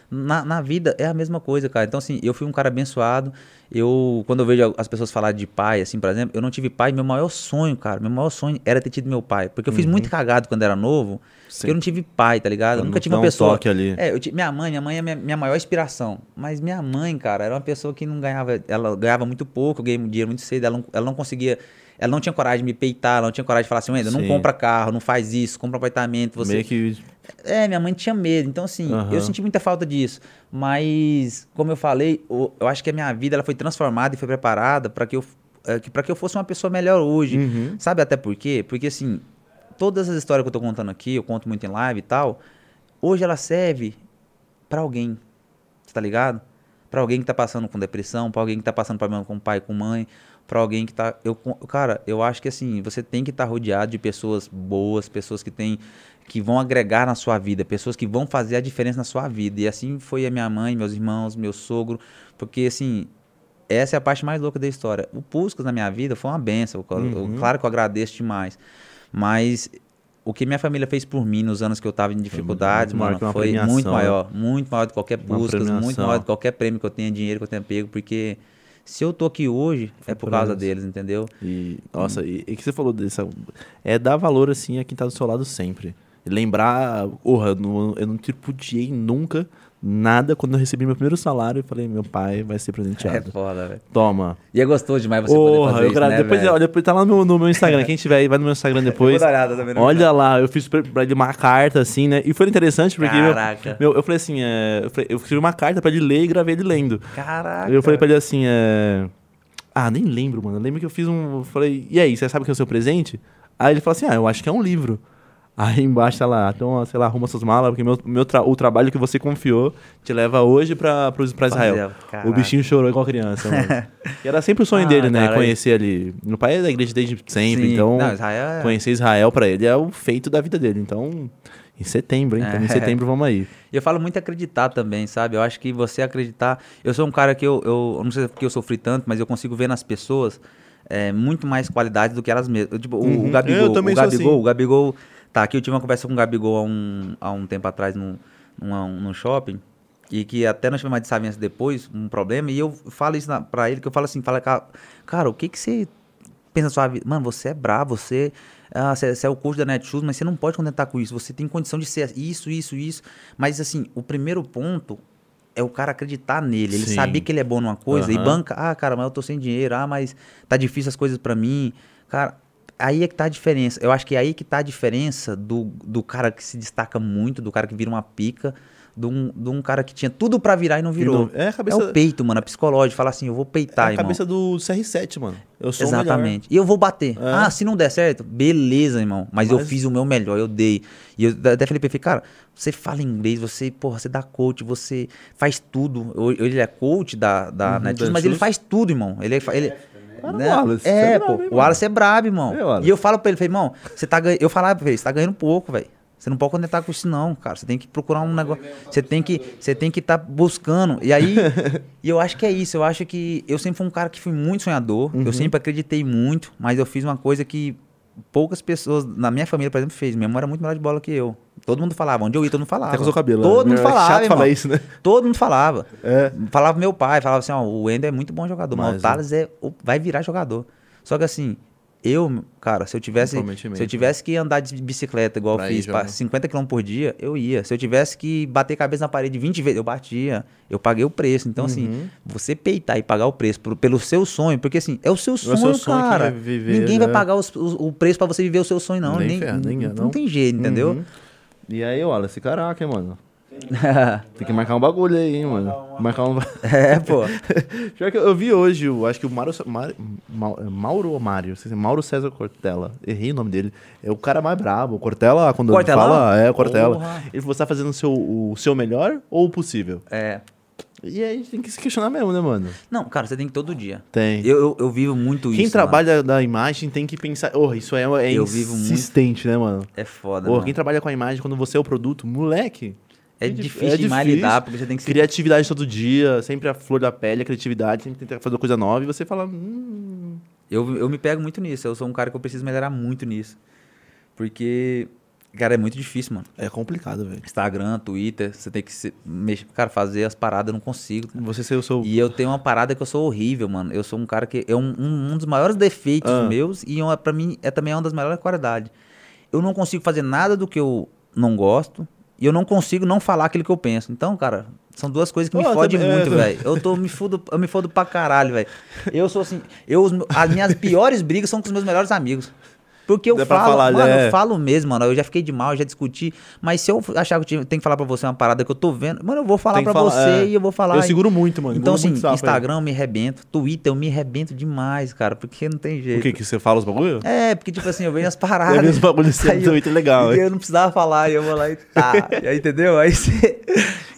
Na, na vida é a mesma coisa, cara. Então, assim, eu fui um cara abençoado. Eu, quando eu vejo as pessoas falar de pai, assim, por exemplo, eu não tive pai. Meu maior sonho, cara, meu maior sonho era ter tido meu pai. Porque eu fiz muito cagado quando era novo. Uhum. Sim. Porque eu não tive pai, tá ligado? Eu nunca tive uma dar um pessoa. toque ali. É, eu ti- minha mãe, minha mãe é minha, minha maior inspiração. Mas minha mãe, cara, era uma pessoa que não ganhava. Ela ganhava muito pouco, eu ganhei dinheiro muito cedo. Ela não, ela não conseguia. Ela não tinha coragem de me peitar, ela não tinha coragem de falar assim, Wendel, não compra carro, não faz isso, compra apartamento. Você... Meio que... É, minha mãe tinha medo. Então, assim, Aham. eu senti muita falta disso. Mas, como eu falei, o- eu acho que a minha vida ela foi transformada e foi preparada para que eu é, que- pra que eu fosse uma pessoa melhor hoje. Uhum. Sabe até por quê? Porque, assim, todas as histórias que eu tô contando aqui, eu conto muito em live e tal, hoje ela serve pra alguém. Você tá ligado? Pra alguém que tá passando com depressão, pra alguém que tá passando problema com pai, com mãe, pra alguém que tá. Eu, cara, eu acho que assim, você tem que estar rodeado de pessoas boas, pessoas que têm. Que vão agregar na sua vida, pessoas que vão fazer a diferença na sua vida. E assim foi a minha mãe, meus irmãos, meu sogro. Porque assim, essa é a parte mais louca da história. O Puscas na minha vida foi uma benção. Uhum. claro que eu agradeço demais. Mas o que minha família fez por mim nos anos que eu tava em dificuldades, muito maior mano, foi muito maior. Muito maior do que qualquer Puscas, muito maior do que qualquer prêmio que eu tenha, dinheiro que eu tenha pego. Porque se eu tô aqui hoje, é por causa eles. deles, entendeu? E, nossa, e, e que você falou dessa. É dar valor, assim, a quem tá do seu lado sempre. Lembrar, porra, eu não, eu não tripudiei nunca nada quando eu recebi meu primeiro salário e falei, meu pai vai ser É presenteado. foda, velho. Toma. E é gostoso demais você poder Porra, fazer eu isso, né, depois, olha, depois tá lá no, no meu Instagram. Quem tiver aí, vai no meu Instagram depois. no Olha lá, eu fiz pra pra ele uma carta, assim, né? E foi interessante porque. meu- Caraca. meu- eu falei assim, é, eu, falei- eu escrevi uma carta pra ele ler e gravei ele lendo. Caraca. Eu falei pra ele assim, é... Ah, nem lembro, mano. Eu lembro que eu fiz um... Eu falei, e aí, você sabe o que é o seu presente? Aí ele falou assim, ah, eu acho que é um livro. Aí embaixo tá lá, então, sei lá, arruma suas malas, porque meu, meu tra- o trabalho que você confiou te leva hoje pra, pros- pra Israel. Caraca. O bichinho chorou igual criança, mano. e era sempre o sonho Ah, dele, né? cara, Conhecer ali. Meu pai é da igreja desde sempre, Sim. então... Não, Israel é- Conhecer Israel pra ele é o feito da vida dele. Então, em setembro, hein? Então, em É. setembro vamos aí. E eu falo muito acreditar também, sabe? Eu acho que você acreditar. Eu sou um cara que eu, eu não sei se é porque eu sofri tanto, mas eu consigo ver nas pessoas é, muito mais qualidade do que elas mesmas. Tipo, o- Uhum. o Gabigol. Eu também o sou Gabigol, assim. o Gabigol. Tá, aqui eu tive uma conversa com o Gabigol há um, há um tempo atrás num, num, num shopping. E que até nós tivemos uma desavença depois, um problema, e eu falo isso na, pra ele, que eu falo assim, fala, cara, cara, o que que você pensa na sua vida? Mano, você é bravo, você, ah, você, você é o coach da Netshoes, mas você não pode contentar com isso. Você tem condição de ser isso, isso, isso. Mas assim, o primeiro ponto é o cara acreditar nele. Ele Sim. saber que ele é bom numa coisa e Aham. banca, ah, cara, mas eu tô sem dinheiro, ah, mas tá difícil as coisas pra mim. Cara, aí é que tá a diferença. Eu acho que é aí que tá a diferença do, do cara que se destaca muito, do cara que vira uma pica, de um, de um cara que tinha tudo pra virar e não virou. não- é a cabeça- É o peito, mano, a psicológica. Fala assim, eu vou É peitar, a irmão. cabeça do CR7, mano. Eu sou o melhor. Exatamente. E eu vou bater. É. Ah, se não der certo, beleza, irmão. Mas, eu Mas- fiz o meu melhor, eu dei. E eu até falei pra ele, cara, você fala inglês, você, porra, você dá coach, você faz tudo. Hoje ele é coach da, da Uhum, da mas ele faz tudo, irmão. Ele, é fa- ele, Cara, né? o Wallace, você é, é pô, brabo, hein, o? Wallace é brabo, irmão. É, Wallace. e eu falo pra ele, falei, irmão, você tá ganhando. Eu falava pra ele, você tá ganhando pouco, velho. Você não pode contentar com isso, não, cara. Você tem que procurar um negócio. Você tem que você tem que estar buscando. E aí, e eu acho que é isso. Eu acho que eu sempre fui um cara que fui muito sonhador. Uhum. Eu sempre acreditei muito, mas eu fiz uma coisa que poucas pessoas na minha família, por exemplo, fez. Minha mãe era muito melhor de bola que eu. Todo mundo falava. Onde eu ia, todo mundo falava. Até com o cabelo. Todo né? mundo É falava, chato irmão. falar isso, né? Todo mundo falava. É. Falava meu pai, falava assim, ó, o Wendel é muito bom jogador, mas, Mas, o Thales é, o- vai virar jogador. Só que assim, eu, cara, se eu tivesse, se eu tivesse que andar de bicicleta igual eu fiz, pra jogar. 50 km por dia, eu ia. Se eu tivesse que bater cabeça na parede 20 vezes, eu batia. Eu paguei o preço. Então assim, Uhum. você peitar e pagar o preço por- pelo seu sonho, porque assim, é o seu sonho, seu sonho cara. vai viver, Ninguém vai né? pagar os- o, o preço pra você viver o seu sonho não, Nem nem, ferro, nem não, não. tem jeito, entendeu? Uhum. E aí, olha, esse caraca, hein, mano. Tem que marcar um bagulho aí, hein, mano. Marcar um. é, pô. Pior que eu, eu vi hoje, eu acho que o Mauro, Mauro ou Mário, não sei se é Mauro César Cortella, errei o nome dele. É o cara mais brabo. Cortella, quando ele Cortelão? fala, é Cortella. Porra. Ele falou, você tá fazendo o seu, o seu melhor ou o possível? É. E aí a gente tem que se questionar mesmo, né, mano? Não, cara, você tem que todo dia. Tem. Eu, eu, eu vivo muito isso. Quem trabalha da imagem tem que pensar. Oh, isso é, é Eu vivo muito- insistente, né, mano? É foda. Oh, mano. quem trabalha com a imagem quando você é o produto, moleque. É dif- difícil demais lidar, porque você tem que ser. Criatividade todo dia, sempre a flor da pele, a criatividade, sempre tentar fazer coisa nova e você fala. Hum, Eu, eu me pego muito nisso. Eu sou um cara que eu preciso melhorar muito nisso. Porque, cara, é muito difícil, mano. é complicado, velho. Instagram, Twitter, você tem que se, mexer, cara, fazer as paradas, eu não consigo. Você ser o seu. E eu tenho uma parada que eu sou horrível, mano. Eu sou um cara que. É um, um, um dos maiores defeitos Ah. meus e uma, pra mim é também uma das maiores qualidades. Eu não consigo fazer nada do que eu não gosto e eu não consigo não falar aquilo que eu penso. Então, cara, são duas coisas que me fodem muito, é, velho. Eu tô me fudo, eu me fodo pra caralho, velho. Eu sou assim, eu, as minhas piores brigas são com os meus melhores amigos. Porque eu Dá falo, falar, mano, né? eu falo mesmo, mano. Eu já fiquei de mal, eu já discuti. Mas se eu achar que eu tenho que falar pra você uma parada que eu tô vendo, mano, eu vou falar pra falar, você é. e eu vou falar. Eu seguro muito, mano. então, assim, Instagram eu me arrebento, Twitter eu me arrebento demais, cara, porque não tem jeito. O que? Que você fala os bagulho? É, porque, tipo assim, eu vejo as Eu paradas. vi os bagulhos eu- muito legal, e eu não precisava falar, e eu vou lá e tá. E aí, entendeu? Aí você.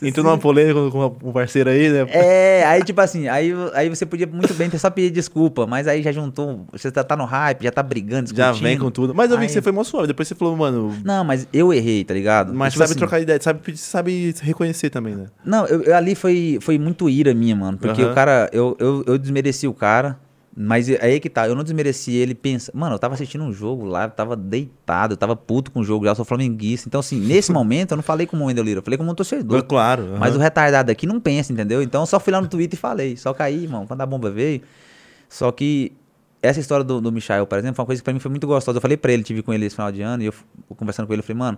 Entrou numa polêmica com um parceiro aí, né? É, aí, tipo assim, aí, aí você podia muito bem ter só pedir desculpa, mas aí já juntou. Você tá, tá no hype, já tá brigando, Já discutindo. Com tudo. Mas eu vi que você foi mó suave. Depois você falou, mano. Não, mas eu errei, tá ligado? Mas Tipo sabe assim, trocar ideia, sabe, sabe reconhecer também, né? Não, eu, eu- ali foi, foi muito ira minha, mano. Porque o cara, eu, eu, eu desmereci o cara, mas é aí que tá, eu não desmereci ele, pensa. Mano, eu tava assistindo um jogo lá, eu tava deitado, eu tava puto com o jogo, já eu sou flamenguista. Então, assim, nesse momento eu não falei como o Wendel Lira, eu falei como um torcedor. Claro. Mas o retardado aqui não pensa, entendeu? Então eu só fui lá no Twitter e falei. Só que aí, irmão, quando a bomba veio. Só que essa história do, do Michael, por exemplo, foi uma coisa que pra mim foi muito gostosa. Eu falei pra ele, tive com ele esse final de ano, e eu conversando com ele, eu falei, mano,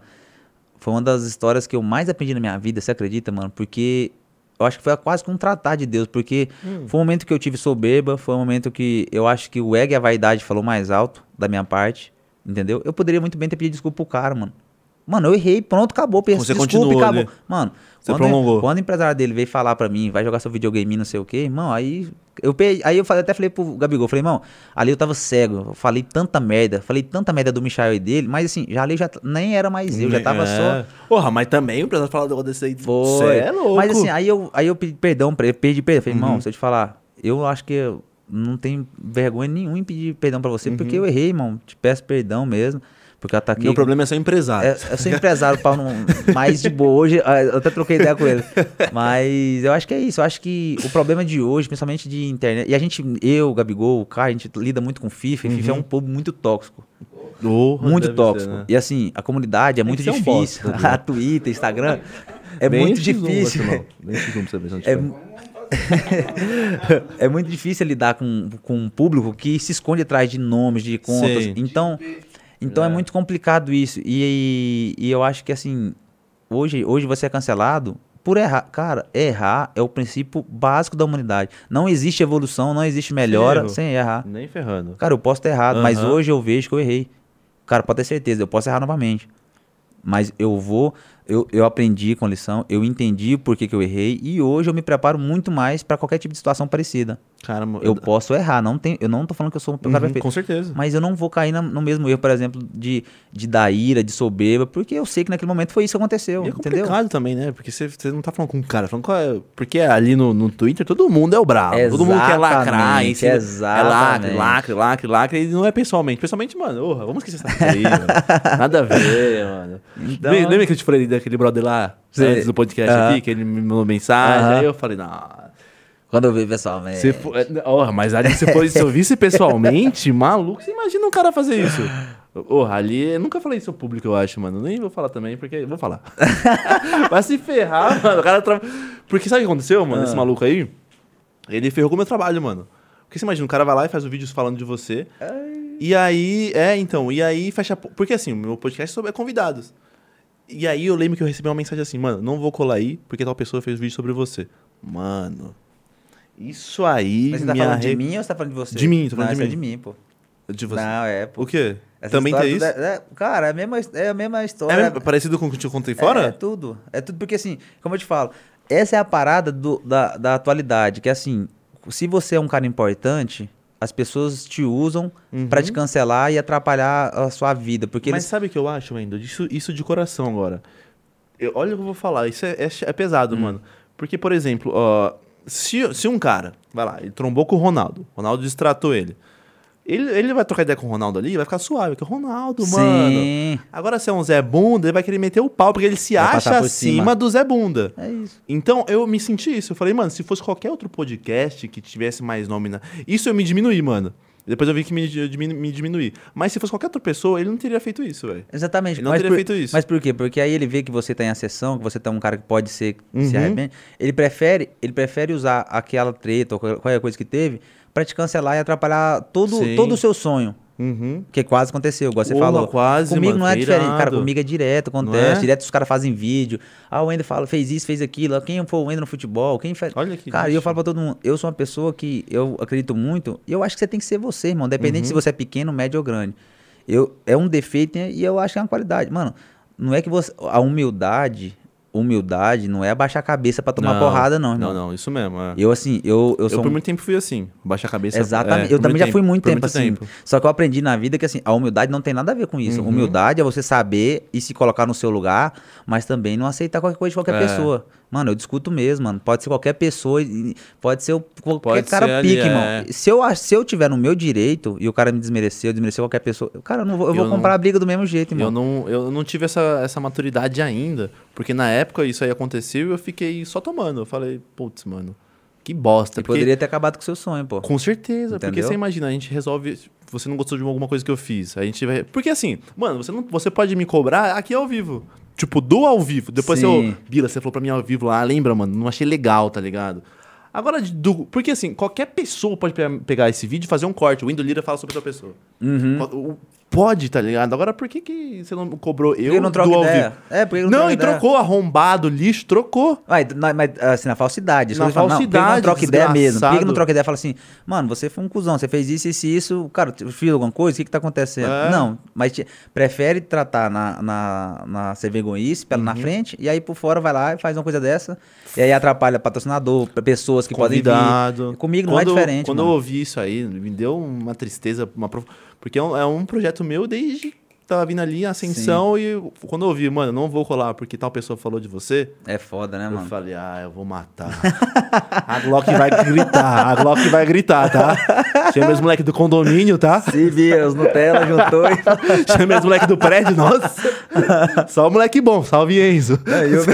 foi uma das histórias que eu mais aprendi na minha vida, você acredita, mano? Porque eu acho que foi quase que um tratar de Deus, porque foi um momento que eu tive soberba, foi um momento que eu acho que o ego e a vaidade falou mais alto da minha parte, entendeu? Eu poderia muito bem ter pedido desculpa pro cara, mano. Mano, eu errei, pronto, acabou, peço Você desculpa acabou. ali. Mano, Você quando, prolongou. quando o empresário dele veio falar pra mim, vai jogar seu videogame, não sei o quê, irmão, aí eu, pe- aí eu falei, até falei pro Gabigol, falei, irmão, ali eu tava cego, eu falei tanta merda, falei tanta merda do Michael e dele, mas assim, já ali já nem era mais eu, já tava É. só. Porra, mas também o empresário falar do desse aí. Foi. Cê é louco. Mas assim, aí eu, aí eu pedi perdão pra ele, pedi perdão. Falei, Uhum. irmão, se eu te falar, eu acho que eu não tenho vergonha nenhuma em pedir perdão pra você, porque eu errei, irmão. Te peço perdão mesmo. Porque eu ataquei. Uhum. Meu problema é ser empresário. É, eu sou empresário pau não, mais de boa. Hoje, ah, eu até troquei ideia com ele. Mas eu acho que é isso. Eu acho que o problema de hoje, principalmente de internet. E a gente, eu, Gabigol, o Caio, a gente lida muito com FIFA. E FIFA é um povo muito tóxico. Porra, Muito tóxico. ser, né? E assim, a comunidade é muito um difícil. bosta, né? a Twitter, Instagram. É Nem muito zoom, difícil. Zoom pra você ver É, é muito difícil lidar com, com um público que se esconde atrás de nomes, de contas. Sim. Então, então é. É. muito complicado isso. E, e eu acho que assim, hoje, hoje você é cancelado por errar. Cara, errar é o princípio básico da humanidade. Não existe evolução, não existe melhora erro. sem errar. Nem ferrando. Cara, eu posso ter errado, mas Aham. hoje eu vejo que eu errei. Cara, pode ter certeza, eu posso errar novamente. Mas eu vou, eu, eu aprendi com a lição, eu entendi por que, que eu errei e hoje eu me preparo muito mais pra qualquer tipo de situação parecida. Cara, Eu posso errar, não tem, eu não tô falando que eu sou um cara Uhum, perfeito. com certeza. Mas eu não vou cair na- no mesmo erro, por exemplo, de, de dar ira, de soberba, porque eu sei que naquele momento foi isso que aconteceu, E é entendeu? complicado também, né? Porque você, você não tá falando com um cara, falando com a- Porque ali no, no Twitter todo mundo é o bravo. todo mundo quer lacrar. Exatamente, em cima- É lacre, exatamente. lacre, lacre, lacre. E não é pessoalmente. Pessoalmente, mano, orra, vamos esquecer essa aí, mano. Nada a ver, mano. Então- Lembra que eu te falei daquele brother lá, Sei. antes do podcast aqui, que ele me mandou mensagem? Aí eu falei, não. Quando eu vi pessoalmente. For, orra, mas ali se, for, se eu visse pessoalmente, maluco, você imagina um cara fazer isso. Ô, ali, eu nunca falei isso ao público, eu acho, mano. Nem vou falar também, porque. Vou falar. Vai se ferrar, mano. O cara tra... Porque sabe o que aconteceu, mano? Ah. Esse maluco aí. Ele ferrou com o meu trabalho, mano. Porque você imagina, o cara vai lá e faz o vídeo falando de você. E aí. É, então. E aí fecha. Porque assim, o meu podcast é sobre convidados. E aí eu lembro que eu recebi uma mensagem assim, mano, não vou colar aí, porque tal pessoa fez vídeo sobre você. Mano. Isso aí. Mas você tá falando de mim ou você tá falando de você? De mim, tô falando Não, de é mim. de mim, pô. De você. Não, é, pô. O quê? Essa Também tem isso? é- é- cara, é a mesma, é a mesma história. É parecido com o que eu te contei fora? É, é tudo. É tudo porque, assim, como eu te falo, essa é a parada do- da, da atualidade, que assim, se você é um cara importante, as pessoas te usam pra te cancelar e atrapalhar a sua vida. Porque Uhum. Mas eles. sabe o que eu acho, Wendel? Isso, isso de coração agora. Eu- olha o que eu vou falar, isso é, é, é pesado, Hum. mano. Porque, por exemplo, ó, se, se um cara, vai lá, ele trombou com o Ronaldo, o Ronaldo distratou ele. Ele, ele vai trocar ideia com o Ronaldo ali, vai ficar suave, porque o Ronaldo, mano. Sim. Agora, se é um Zé Bunda, ele vai querer meter o pau, porque ele se Vai acha acima cima. do Zé Bunda. É isso. Então, eu me senti isso. Eu falei, mano, se fosse qualquer outro podcast que tivesse mais nome na... Isso eu me diminuí, mano. Depois eu vi que me, me diminuí. Mas se fosse qualquer outra pessoa, ele não teria feito isso, velho. Exatamente. Ele não mas teria por, feito isso. Mas por quê? Porque aí ele vê que você tá em acessão, que você tá um cara que pode ser se Uhum. arrepende. Ele prefere, ele prefere usar aquela treta ou qual- qualquer coisa que teve pra te cancelar e atrapalhar todo, Sim. todo o seu sonho. Uhum. Que quase aconteceu, igual você Porra, falou. quase, comigo mano, não é diferente, cara. Comigo é direto, acontece. é? Direto os caras fazem vídeo. Ah, o Wender fala, fez isso, fez aquilo. Ah, Quem foi o Wender no futebol? Quem fez. Olha que Cara, e eu falo pra todo mundo, eu sou uma pessoa que eu acredito muito, e eu acho que você tem que ser você, irmão. Independente Uhum. se você é pequeno, médio ou grande. Eu, é um defeito e eu acho que é uma qualidade. Mano, não é que você. A humildade, humildade não é abaixar a cabeça pra tomar porrada, não, irmão. Não, não, isso mesmo. é. Eu, assim, eu, eu Eu, sou por um- muito tempo fui assim. Baixa a cabeça. Exatamente. é, eu por também muito já fui muito por tempo assim. Só que eu aprendi na vida que assim, a humildade não tem nada a ver com isso. Uhum. Humildade é você saber e se colocar no seu lugar, mas também não aceitar qualquer coisa de qualquer É. pessoa. Mano, eu discuto mesmo, mano. Pode ser qualquer pessoa, e- pode ser o- qualquer Pode cara ser ali, pique, é. Se eu, se eu tiver no meu direito e o cara me desmereceu, desmereceu qualquer pessoa, cara, eu, não vou, eu vou Eu comprar não- a briga do mesmo jeito. Eu não, eu não tive essa, essa maturidade ainda. Porque na época isso aí aconteceu e eu fiquei só tomando. Eu falei, putz, mano, que bosta. Você porque- poderia ter acabado com o seu sonho, pô. Com certeza, porque Entendeu? você imagina, a gente resolve. Você não gostou de alguma coisa que eu fiz. A gente vai. Porque assim, mano, você, não, você pode me cobrar aqui ao vivo. Tipo, do ao vivo. Depois Sim. você. Bila, você falou pra mim ao vivo lá, lembra, mano? Não achei legal, tá ligado? Agora, do, porque assim, qualquer pessoa pode pe- pegar esse vídeo e fazer um corte. O Window Lira fala sobre outra pessoa. Uhum. O- o- Pode, tá ligado? Agora, por que, que você não cobrou eu Por que não troca do ideia? É, por que não Não, e ideia? trocou, arrombado, lixo, trocou. Mas, mas, assim, na falsidade. Na falo, não, falsidade, não troca ideia mesmo? Por que não troca ideia e fala assim, mano, você foi um cuzão, você fez isso, isso e isso, cara, fiz alguma coisa, o que que tá acontecendo? É. Não, mas te- prefere tratar na, na, na ser vergonhice, pela Uhum. na frente, e aí por fora vai lá e faz uma coisa dessa, e aí atrapalha patrocinador, pessoas que podem Convidado. vir. Comigo não é Quando- diferente, Quando mano. eu ouvi isso aí, me deu uma tristeza, uma prof- porque é um, é um projeto meu desde que tava vindo ali, a ascensão, e eu- quando eu ouvi, mano, não vou colar porque tal pessoa falou de você, É foda, né, eu mano? falei, ah, eu vou matar. a Glock vai gritar, a Glock vai gritar, tá? Chama os moleques do condomínio, tá? Se vira, os Nutella juntou e... Chama os moleques do prédio, nossa. Só o moleque bom, salve Enzo. Aí eu...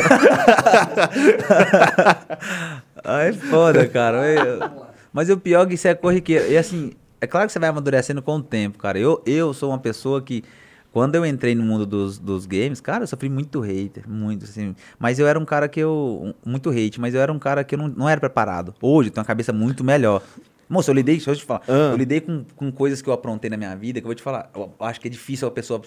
Ai, foda, cara. Eu- Mas o pior é que isso é corriqueiro. E assim, é claro que você vai amadurecendo com o tempo, cara. Eu, eu sou uma pessoa que, quando eu entrei no mundo dos, dos games, cara, eu sofri muito hater, muito, assim. Mas eu era um cara que eu. Muito hate, mas eu era um cara que eu não, não era preparado. Hoje eu tenho uma cabeça muito melhor. Moço, eu lidei, deixa eu te falar. Ah. Eu lidei com, com coisas que eu aprontei na minha vida, que eu vou te falar. Eu acho que é difícil a pessoa.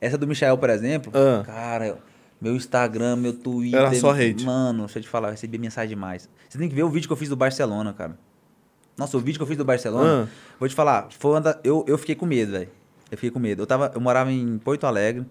Essa do Michael, por exemplo, Ah. cara, meu Instagram, meu Twitter. Era só hate. Mano, deixa eu te falar, eu recebi mensagem demais. Você tem que ver o vídeo que eu fiz do Barcelona, cara. Nossa, o vídeo que eu fiz do Barcelona, Ah. vou te falar, foi uma da- eu, eu fiquei com medo, velho. Eu fiquei com medo. Eu, tava, eu morava em Porto Alegre.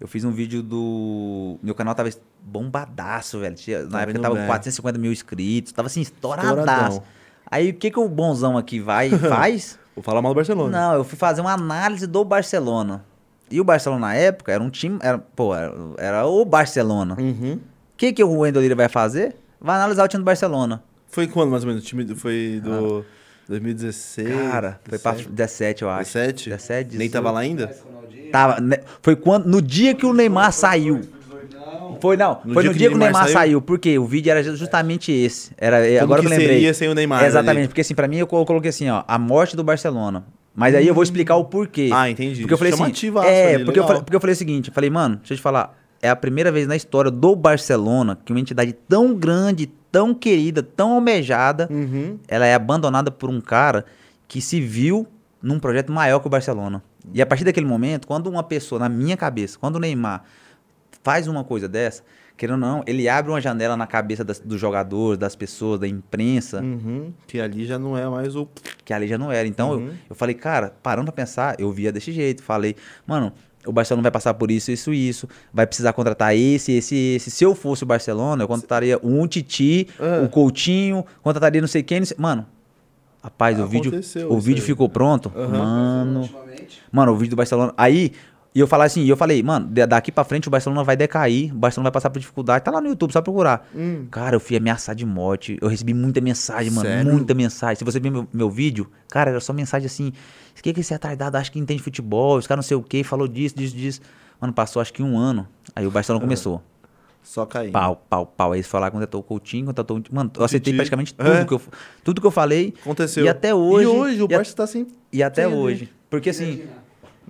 Eu fiz um vídeo do. Meu canal tava bombadaço, velho. Na Tá época tava com 450 mil inscritos. Tava assim, estouradaço. Estouradão. Aí o que, que o bonzão aqui vai e faz? Vou falar mal do Barcelona. Não, eu fui fazer uma análise do Barcelona. E o Barcelona na época era um time. Era, pô, era, era o Barcelona. O Uhum. que, que o Wendel Lira vai fazer? Vai analisar o time do Barcelona. Foi quando, mais ou menos? O time foi do 2016? Ah. Cara, foi pra 17? 17, eu acho. 17? 17, Nem 18. tava lá ainda? Tava, né, foi quando, no dia que o Neymar saiu. Foi não, No foi dia no que dia o que o Neymar Neymar saiu? saiu? porque o vídeo era justamente esse. Era é, Como agora que eu lembrei. seria sem o Neymar Exatamente, ali? porque assim, pra mim eu co- coloquei assim, ó, a morte do Barcelona. Mas aí eu vou explicar o porquê. Ah, entendi. Porque eu falei assim, é, ali, porque eu, falei, porque eu falei o seguinte, eu falei, mano, deixa eu te falar, é a primeira vez na história do Barcelona que uma entidade tão grande, tão querida, tão almejada, Uhum. ela é abandonada por um cara que se viu num projeto maior que o Barcelona. E a partir daquele momento, quando uma pessoa, na minha cabeça, quando o Neymar faz uma coisa dessa, querendo ou não, ele abre uma janela na cabeça das, dos jogadores, das pessoas, da imprensa, Uhum. Que ali já não é mais o. que ali já não era. Então eu, Uhum. eu falei, cara, parando pra pensar, eu via desse jeito. Falei, mano, o Barcelona vai passar por isso, isso, isso. Vai precisar contratar esse, esse, esse. Se eu fosse o Barcelona, eu contrataria um Titi, Ah. o Coutinho, contrataria não sei quem. Não sei... Mano, rapaz, o vídeo, o vídeo aí. ficou pronto. Aham. Mano, Ultimamente. mano, o vídeo do Barcelona. Aí, e eu falei assim, e eu falei, mano, da- daqui pra frente o Barcelona vai decair, o Barcelona vai passar por dificuldade. Tá lá no YouTube, só procurar. Hum. Cara, eu fui ameaçado de morte. Eu recebi muita mensagem, mano. Sério? Muita mensagem. Se você ver meu, meu vídeo, cara, era só mensagem assim. O que, que esse retardado acha que entende futebol? Os caras não sei o que, falou disso, disso, disso. Mano, passou acho que um ano. Aí o Barcelona começou. Só cair. Pau, pau, pau. Aí eles falaram, contratou o Coutinho, contratou o. Mano, eu aceitei Titi. praticamente tudo, É. que eu, tudo que eu falei. Aconteceu. E até hoje. E hoje o Barça tá assim. e até hoje. Porque assim.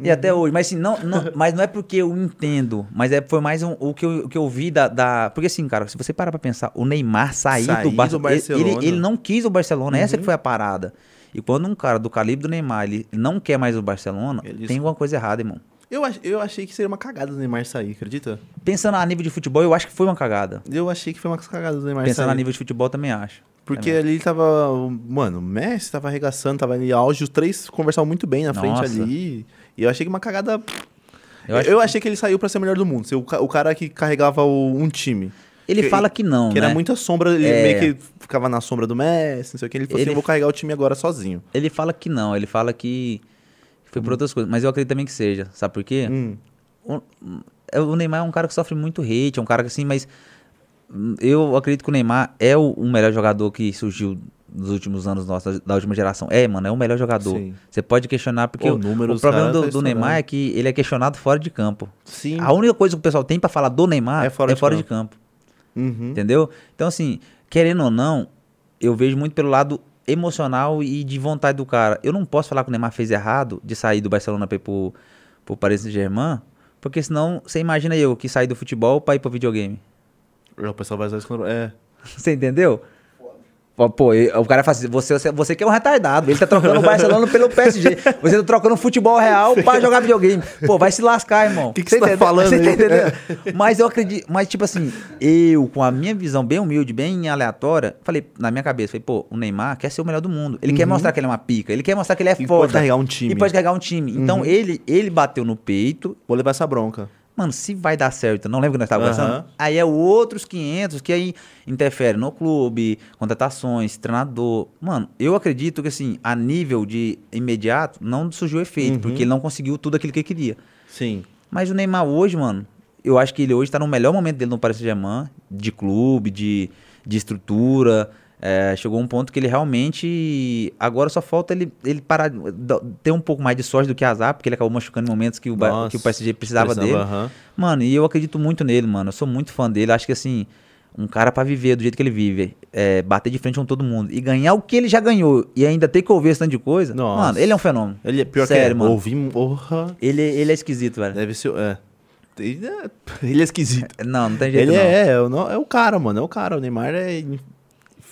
E Uhum. até hoje. Mas assim, não, não, mas não é porque eu entendo. Mas é, foi mais um- o, que eu, o que eu vi da, da- Porque assim, cara, se você parar pra pensar, o Neymar sair do, Bar- do Barcelona. Uhum. Ele, ele não quis o Barcelona. Essa que foi a parada. E quando um cara do calibre do Neymar, ele não quer mais o Barcelona, Ele- tem alguma coisa errada, irmão. Eu, eu achei que seria uma cagada do Neymar sair, acredita? Pensando a nível de futebol, eu acho que foi uma cagada. Eu achei que foi uma cagada do Neymar Pensando sair. a nível de futebol, também acho. Porque Também. ali ele tava. Mano, o Messi tava arregaçando, tava em auge, os três conversavam muito bem na frente Nossa. ali. E eu achei que uma cagada. Eu Eu, acho achei que ele saiu pra ser o melhor do mundo, ser o, o cara que carregava o- um time. Ele que- fala que não, que né? era muita sombra, ele É. meio que ficava na sombra do Messi, não sei o que. Ele falou assim: Ele- eu vou carregar o time agora sozinho. Ele fala que não, ele fala que foi por outras coisas. Mas eu acredito também que seja. Sabe por quê? Hum. O, o Neymar é um cara que sofre muito hate, é um cara que assim, mas hum, eu acredito que o Neymar é o, o melhor jogador que surgiu nos últimos anos nossos, da última geração. É, mano, é o melhor jogador. Sim. Você pode questionar, porque Pô, o, o problema do, tá do Neymar é que ele é questionado fora de campo. Sim. A única coisa que o pessoal tem pra falar do Neymar É é fora fora, de de campo. Uhum. Entendeu? Então, assim, querendo ou não, eu vejo muito pelo lado emocional e de vontade do cara. Eu não posso falar que o Neymar fez errado de sair do Barcelona pra ir pro, pro Paris Saint-Germain, porque senão você imagina eu que saí do futebol pra ir pro videogame. O pessoal vai usar isso quando. É. Você entendeu? Pô, e- o cara fala assim, você, você, você que é um retardado, ele tá trocando o Barcelona pelo PSG. Você tá trocando futebol real pra jogar videogame. Pô, vai se lascar, irmão. Que que você tá falando Você aí? tá entendendo? Mas eu acredito, mas tipo assim, eu com a minha visão bem humilde, bem aleatória, falei na minha cabeça, falei, pô, o Neymar quer ser o melhor do mundo. Ele quer mostrar que ele é uma pica, ele quer mostrar que ele é E foda. pode carregar um time. E pode carregar um time. Então ele, ele bateu no peito, Vou levar essa bronca. Mano, se vai dar certo, não lembro que nós estávamos Aham. conversando? Aí é outros 500 que aí interfere no clube, contratações, treinador. Mano, eu acredito que assim, a nível de imediato, não surgiu efeito, Uhum. porque ele não conseguiu tudo aquilo que ele queria. Sim. Mas o Neymar hoje, mano, eu acho que ele hoje tá no melhor momento dele no Paris Saint-Germain, de clube, de, de estrutura. É, chegou um ponto que ele realmente. Agora só falta ele, ele parar, ter um pouco mais de sorte do que azar, porque ele acabou machucando em momentos que o, Nossa, que o PSG precisava, dele. aham. Mano, e eu acredito muito nele, mano. Eu sou muito fã dele. Acho que assim, um cara pra viver do jeito que ele vive, é, bater de frente com todo mundo e ganhar o que ele já ganhou e ainda ter que ouvir esse tanto de coisa. Nossa. Mano, ele é um fenômeno. Ele é pior Sério, que é. mano. Ouvi. Porra. Ele, ele é esquisito, velho. Deve ser. É. Ele é, ele é esquisito. Não, não tem jeito Ele não. é, é, é o cara, mano. É o cara. O Neymar é.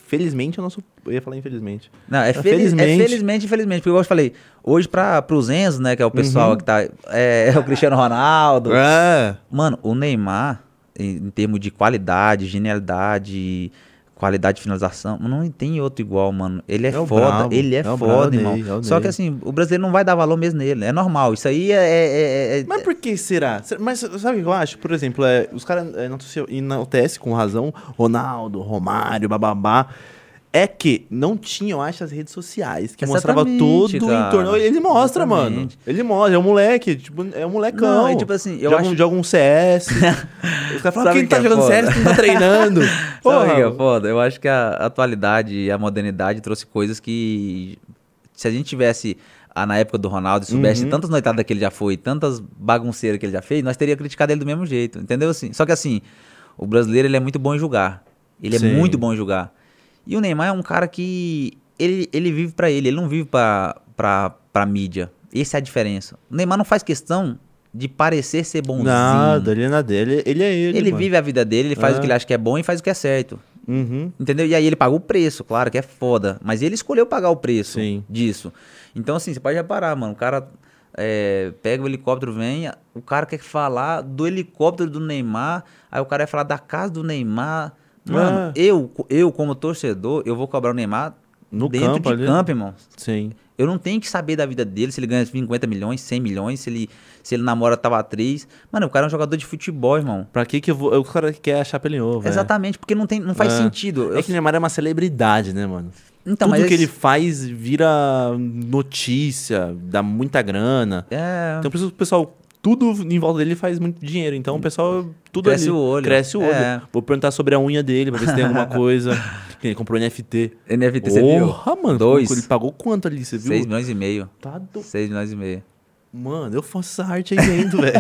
Felizmente o nosso. Eu ia falar infelizmente. Não, é, É, feliz, felizmente. é felizmente, infelizmente. Porque igual eu falei, hoje pra, pros Enzo, né, que é o pessoal Uhum. que tá... É, é o Cristiano Ronaldo. É. Mano, o Neymar, em, em termos de qualidade, genialidade, qualidade de finalização, não tem outro igual, mano. Ele é, É foda, brabo, ele é, é foda, irmão. Ney, é Só que assim, o brasileiro não vai dar valor mesmo nele, é normal. Isso aí é... é- é- é- Mas por que será? Ser- Mas sabe o que eu acho? Por exemplo, é, os caras enaltece- enaltecem com razão Ronaldo, Romário, bababá. É que não tinha, eu acho, as redes sociais que mostrava Exatamente, todo o cara. entorno. Ele mostra, Exatamente. mano. Ele mostra, é um moleque, tipo, é um molecão. Não, tipo assim, eu joga, acho- um, joga um CS. Os caras falam, Sabe quem que tá é jogando foda? CS, quem tá treinando. Sabe o que é Porra. foda? Eu acho que a atualidade e a modernidade trouxe coisas que. Se a gente tivesse ah, na época do Ronaldo e soubesse Uhum. tantas noitadas que ele já foi, tantas bagunceiras que ele já fez, nós teríamos criticado ele do mesmo jeito, entendeu? Assim, só que assim, o brasileiro ele é muito bom em julgar. Ele Sim. é muito bom em julgar. E o Neymar é um cara que. Ele, ele vive pra ele, ele não vive pra, pra, pra mídia. Essa é a diferença. O Neymar não faz questão de parecer ser bonzinho. Nada, ele é na dele, ele é ele. Ele mano. vive a vida dele, ele faz É. o que ele acha que é bom e faz o que é certo. Uhum. Entendeu? E aí ele pagou o preço, claro que é foda. Mas ele escolheu pagar o preço Sim. disso. Então, assim, você pode reparar, mano. O cara é, pega o helicóptero, vem, o cara quer falar do helicóptero do Neymar, aí o cara vai falar da casa do Neymar. Mano, Ah. eu, eu, como torcedor, eu vou cobrar o Neymar No dentro campo de ali. campo, irmão. Sim. Eu não tenho que saber da vida dele, se ele ganha 50 milhões, 100 milhões, se ele, se ele namora tava atriz. Mano, o cara é um jogador de futebol, irmão. Pra que que eu vou... O cara quer achar pele ovo, é. Exatamente, porque não, tem, não faz É. sentido. É Eu- que o Neymar é uma celebridade, né, mano? então, Tudo mas que ele faz vira notícia, dá muita grana. É, Então, por isso o pessoal, tudo em volta dele faz muito dinheiro. Então, o pessoal, tudo Cresce ali, o olho. Cresce o olho. É. Vou perguntar sobre a unha dele, pra ver se tem alguma coisa. Ele comprou NFT. NFT, você viu? Porra, mano. Dois. Ele pagou quanto ali, você viu? 6 milhões e meio. Tá do... 6 milhões e meio. Mano, eu faço essa arte aí dentro, velho.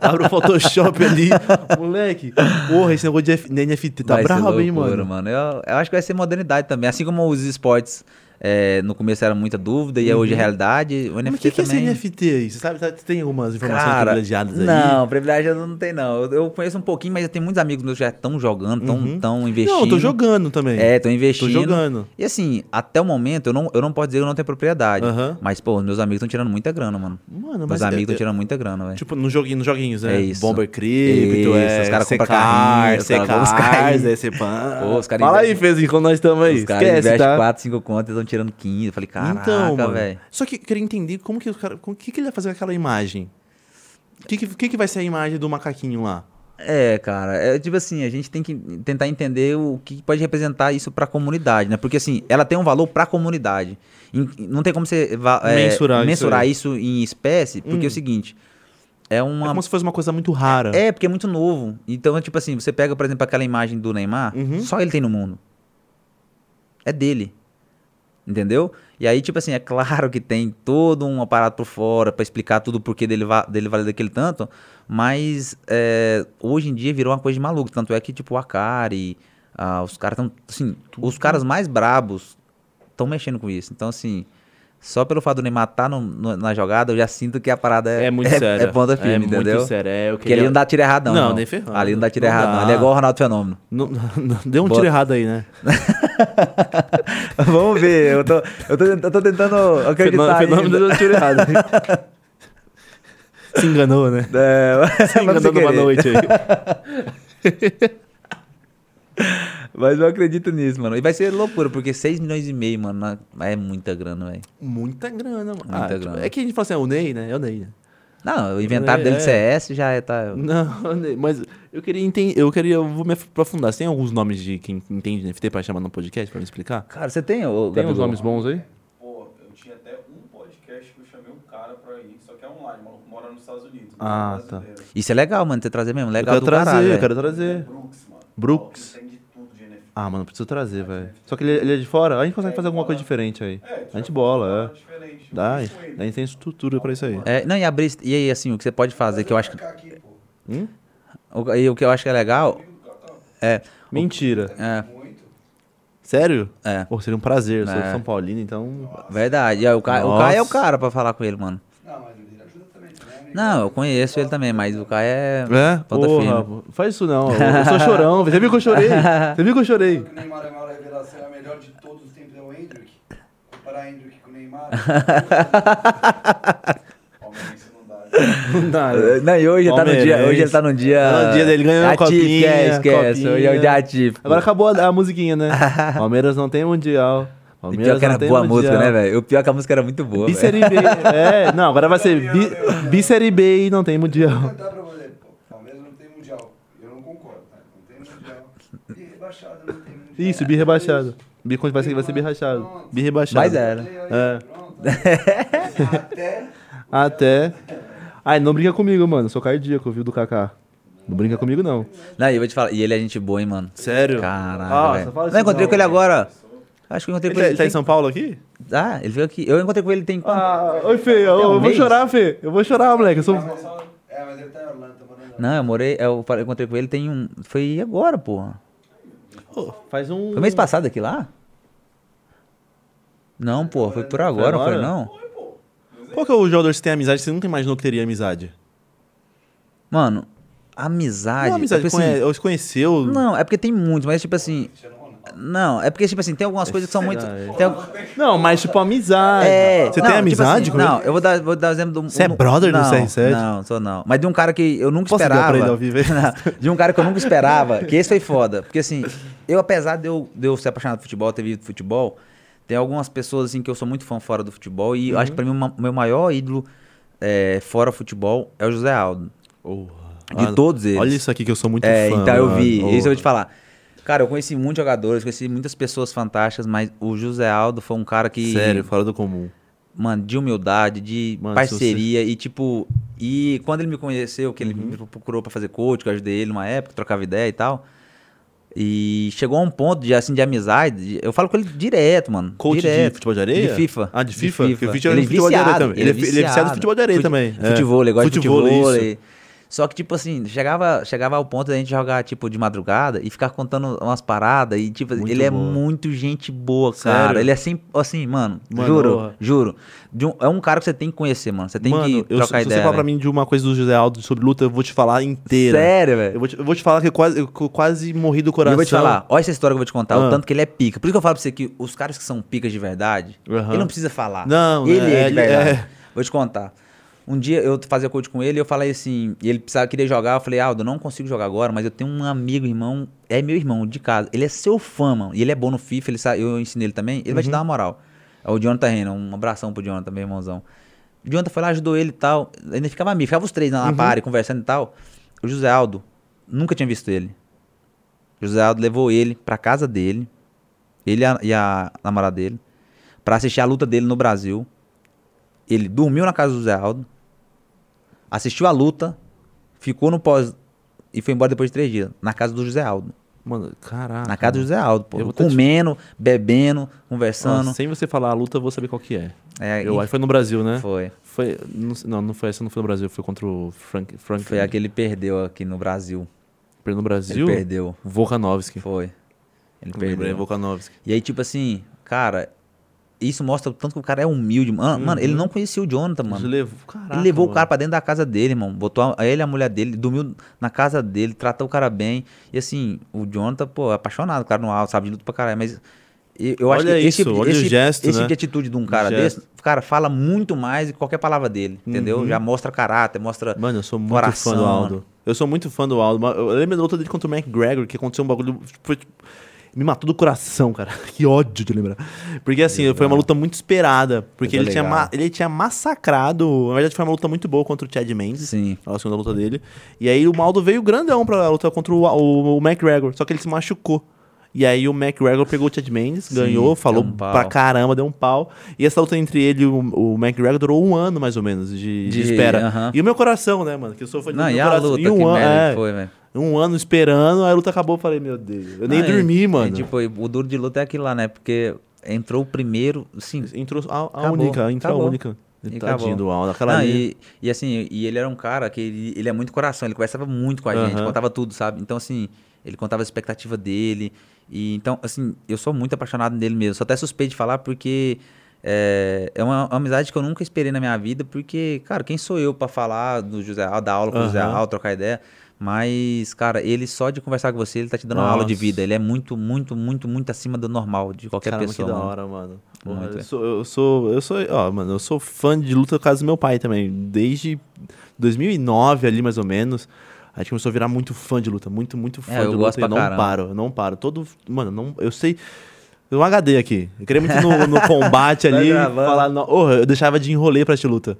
Abro o Photoshop ali. Moleque. Porra, esse negócio de NFT tá Vai brabo, hein, loucura, mano? Eu, eu acho que vai ser modernidade também. Assim como os esportes é, no começo era muita dúvida e hoje é realidade, o Mas NFT o que, que é esse. NFT aí? Você sabe, tá- tem algumas informações Cara, privilegiadas aí? não, privilegiado não tem não. Eu, eu conheço um pouquinho, mas eu tenho muitos amigos meus que já estão jogando, estão Uhum. tão investindo. Não, eu tô jogando também. É, estão investindo. Tô jogando. E assim, até o momento, eu não, eu não posso dizer que eu não tenho propriedade. Aham. Mas, pô, meus amigos estão tirando muita grana, mano. Mano, Meus mas... amigos é- estão tirando muita grana, velho. Tipo, no joguinho, nos joguinhos, né? É isso. Bomber Crypto, é... os caras compram carrinho, os caras é Cepan. Pô, os caras Fala aí, Fezinho, quando nós estamos aí. Os caras investem tá? 4, 5 contas e estão tirando 15. Eu falei, caraca, então, velho. Só que eu queria entender como que o cara... O que, que ele vai fazer com aquela imagem? O que, que, que vai ser a imagem do macaquinho lá? É, cara, é tipo assim, a gente tem que tentar entender o que pode representar isso pra comunidade, né? Porque assim, ela tem um valor pra comunidade. Em- Não tem como você é, Mensurar isso mensurar aí. isso, em espécie, porque é o seguinte, é É uma como se fosse uma coisa muito rara. É, porque é muito novo. Então, tipo assim, você pega, por exemplo, aquela imagem do Neymar, Uhum. só ele tem no mundo. É dele. Entendeu? E aí, tipo assim, é claro que tem todo um aparato por fora pra explicar tudo o porquê dele, va dele valer daquele tanto, mas é, hoje em dia virou uma coisa de maluco. Tanto é que, tipo, o Akari, ah, os caras estão, assim, os caras mais brabos estão mexendo com isso. Então, assim, só pelo fato do Neymar estar no- no- na jogada, eu já sinto que a parada é, É muito sério. É ponta firme, é muito entendeu? sério. É, eu Porque ali não dá tiro errado, não. Não, nem ferrando. Ali não dá tiro Não errado, não. dá. Ali é igual o Ronaldo Fenômeno. Não, não- deu um Bota- tiro errado aí, né? Vamos ver, eu tô, eu tô, eu tô tentando acreditar Fenômeno deu um tiro errado. Se enganou, né? É, Se enganou numa noite aí. Mas eu acredito nisso, mano. E vai ser loucura, porque 6 milhões e meio, mano, é muita grana, velho. Muita grana, mano. Muita Ah, tipo, grana. É que a gente fala assim, é o Ney, né? É o Ney, né? Não, o inventário É, dele é. CS já é, tá... Não, Ney, mas eu queria entender, eu queria, eu vou me aprofundar. Você tem alguns nomes de quem entende de NFT pra chamar no podcast, pra me explicar? Cara, você tem, ô, Tem uns nomes bons aí? Pô, eu tinha até um podcast que eu chamei um cara pra ir, só que é online, maluco mora nos Estados Unidos. Ah, é tá. Isso é legal, mano, você trazer mesmo. Eu Legal quero do trazer, caralho, eu quero trazer. Brooks, mano. Brooks. Ele entende tudo de NFT. Ah, mano, preciso trazer, velho. Só que ele, ele é de fora, a gente consegue fazer alguma coisa diferente aí. É, A gente bola, é. Dá, a gente tem estrutura pra isso aí. É, não, e abrir... E aí, assim, o que você pode fazer, que eu acho que... Hum? O, e o que eu acho que é legal... É, Mentira. é, Muito. Sério? é. Pô, seria um prazer, eu sou É. São Paulino, então. Verdade. E aí, o. Caio é o cara pra falar com ele, mano. Não, mas ele ajuda também. né? Não, eu conheço ele também, mas o Caio é... É? Porra, firme. pô, faz isso não. Eu, sou chorão. Você viu que eu chorei? Você viu que eu chorei? O Neymar é a maior revelação, é a melhor de todos os tempos, é o Hendrick. Comparar Hendrick com o Neymar. Não dá. Não dá. Não, e hoje, ele tá no dia, hoje ele tá num dia. Tá no dia dele ganhando atípico, copinha, é, esquece. copinha. Hoje é um dia atípico. Agora acabou a, a musiquinha, né? Palmeiras não tem mundial. E Palmeiras pior que era boa a música, né, velho? O pior é que a música era muito boa. Bi velho. Série B. É, não, agora vai ser Bi, B e não tem Vou mundial. cantar pra você. Pô, Palmeiras não tem mundial. Eu não concordo, tá? Não tem mundial. E rebaixado não tem mundial. Isso, bi rebaixado. Bi vai ser, vai ser bi rachado. Bi rebaixado. Mas era. É. Pronto. Até. Até. Ai, não brinca comigo, mano. Sou cardíaco, viu, do Kaká. Não brinca comigo, não. Não, eu vou te falar. E ele é gente boa, hein, mano. Sério? Velho. fala Não, encontrei não, com ele agora. Acho que eu encontrei Ele com tá, ele. ele tá em São Paulo aqui? Ah, ele veio aqui. Eu encontrei com ele tem. Ah, oi, Fê. Eu, um eu vou chorar, Fê. Eu vou chorar, moleque. Eu sou... É, mas ele tá em Orlando, tá morando lá. Não, eu morei. Eu encontrei com ele tem um. Foi agora, porra. Pô, faz um... Foi mês passado aqui lá? Não, pô, foi por agora, não foi agora? não? Foi, pô. Qual que é o jogador que você tem amizade que você nunca imaginou que teria amizade? Mano, amizade. Não, amizade, é assim, conhe- ou se conheceu. Não, é porque tem muitos, mas tipo assim. Não, é porque, tipo assim, tem algumas coisas que são muito. tem Não, mas tipo amizade. É, Você não, tem tipo amizade assim, com ele? Não, eu vou dar, vou dar um exemplo do. Você é um- brother do não, CR7? Não, sou não. Mas de um cara que eu nunca Posso ligar esperava. pra ele ao vivo aí? de um cara que eu nunca esperava, que esse foi foda. Porque assim, eu, apesar de eu, de eu ser apaixonado por futebol, ter vivido futebol, tem algumas pessoas assim que eu sou muito fã fora do futebol. E eu acho que pra mim o meu maior ídolo é, fora futebol é o José Aldo. Porra. De Ah, todos eles. Olha isso aqui que eu sou muito É, fã. então eu vi. Isso eu vou te falar. Cara, eu conheci muitos jogadores, conheci muitas pessoas fantásticas, mas o José Aldo foi um cara que. Sério, fora do comum. Mano, de humildade, de Mano, parceria e tipo. E quando ele me conheceu, que ele Uhum. me procurou pra fazer coach, que eu ajudei ele numa época, trocava ideia e tal. E chegou a um ponto de, assim, de amizade. de- Eu falo com ele direto, mano. Coach direto. de futebol de areia? De FIFA. Ah, de FIFA? Porque o FIFA Ele é é futebol de areia viciado. também. Ele é- ele é viciado em futebol de areia Fute- também. É. Futebol, ele gosta de Futevôlei, futebol. Só que, tipo assim, chegava, chegava ao ponto da gente jogar, tipo, de madrugada e ficar contando umas paradas. E, tipo, Muito ele é boa. muito gente boa, cara. Sério? Ele é assim, assim, mano, Mano, juro, juro. Um- é um cara que você tem que conhecer, mano. Você tem Mano, que eu, trocar se você ideia. falar pra velho. mim de uma coisa do José Aldo sobre luta, eu vou te falar inteira. Sério, Eu velho. te, eu vou te falar que eu quase, eu quase morri do E coração. eu vou te falar, olha essa história que eu vou te contar, Ah. o tanto que ele é pica. Por isso que eu falo pra você que os caras que são picas de verdade, ele não precisa falar. Não, ele né, é de ele verdade. é. Vou te contar. Um dia eu fazia coach com ele e eu falei assim, e ele precisava, queria jogar, eu falei, Aldo, eu não consigo jogar agora, mas eu tenho um amigo, irmão, é meu irmão de casa, ele é seu fã, mano, e ele é bom no FIFA, ele sabe, eu ensinei ele também, ele vai Uhum. te dar uma moral. É o Jonathan Renan, um abração pro Jonathan, meu irmãozão. O Jonathan foi lá, ajudou ele e tal, ainda ficava amigo, ficava os três Uhum. na, na party, conversando e tal. O José Aldo, nunca tinha visto ele. O José Aldo levou ele pra casa dele, ele e a, e a namorada dele, pra assistir a luta dele no Brasil. Ele dormiu na casa do José Aldo, assistiu a luta, ficou no pós e foi embora depois de três dias, na casa do José Aldo. Mano, caraca. Na casa do José Aldo, pô. Ter te- Comendo, bebendo, conversando. Nossa, sem você falar a luta, eu vou saber qual que é. É, Eu e acho que foi no Brasil, né? foi. Foi. Não, não, foi essa, não foi no Brasil, foi contra o Frank. Frank Foi a que ele perdeu aqui no Brasil. Perdeu no Brasil? Ele perdeu. Volkanovski. Foi. Ele Lembrei, perdeu. Volkanovski. E aí, tipo assim, cara, isso mostra o tanto que o cara é humilde. Mano, mano, ele não conhecia o Jonathan, mano. Ele levou, caraca, ele levou o mano. cara pra dentro da casa dele, irmão. Botou a, ele e a mulher dele, dormiu na casa dele, tratou o cara bem. E assim, o Jonathan, pô, é apaixonado, o cara no alto, sabe de luta pra caralho. Mas eu, eu acho que esse, isso, olha o esse, gesto, esse né? tipo de atitude de um cara gesto. desse, cara, fala muito mais do que qualquer palavra dele, entendeu? Uhum. Já mostra caráter, mostra. Mano, eu sou muito Coração, fã do Aldo. mano. Eu sou muito fã do Aldo. Eu lembro da luta dele contra o McGregor, que aconteceu um bagulho. Foi, tipo, me matou do coração, cara. Que ódio de lembrar. Porque assim, foi uma luta muito esperada. Porque Foi ele tinha, legal. ele tinha massacrado. Na verdade, foi uma luta muito boa contra o Chad Mendes. Sim. A segunda luta dele. E aí o Aldo veio grandão pra luta contra o, o, o McGregor. Só que ele se machucou. E aí o McGregor pegou o Chad Mendes, Sim, ganhou, falou um pau. pra caramba, deu um pau. E essa luta entre ele e o, o McGregor durou um ano, mais ou menos, de, de De- espera. aham. E o meu coração, né, mano? Que eu sou fã de Não, e a coração. luta E um que ano, é, foi, velho. Um ano esperando, aí a luta acabou, eu falei, meu Deus. Eu nem e- dormi, mano. E, tipo, o duro de luta é aquilo lá, né? Porque entrou o primeiro, sim. Entrou a, a Acabou, única, entrou acabou. a única. E Tadinho do Aldo. Aquela Não, ali. e, e assim, e ele era um cara que ele, ele é muito coração, ele conversava muito com a gente, Aham. contava tudo, sabe? Então, assim, ele contava a expectativa dele. E então, assim, eu sou muito apaixonado nele mesmo. Sou até suspeito de falar porque é, é uma, uma amizade que eu nunca esperei na minha vida, porque, cara, quem sou eu pra falar do José Aldo, dar aula com o José. Aldo, trocar ideia? Mas, cara, ele só de conversar com você, ele tá te dando uma aula de Nossa. vida. Ele é muito, muito, muito, muito acima do normal de qualquer Caramba, pessoa. que da hora, mano. Porra, Muito, eu, é. sou, eu sou, eu sou, ó, mano, eu sou fã de luta por causa do meu pai também. Desde 2009 ali, mais ou menos. A gente começou a virar muito fã de luta, muito, muito fã É, eu de gosto luta. pra eu não caramba. paro, eu não paro. Todo, mano, não, eu sei... Um HD aqui. Eu queria muito no, no combate Tá ali, falar... No, oh, eu deixava de enrolê pra assistir luta.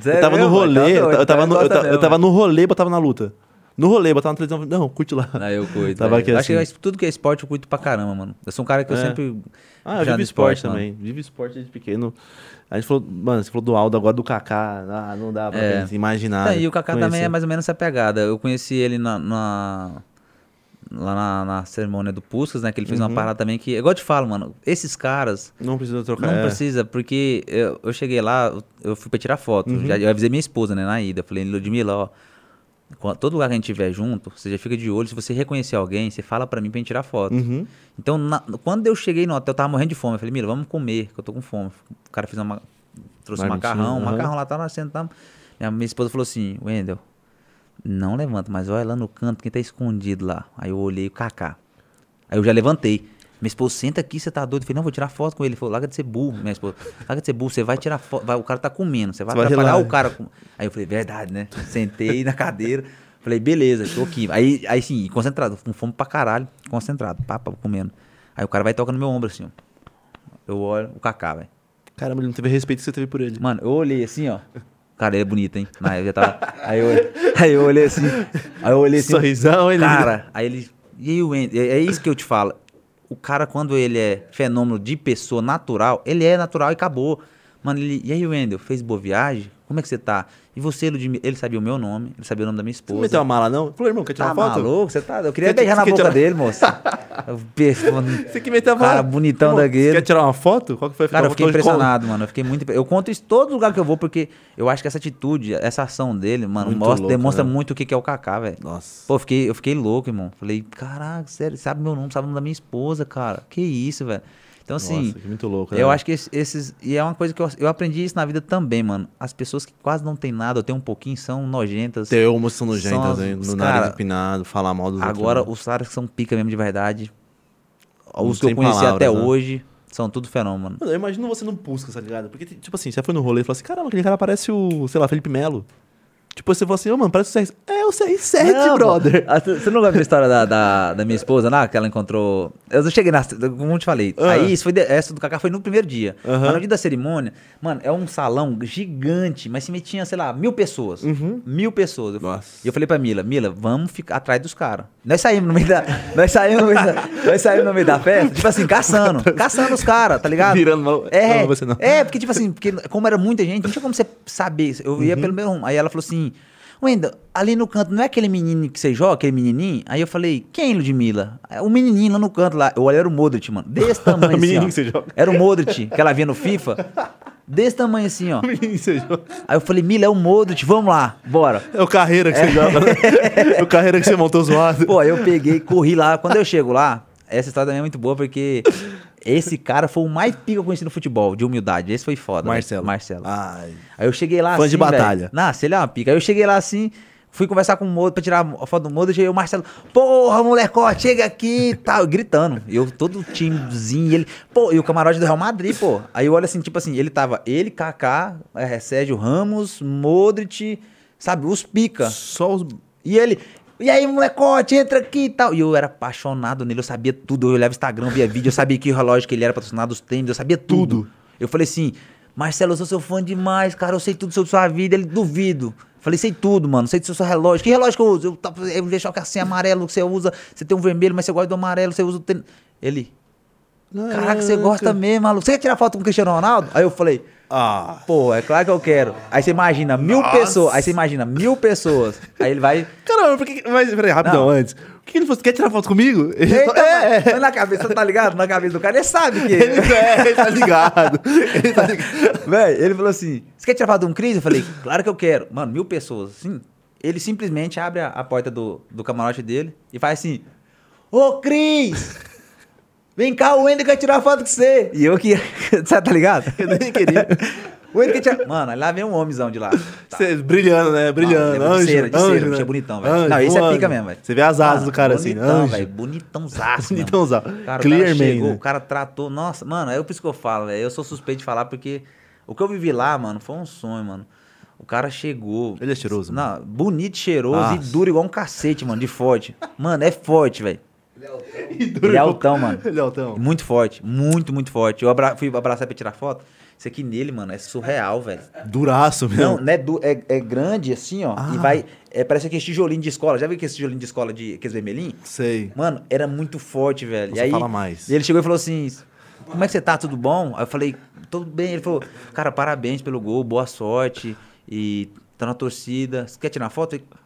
Sério eu tava no mesmo? Tá rolê, eu, eu tava tá no, eu, ta- eu tava no rolê, botava na luta. No rolê, botava na televisão, não, curte lá. Ah, eu cuido. Tava velho. aqui Eu Acho que assim. tudo que é esporte eu cuido pra caramba, mano. Eu sou um cara que eu É. sempre. Ah, eu vivo esporte, mano. também. Vivo esporte desde pequeno. A gente falou, mano, você falou do Aldo agora do Kaká. Ah, não dá pra É. imaginar. Tá, e o Kaká também é mais ou menos essa pegada. Eu conheci ele na. na- lá na, na cerimônia do Puskas, né? Que ele fez Uhum. uma parada também que. Igual eu te falo, mano, esses caras. Não precisa trocar. Não é. precisa, porque eu, eu cheguei lá, eu fui pra tirar foto. Uhum. Já, eu avisei minha esposa, né, na ida. Eu falei, Ludmilla, ó. Todo lugar que a gente estiver junto, você já fica de olho. Se você reconhecer alguém, você fala pra mim pra gente tirar foto. Uhum. Então, na- quando eu cheguei no hotel, eu tava morrendo de fome. Eu falei, Mira, vamos comer, que eu tô com fome. O cara fez uma. Trouxe um macarrão, um aham. macarrão lá, tá, nós sentamos. Minha, minha esposa falou assim, Wendel, não levanta, mas olha lá no canto, quem tá escondido lá. Aí eu olhei o Kaká. Aí eu já levantei. Minha esposa, senta aqui, você tá doido? Eu falei, não, vou tirar foto com ele. Ele falou, larga de ser burro, minha esposa. Larga de ser burro, você vai tirar foto. vai- o cara tá comendo, você vai vai atrapalhar relar. o cara. com-" Aí eu falei, verdade, né? Sentei na cadeira. Falei, beleza, tô aqui. Aí, aí sim, concentrado, com fome pra caralho, concentrado, pá, pá, comendo. Aí o cara vai tocar no meu ombro assim, ó. Eu olho, o Kaká, velho. Caramba, ele não teve respeito que você teve por ele. Mano, eu olhei assim, ó. Cara, ele é bonito, hein? Não, eu já tava. Aí eu, aí eu olhei assim. Aí eu olhei assim. Sorrisão, ele. Cara, aí ele. E aí o Wendel? É é isso que eu te falo. O cara, quando ele é fenômeno de pessoa natural, ele é natural e acabou. Mano, ele. E aí, Wendel, fez boa viagem? Como é que você tá? E você, Ludmilla? Ele sabia o meu nome, ele sabia o nome da minha Você não esposa. meteu uma mala, não? Falou, irmão, quer tirar Tá uma foto? maluco? Você tá. Eu queria Quer- beijar na boca tirar- dele, moço. Você que meteu a mala. Cara bonitão Irmão, daquele. Você quer tirar uma foto? Qual que foi a Cara, eu fiquei impressionado, mano. Eu fiquei muito. Eu conto isso em todo lugar que eu vou, porque eu acho que essa atitude, essa ação dele, mano, mostra, louca, demonstra né? muito o que que é o Kaká, velho. Nossa. Pô, eu fiquei, eu fiquei louco, irmão. Falei, caraca, sério, sabe meu nome, sabe o nome da minha esposa, cara. Que isso, velho. Então, assim, Nossa, que muito louco, né? eu acho que esse- esses. E é uma coisa que eu, eu aprendi isso na vida também, mano. As pessoas que quase não têm nada, ou têm um pouquinho, são nojentas. Ter homo são nojentas, São hein? os No cara- nariz empinado, falar mal dos outros. Agora, né? os caras que são pica mesmo de verdade, os que eu tem conheci palavras, até né? hoje, são tudo fenômeno. Mano, eu imagino você não busca, tá ligado? Porque, tipo assim, você foi no rolê e falou assim, caramba, aquele cara parece o, sei lá, Felipe Melo. Tipo, você falou assim, ô, mano, parece o CR7. É o CR7, Não, brother. Ah, Você não lembra a história da, da, da minha esposa, lá, que ela encontrou. Eu cheguei na. Como eu te falei. Ah. Aí, isso foi de- essa do Kaká foi no primeiro dia. Aham. Mas no dia da cerimônia, mano, é um salão gigante, mas se tinha, sei lá, mil pessoas. Mil pessoas. Nossa. E eu falei pra Mila, Mila, vamos ficar atrás dos caras. Nós saímos no meio da. Nós saímos no meio da, nós saímos no meio da festa, tipo assim, caçando. Caçando os caras, tá ligado? Virando mal- É, não, você não. é, porque, tipo assim, porque como era muita gente, não tinha como você saber. Eu Uhum. ia pelo meu rumo. Aí ela falou assim: Wenda, ali no canto, não é aquele menino que você joga, aquele menininho? Aí eu falei: Quem, Ludmilla? É O menininho lá no canto lá. Eu olhei, era o Modric, mano. Desse tamanho O assim. menininho ó. que você joga. Era o Modric, que ela via no FIFA. Desse tamanho assim, ó. Menino, você joga. Aí eu falei: Mila, é o Modric, vamos lá, bora. É o carreira que você joga. né? É o carreira que você montou zoado. Pô, aí eu peguei, corri lá. Quando eu chego lá, essa história também é muito boa, porque esse cara foi o mais pica que eu conheci no futebol, de humildade. Esse foi foda. Marcelo. Marcelo. Ai. Aí eu cheguei lá Fã assim, de batalha. Nossa, ele é uma pica. Aí eu cheguei lá assim, fui conversar com o Modric pra tirar a foto do Modric, aí o Marcelo, porra, molecote, chega aqui e tal, gritando. E eu todo timezinho, ele, pô, e o camarote do Real Madrid, pô. Aí eu olho assim, tipo assim, ele tava, ele, Kaká, é, Sérgio Ramos, Modric, sabe, os pica. Só os. E ele, e aí, molecote, entra aqui e tal. E eu era apaixonado nele, eu sabia tudo. Eu olhava Instagram, via vídeo, eu sabia que relógio que ele era patrocinado, os tênis, eu sabia tudo. Tudo. Eu falei assim, Marcelo, eu sou seu fã demais, cara, eu sei tudo sobre sua vida. Ele, duvido. Falei, sei tudo, mano, sei do seu relógio. Que relógio que eu uso? Eu, tá- eu é assim, amarelo que você usa, você tem um vermelho, mas você gosta do amarelo, você usa o tênis. Ele, caraca, você gosta mesmo, maluco. Você quer tirar foto com o Cristiano Ronaldo? Aí eu falei, Ah. pô, é claro que eu quero. Aí você imagina mil pessoas, aí você imagina mil pessoas. Aí ele vai... Caramba, por que. Mas peraí, rapidão, antes. O que ele falou? Você quer tirar foto comigo? Ele falou, é, mas- mas na cabeça, tá ligado? Na cabeça do cara, ele sabe que. Ele, é, ele tá ligado. Ele tá ligado. Véi, ele falou assim: Você quer tirar foto de um Cris? Eu falei: Claro que eu quero. Mano, mil pessoas. Assim, ele simplesmente abre a, a porta do, do camarote dele e faz assim: Ô Cris! Vem cá, o Wender quer tirar foto com você. E eu que. Você tá ligado? Eu nem queria. O Wender quer tirar. Mano, lá vem um homenzão de lá. Tá. Brilhando, né? Brilhando. Ah, é anjo, de cera, de anjo, cera, né? bicho é bonitão, velho. Não, esse é pica mesmo, velho. Você vê as asas Mano, do cara assim, bonitão, anjo. velho. Bonitãozaço, mesmo. Bonitãozaço. Cara, o cara Clear chegou, né? o cara tratou. Nossa, mano, é por isso que eu falo, velho. Eu sou suspeito de falar porque o que eu vivi lá, mano, foi um sonho, mano. O cara chegou. Ele é cheiroso, Não, bonito, cheiroso Nossa. e duro igual um cacete, mano, de forte. Mano, é forte, velho. E Ele é altão, mano. Ele é altão. Muito forte, muito, muito forte. Eu abra- fui abraçar pra tirar foto. Isso aqui nele, mano, é surreal, velho. Duraço mesmo. Não, não é, du- é, é grande assim, ó. Ah. E vai. É, parece aquele tijolinho de escola. Já viu aquele tijolinho de escola de aqueles vermelhinhos? Sei. Mano, era muito forte, velho. Você e aí, fala mais. E ele chegou e falou assim: Como é que você tá? Tudo bom? Aí eu falei: Tudo bem. Ele falou: Cara, parabéns pelo gol, boa sorte. E tá na torcida. Você quer tirar foto? Eu falei, "Que-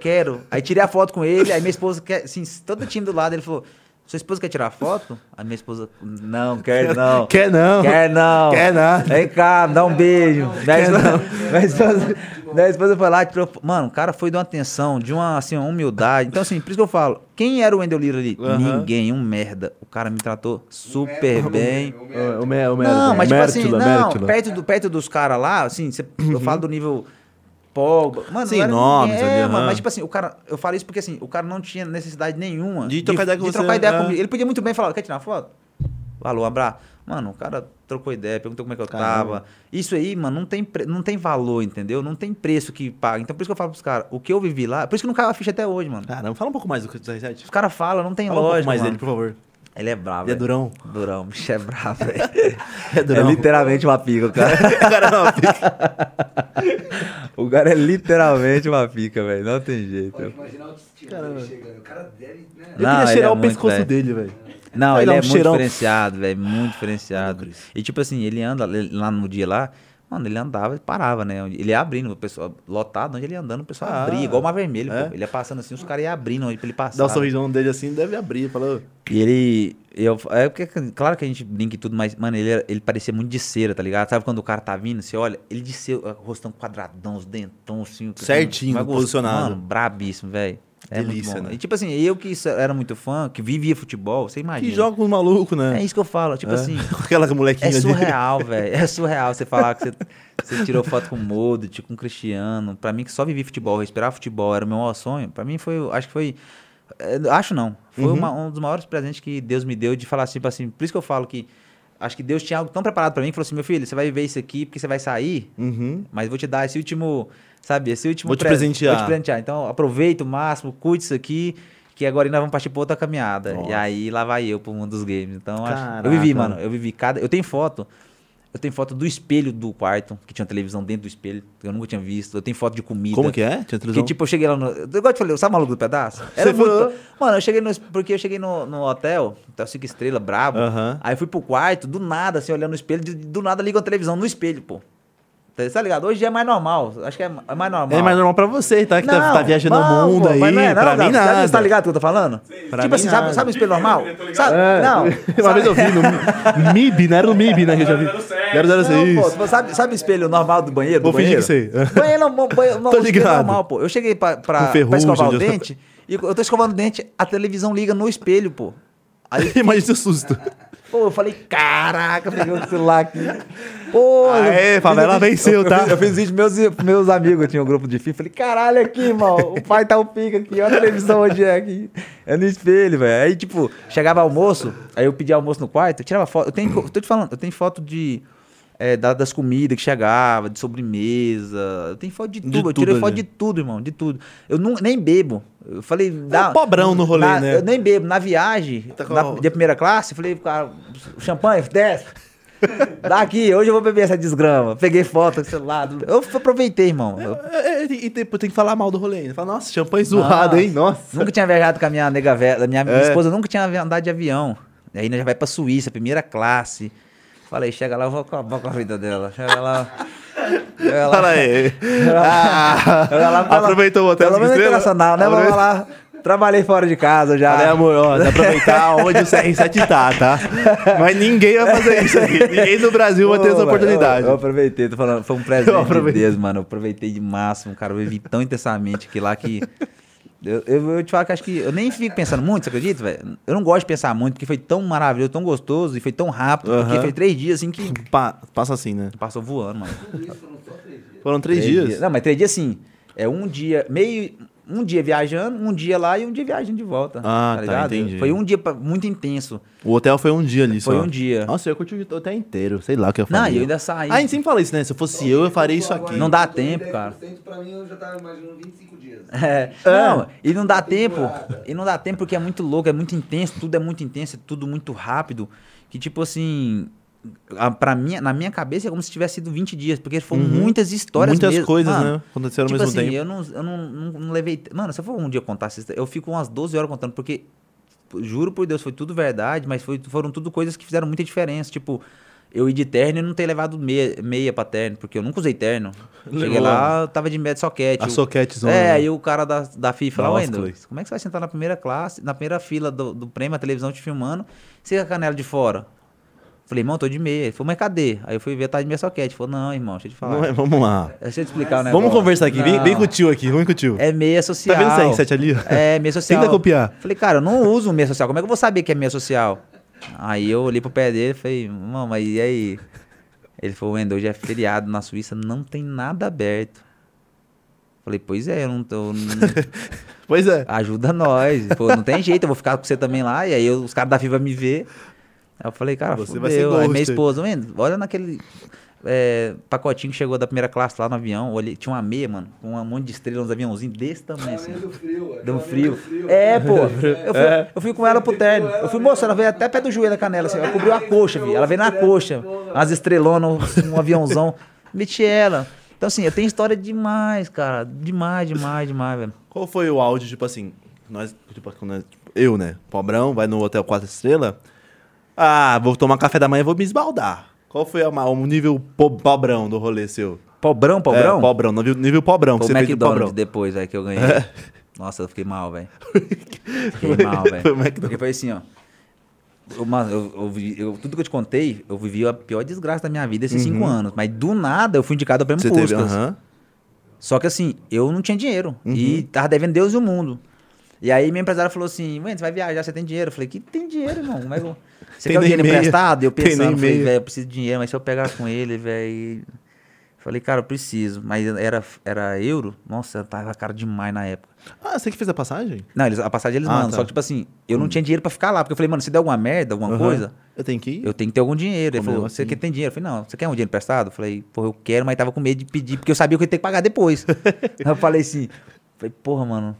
Quero. Aí tirei a foto com ele. Aí minha esposa quer, assim, todo time do lado. Ele falou: Sua esposa quer tirar foto? Aí minha esposa: Não, quer não. Quer não. Quer não. Quer nada. Vem cá, me dá um beijo. Minha esposa, minha esposa, Daí a esposa foi lá e tirou. Mano, o cara foi de uma atenção, de uma, assim, uma humildade. Então, assim, por isso que eu falo, quem era o Wendel Lira ali? Aham. Ninguém, um merda. O cara me tratou super bem. O, o, o Não, tipo assim, não, Mértila. perto, do, perto dos caras lá, assim, cê- eu falo do nível Pogba. Mano, Sim, era é, mano, mas tipo assim, o cara, eu falo isso porque assim, o cara não tinha necessidade nenhuma De trocar ideia com de você, trocar ideia é. comigo. Ele podia muito bem falar, quer tirar uma foto? Alô, um abraço. Mano, o cara trocou ideia, perguntou como é que eu Caramba. tava. Isso aí, mano, não tem, não tem valor, entendeu? Não tem preço que paga. Então por isso que eu falo pros caras, o que eu vivi lá, por isso que não caiu a ficha até hoje, mano. Caramba, fala um pouco mais do CR7. Os caras falam, não tem Fala um lógica, pouco mais mano. dele, por favor. Ele é bravo. Ele é durão. Durão, bicho é bravo, velho. É durão. literalmente uma pica, o cara. Cara, não, fica- o cara é literalmente uma pica, velho. Não tem jeito. Pode imaginar o dele chegando. O cara deve, né? Eu Não, queria ele cheirar é o muito, pescoço dele, velho. Não, ele é um muito cheirão. diferenciado, velho. Muito diferenciado. E tipo assim, ele anda lá no dia lá. Mano, ele andava e parava, né? Ele ia abrindo, o pessoal lotado, onde ele ia andando, o pessoal Ah, abria, igual uma vermelha, é? pô. Ele ia passando assim, os caras iam abrindo onde pra ele passar. Dá o sorrisão dele assim, deve abrir. Fala, E ele. Eu, é porque, claro que a gente brinca e tudo, mas, mano, ele, ele parecia muito de cera, tá ligado? Sabe quando o cara tá vindo, você olha, ele de cera, rostão quadradão, os dentão, assim. Certinho, posicionado. Mano, brabíssimo, velho. É Delícia, né? E tipo assim, eu que era muito fã, que vivia futebol, você imagina. que joga com os malucos, né? É isso que eu falo, tipo É. assim. Aquela molequinha É surreal, velho. É surreal você falar que você, você tirou foto com o Modric, com o Cristiano. Pra mim, que só vivi futebol, respirar futebol era o meu maior sonho. Pra mim foi, acho que foi, é, acho não, foi Uhum. uma- um dos maiores presentes que Deus me deu de falar assim, tipo assim, por isso que eu falo que acho que Deus tinha algo tão preparado pra mim que falou assim, meu filho, você vai viver isso aqui porque você vai sair, Uhum. mas vou te dar esse último, sabe, esse último Vou te pre- presentear. Vou te presentear. Então, aproveita o máximo, curte isso aqui, que agora nós vamos partir pra outra caminhada. Nossa. E aí lá vai eu pro mundo dos games. Então, acho- eu vivi, mano, eu vivi cada, eu tenho foto eu tenho foto do espelho do quarto, que tinha uma televisão dentro do espelho, que eu nunca tinha visto. Eu tenho foto de comida. Como que é? Tinha televisão? Que tipo, eu cheguei lá no. Eu gosto de falar, sabe o maluco do pedaço? Era Você muito. Mano, eu cheguei no. Porque eu cheguei no, no hotel, hotel 5 estrelas, brabo. Aham. Aí fui pro quarto, do nada, assim, olhando no espelho, de- do nada liga a televisão no espelho, pô. Tá tá ligado? Hoje é mais normal. Acho que é é mais normal. É mais normal pra você, tá? Que tá, Não, tá viajando não, o mundo pô, aí. mas não é, não, pra não, mim, tá- nada. Você tá ligado o que eu tô falando? Pra tipo assim, sabe, nada. sabe o espelho normal? Ligado. Sabe? É. Não. Uma vez eu vi no MIB, não era no MIB, né? Que eu já vi. 007. 006. Não, pô, você sabe, sabe o espelho normal do banheiro? Do Vou fingir banheiro? que sei. Banheiro, não, banheiro, não, Tô espelho ligado. normal, pô. Eu cheguei pra, pra, pra escovar o dente e eu tô escovando o dente, a televisão liga no espelho, pô. Aí, Imagina o susto. Pô, eu falei, caraca, peguei o celular aqui. Pô, Aê, favela venceu, eu, tá? Eu fiz, vídeo meus, meus amigos, tinha um grupo de FIFA. Falei, caralho, aqui, irmão. O pai tá o pica aqui, olha a televisão onde é aqui. É no espelho, velho. Aí, tipo, chegava almoço, aí eu pedia almoço no quarto, eu tirava foto. Eu tenho, eu tô te falando, eu tenho foto de. É, da- das comidas que chegava, de sobremesa. Eu tenho foto de tudo. eu tudo tirei foto de tudo, irmão, de tudo. Eu não, nem bebo. Eu falei. dá- pobrão no rolê, na- né? Eu nem bebo. Na viagem, Tá na, a- de primeira classe, eu falei, cara, champanhe, desce. Dá aqui, hoje eu vou beber essa desgrama. Peguei foto com o celular. Eu aproveitei, irmão. Eu É, é, e tem que falar mal do rolê ainda. Fala, nossa, champanhe zoado, hein? Nossa. nunca tinha viajado com a minha nega velha. Minha, minha É. esposa nunca tinha andado de avião. E aí já vai pra Suíça, primeira classe. Falei, chega lá, eu vou acabar com a vida dela. Chega lá. Chega lá. Fala aí. Ah, Chega lá, aproveitou o hotel Pelo menos internacional, né? Vamos lá. Trabalhei fora de casa já. Falei, amor, ó, aproveitar onde o CR7 tá, tá? Mas ninguém vai fazer isso aqui. Ninguém no Brasil vai ter essa oportunidade. Eu, eu aproveitei, tô falando, foi um presente de. Deus, mano. Eu aproveitei de máximo, cara. Eu vivi tão intensamente que lá que. Eu, eu, eu te falo que acho que. Eu nem fico pensando muito, você acredita, velho? Eu não gosto de pensar muito, porque foi tão maravilhoso, tão gostoso e foi tão rápido. Porque Aham. foi três dias assim que. Pa- passa assim, né? Passou voando, mano. Tudo isso foram só três dias. Foram três, dias. Não, mas três dias assim. É um dia, meio. Um dia viajando, um dia lá e um dia viajando de volta. Ah, tá, ligado? entendi. Foi um dia pra- muito intenso. O hotel foi um dia ali só. Foi um dia. Nossa, eu curti o hotel inteiro. Sei lá o que eu Não, faria. e eu ainda saí. Ah, a gente sempre fala isso, né? Se eu fosse eu, eu faria isso aqui. Não dá tempo, cara. 10%, Pra mim, eu já tava imaginando 25 dias. É, não, e não dá tempo. E não dá tempo porque é muito louco, é muito intenso, tudo é muito intenso, é tudo muito rápido. Que tipo assim, a, pra minha, na minha cabeça é como se tivesse sido 20 dias, porque foram Uhum. muitas histórias Muitas mesmo. coisas, Mano, né? Aconteceram tipo ao mesmo assim, tempo. eu, não, eu não, não, não levei. Mano, se eu for um dia contar, essa história, eu fico umas 12 horas contando, porque, juro por Deus, foi tudo verdade, mas foi, foram tudo coisas que fizeram muita diferença. Tipo, eu ir de terno e não ter levado meia, meia pra terno, porque eu nunca usei terno. Cheguei Levou lá, tava de meia de soquete. A o- soquetezona. É, aí o cara da, da FIFA lá, Wendel, Clay. como é que você vai sentar na primeira classe, na primeira fila do, do prêmio, a televisão te filmando, você com a canela de fora? Falei, irmão, tô de meia. Ele falou, mas cadê? Aí eu fui ver, tá de meia soquete. Ele falou, não, irmão, deixa eu te falar. Não é- vamos lá. Deixa eu te explicar o negócio. Vamos conversar aqui. Vem, vem com o tio aqui. Vem com o tio. É meia social. Tá vendo esse R7 ali? É, meia social. Tenta copiar. Falei, cara, eu não uso meia social. Como é que eu vou saber que é meia social? Aí eu olhei pro pé dele e falei, irmão, mas e aí? Ele falou, Wendel, hoje é feriado na Suíça, não tem nada aberto. Falei, pois é, eu não tô. não- Pois é. ajuda nós. Pô, não tem jeito, eu vou ficar com você também lá. E aí eu- os caras da FIFA me ver. Aí eu falei, cara, Você fudeu. vai ser Aí minha esposa, "Wendel, olha naquele é, pacotinho que chegou da primeira classe lá no avião. Olhei, tinha uma meia, mano, com um monte de estrela, uns aviãozinhos desse tamanho assim. do frio, Deu um frio. É, pô. Eu fui, eu fui com ela pro terno. Eu fui, moça, ela veio até pé do joelho da canela, assim. Ela cobriu a coxa, vi. Ela veio na coxa. As estrelonas, um aviãozão. Meti ela. Então, assim, eu tenho história demais, cara. Demais, demais, demais, velho. Qual foi o áudio, tipo assim, nós, tipo, quando nós- eu, né, pobrão, vai no hotel 4 estrelas, ah, vou tomar café da manhã e vou me esbaldar. Qual foi a o nível po- pobrão do rolê seu? Pobrão, pobrão? É, pobrão, nível, nível pobrão, que Foi o McDonald's depois aí que eu ganhei. Nossa, eu fiquei mal, velho. Fiquei mal, velho. Porque foi assim, ó. Eu, mano, eu- eu tudo que eu te contei, eu vivi a pior desgraça da minha vida esses cinco anos. Mas do nada eu fui indicado ao prêmio Uhum. Teve, Puskas. aham. Só que assim, eu não tinha dinheiro. Uhum. E tava devendo Deus e o mundo. E aí minha empresária falou assim, você vai viajar, você tem dinheiro? Eu falei, que tem dinheiro, irmão? Como é que eu... Você Tem quer o dinheiro meia. emprestado? Eu pensando, falei, velho, eu preciso de dinheiro, mas se eu pegar com ele, velho... Falei, cara, eu preciso. Mas era, era euro? Nossa, tava caro demais na época. Ah, você que fez a passagem? Não, eles, a passagem eles Ah, mandam. tá. Só que, tipo assim, eu não tinha dinheiro pra ficar lá. Porque eu falei, mano, se der alguma merda, alguma Aham. coisa, Eu tenho que ir? eu tenho que ter algum dinheiro. Ele Como falou, assim? você que tem dinheiro? Eu falei, não, você quer um dinheiro emprestado? Eu falei, porra, eu quero, mas tava com medo de pedir, porque eu sabia que eu ia ter que pagar depois. Eu falei assim, falei, porra, mano.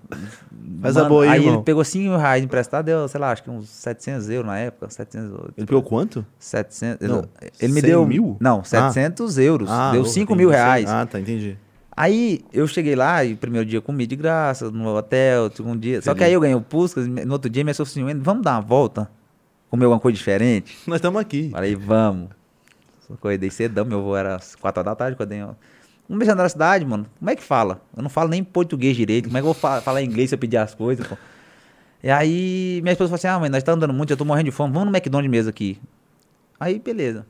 A mano, boa aí, Aí irmão. ele pegou 5 mil reais emprestado, deu, sei lá, acho que uns 700 euros na época. 700, Ele pegou quanto? 700 Não, ele me 100 deu. mil? Não, 700 euros. deu ô, 5 entendi. mil reais. Ah, tá, entendi. Aí eu cheguei lá e primeiro dia comi de graça no hotel, segundo dia. Só que aí eu ganhei o Puskas, no outro dia minha sofra assim, "Wendel, vamos dar uma volta? Comer alguma coisa diferente? Nós estamos aqui. Falei, vamos. Eu acordei cedão, meu voo era às 4 horas da tarde, acordei. ó. Vamos beijando na cidade, mano. Como é que fala? Eu não falo nem português direito. Como é que eu vou fa- falar inglês se eu pedir as coisas, pô? E aí minha esposa falou assim: ah, mãe, nós tá andando muito, eu tô morrendo de fome, vamos no McDonald's mesmo aqui. Aí, beleza.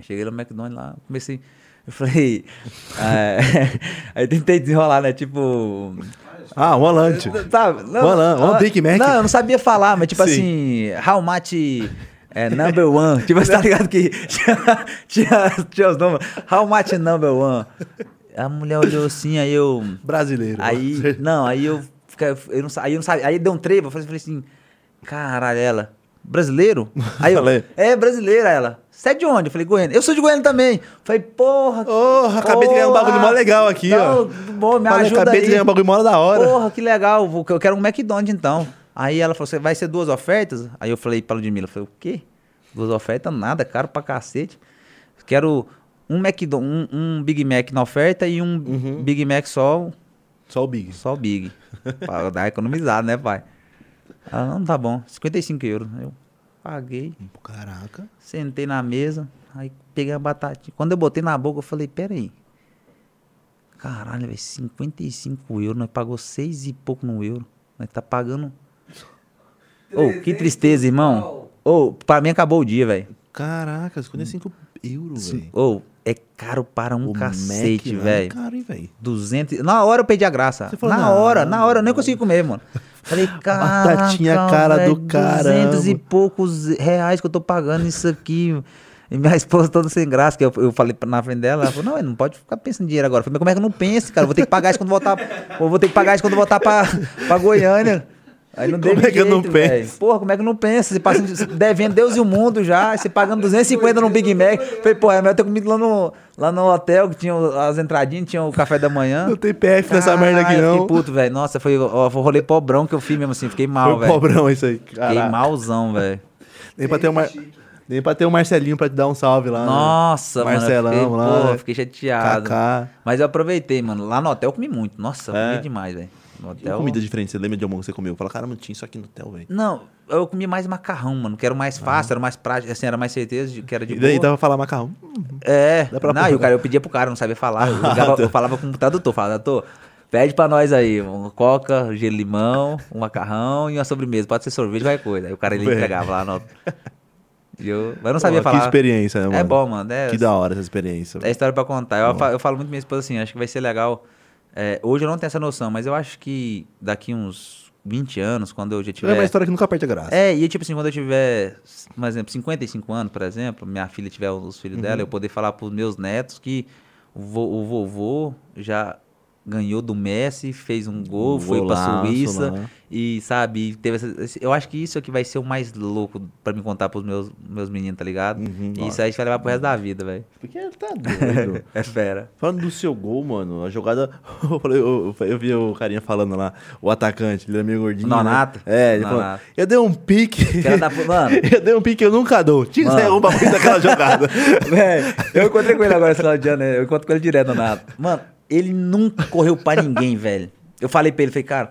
Cheguei no McDonald's lá, comecei. Eu falei. é, aí tentei desenrolar, né? Tipo. Ah, um alante. Sabe? Vamos lá, um Big Mac. Não, eu não sabia falar, mas tipo Sim. assim, how much é, number one? tipo, você tá ligado que tinha, tinha, tinha os nomes. How much number one? A mulher olhou assim, aí eu. Brasileiro. Aí, não, aí eu, eu não, aí eu não sabia. Aí deu um trevo, eu falei assim, caralho, ela, brasileiro? Aí eu, Falei. é, brasileira, ela. Você é de onde? Eu falei, Goiânia. Eu sou de Goiânia também. Falei, porra. Porra, acabei de ganhar um bagulho mó legal aqui, ó. Não, Bom, me Falei, ajuda acabei aí. de ganhar um bagulho mó da hora. Porra, que legal. Eu quero um McDonald's então. Aí ela falou: você vai ser duas ofertas? Aí eu falei pra Ludmilla, eu falei, o quê? Duas ofertas? Nada, caro pra cacete. Quero um McDonald's, um, um Big Mac na oferta e um Uhum. Big Mac só, Só o Big. só o Big. pra dar economizado, né, pai? Ela, não, tá bom, 55 euros. Eu paguei, Caraca. sentei na mesa, aí peguei a batatinha. Quando eu botei na boca, eu falei, peraí. Caralho, velho, 55 euros, nós pagou seis e pouco no euro. Nós tá pagando. Ô, que tristeza, irmão. Ô, pra mim acabou o dia, velho. Caraca, 55 euros, velho. Ô, é caro para um O cacete, lá é velho. caro, hein, velho. 200. Na hora eu perdi a graça. Você falou, na não. hora, na hora, eu nem consegui comer, mano. Falei, cara. Batatinha cara do 200 caramba. e poucos reais que eu tô pagando isso aqui. E minha esposa toda sem graça, que eu, eu falei na frente dela, ela falou, não, não pode ficar pensando em dinheiro agora. Eu falei, mas como é que eu não penso, cara? Eu vou ter que pagar isso quando voltar. Eu vou ter que pagar isso quando voltar pra, pra Goiânia. Aí não Como é que eu não penso? Porra, como é que eu não penso? Você passa devendo Deus e o mundo já, você pagando 250 no Big Mac. Falei, pô, é melhor ter comido lá no, lá no hotel, que tinha as entradinhas, tinha o café da manhã. Não tem PF nessa merda aqui, Caralho, eu não. Fiquei puto, velho. Nossa, foi ó, foi o rolê pobrão que eu fiz mesmo assim. Fiquei mal, velho. pobrão isso aí. Fiquei malzão, velho. Nem pra ter um Mar... Nem pra ter um Marcelinho pra te dar um salve lá. né? Nossa, Marcelão mano. eu fiquei, lá, Pô, né? fiquei chateado. Kaká. Mas eu aproveitei, mano. Lá no hotel eu comi muito. Nossa, eu É. comi demais, velho. No hotel. comida diferente, você lembra de alguma que você comeu? Fala, caramba, tinha isso aqui no hotel, velho. Não, eu comi mais macarrão, mano. Que era o mais fácil, era mais prático, assim, era mais certeza de que era de E daí boa. dava pra falar macarrão. É, Dá pra não, e o cara, eu pedia pro cara, não sabia falar. Eu, ligava- eu falava com o tradutor, falava, tradutor, pede pra nós aí, um coca, gelo limão, um macarrão e uma sobremesa. Pode ser sorvete, qualquer coisa. Aí o cara ele Velho. entregava lá no. Eu, mas eu não sabia Pô, falar. Que experiência, né, mano? É bom, mano. É, Que da hora essa experiência. é história pra contar. Eu, eu falo muito pra minha esposa assim, acho que vai ser legal. É, hoje eu não tenho essa noção, mas eu acho que daqui uns 20 anos, quando eu já tiver. É uma história que nunca perde a graça. É, e tipo assim, quando eu tiver, por exemplo, 55 anos, por exemplo, minha filha tiver os filhos Uhum. dela, eu poder falar pros meus netos que o, vo- o vovô já ganhou do Messi, fez um gol, Um foi pra golaço Suíça lá. e, sabe, teve essa, eu acho que isso é que vai ser o mais louco pra me contar pros meus, meus meninos, tá ligado? Uhum, e isso aí a gente vai levar pro resto da vida, velho. Porque tá doido. É fera. Falando do seu gol, mano, a jogada. Eu, falei- eu- eu vi o carinha falando lá, o atacante, ele era meio gordinho. Nonato? Né? É, ele Nonato. falou. Eu dei um pique. Pro- mano. eu dei um pique que eu nunca dou. Tinha que sair Mano. alguma coisa daquela jogada. Véi, eu encontrei com ele agora esse final de ano, né? eu encontro com ele direto na Mano, ele nunca correu pra ninguém, velho. Eu falei pra ele, falei, cara,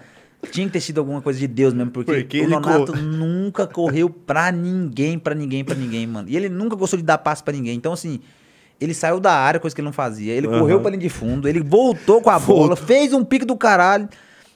tinha que ter sido alguma coisa de Deus mesmo, porque, Porque o Nonato cor- nunca correu pra ninguém, pra ninguém, pra ninguém, mano. E ele nunca gostou de dar passe pra ninguém. Então, assim, ele saiu da área, coisa que ele não fazia. Ele Aham. correu pra linha de fundo, ele voltou com a bola, fez um pique do caralho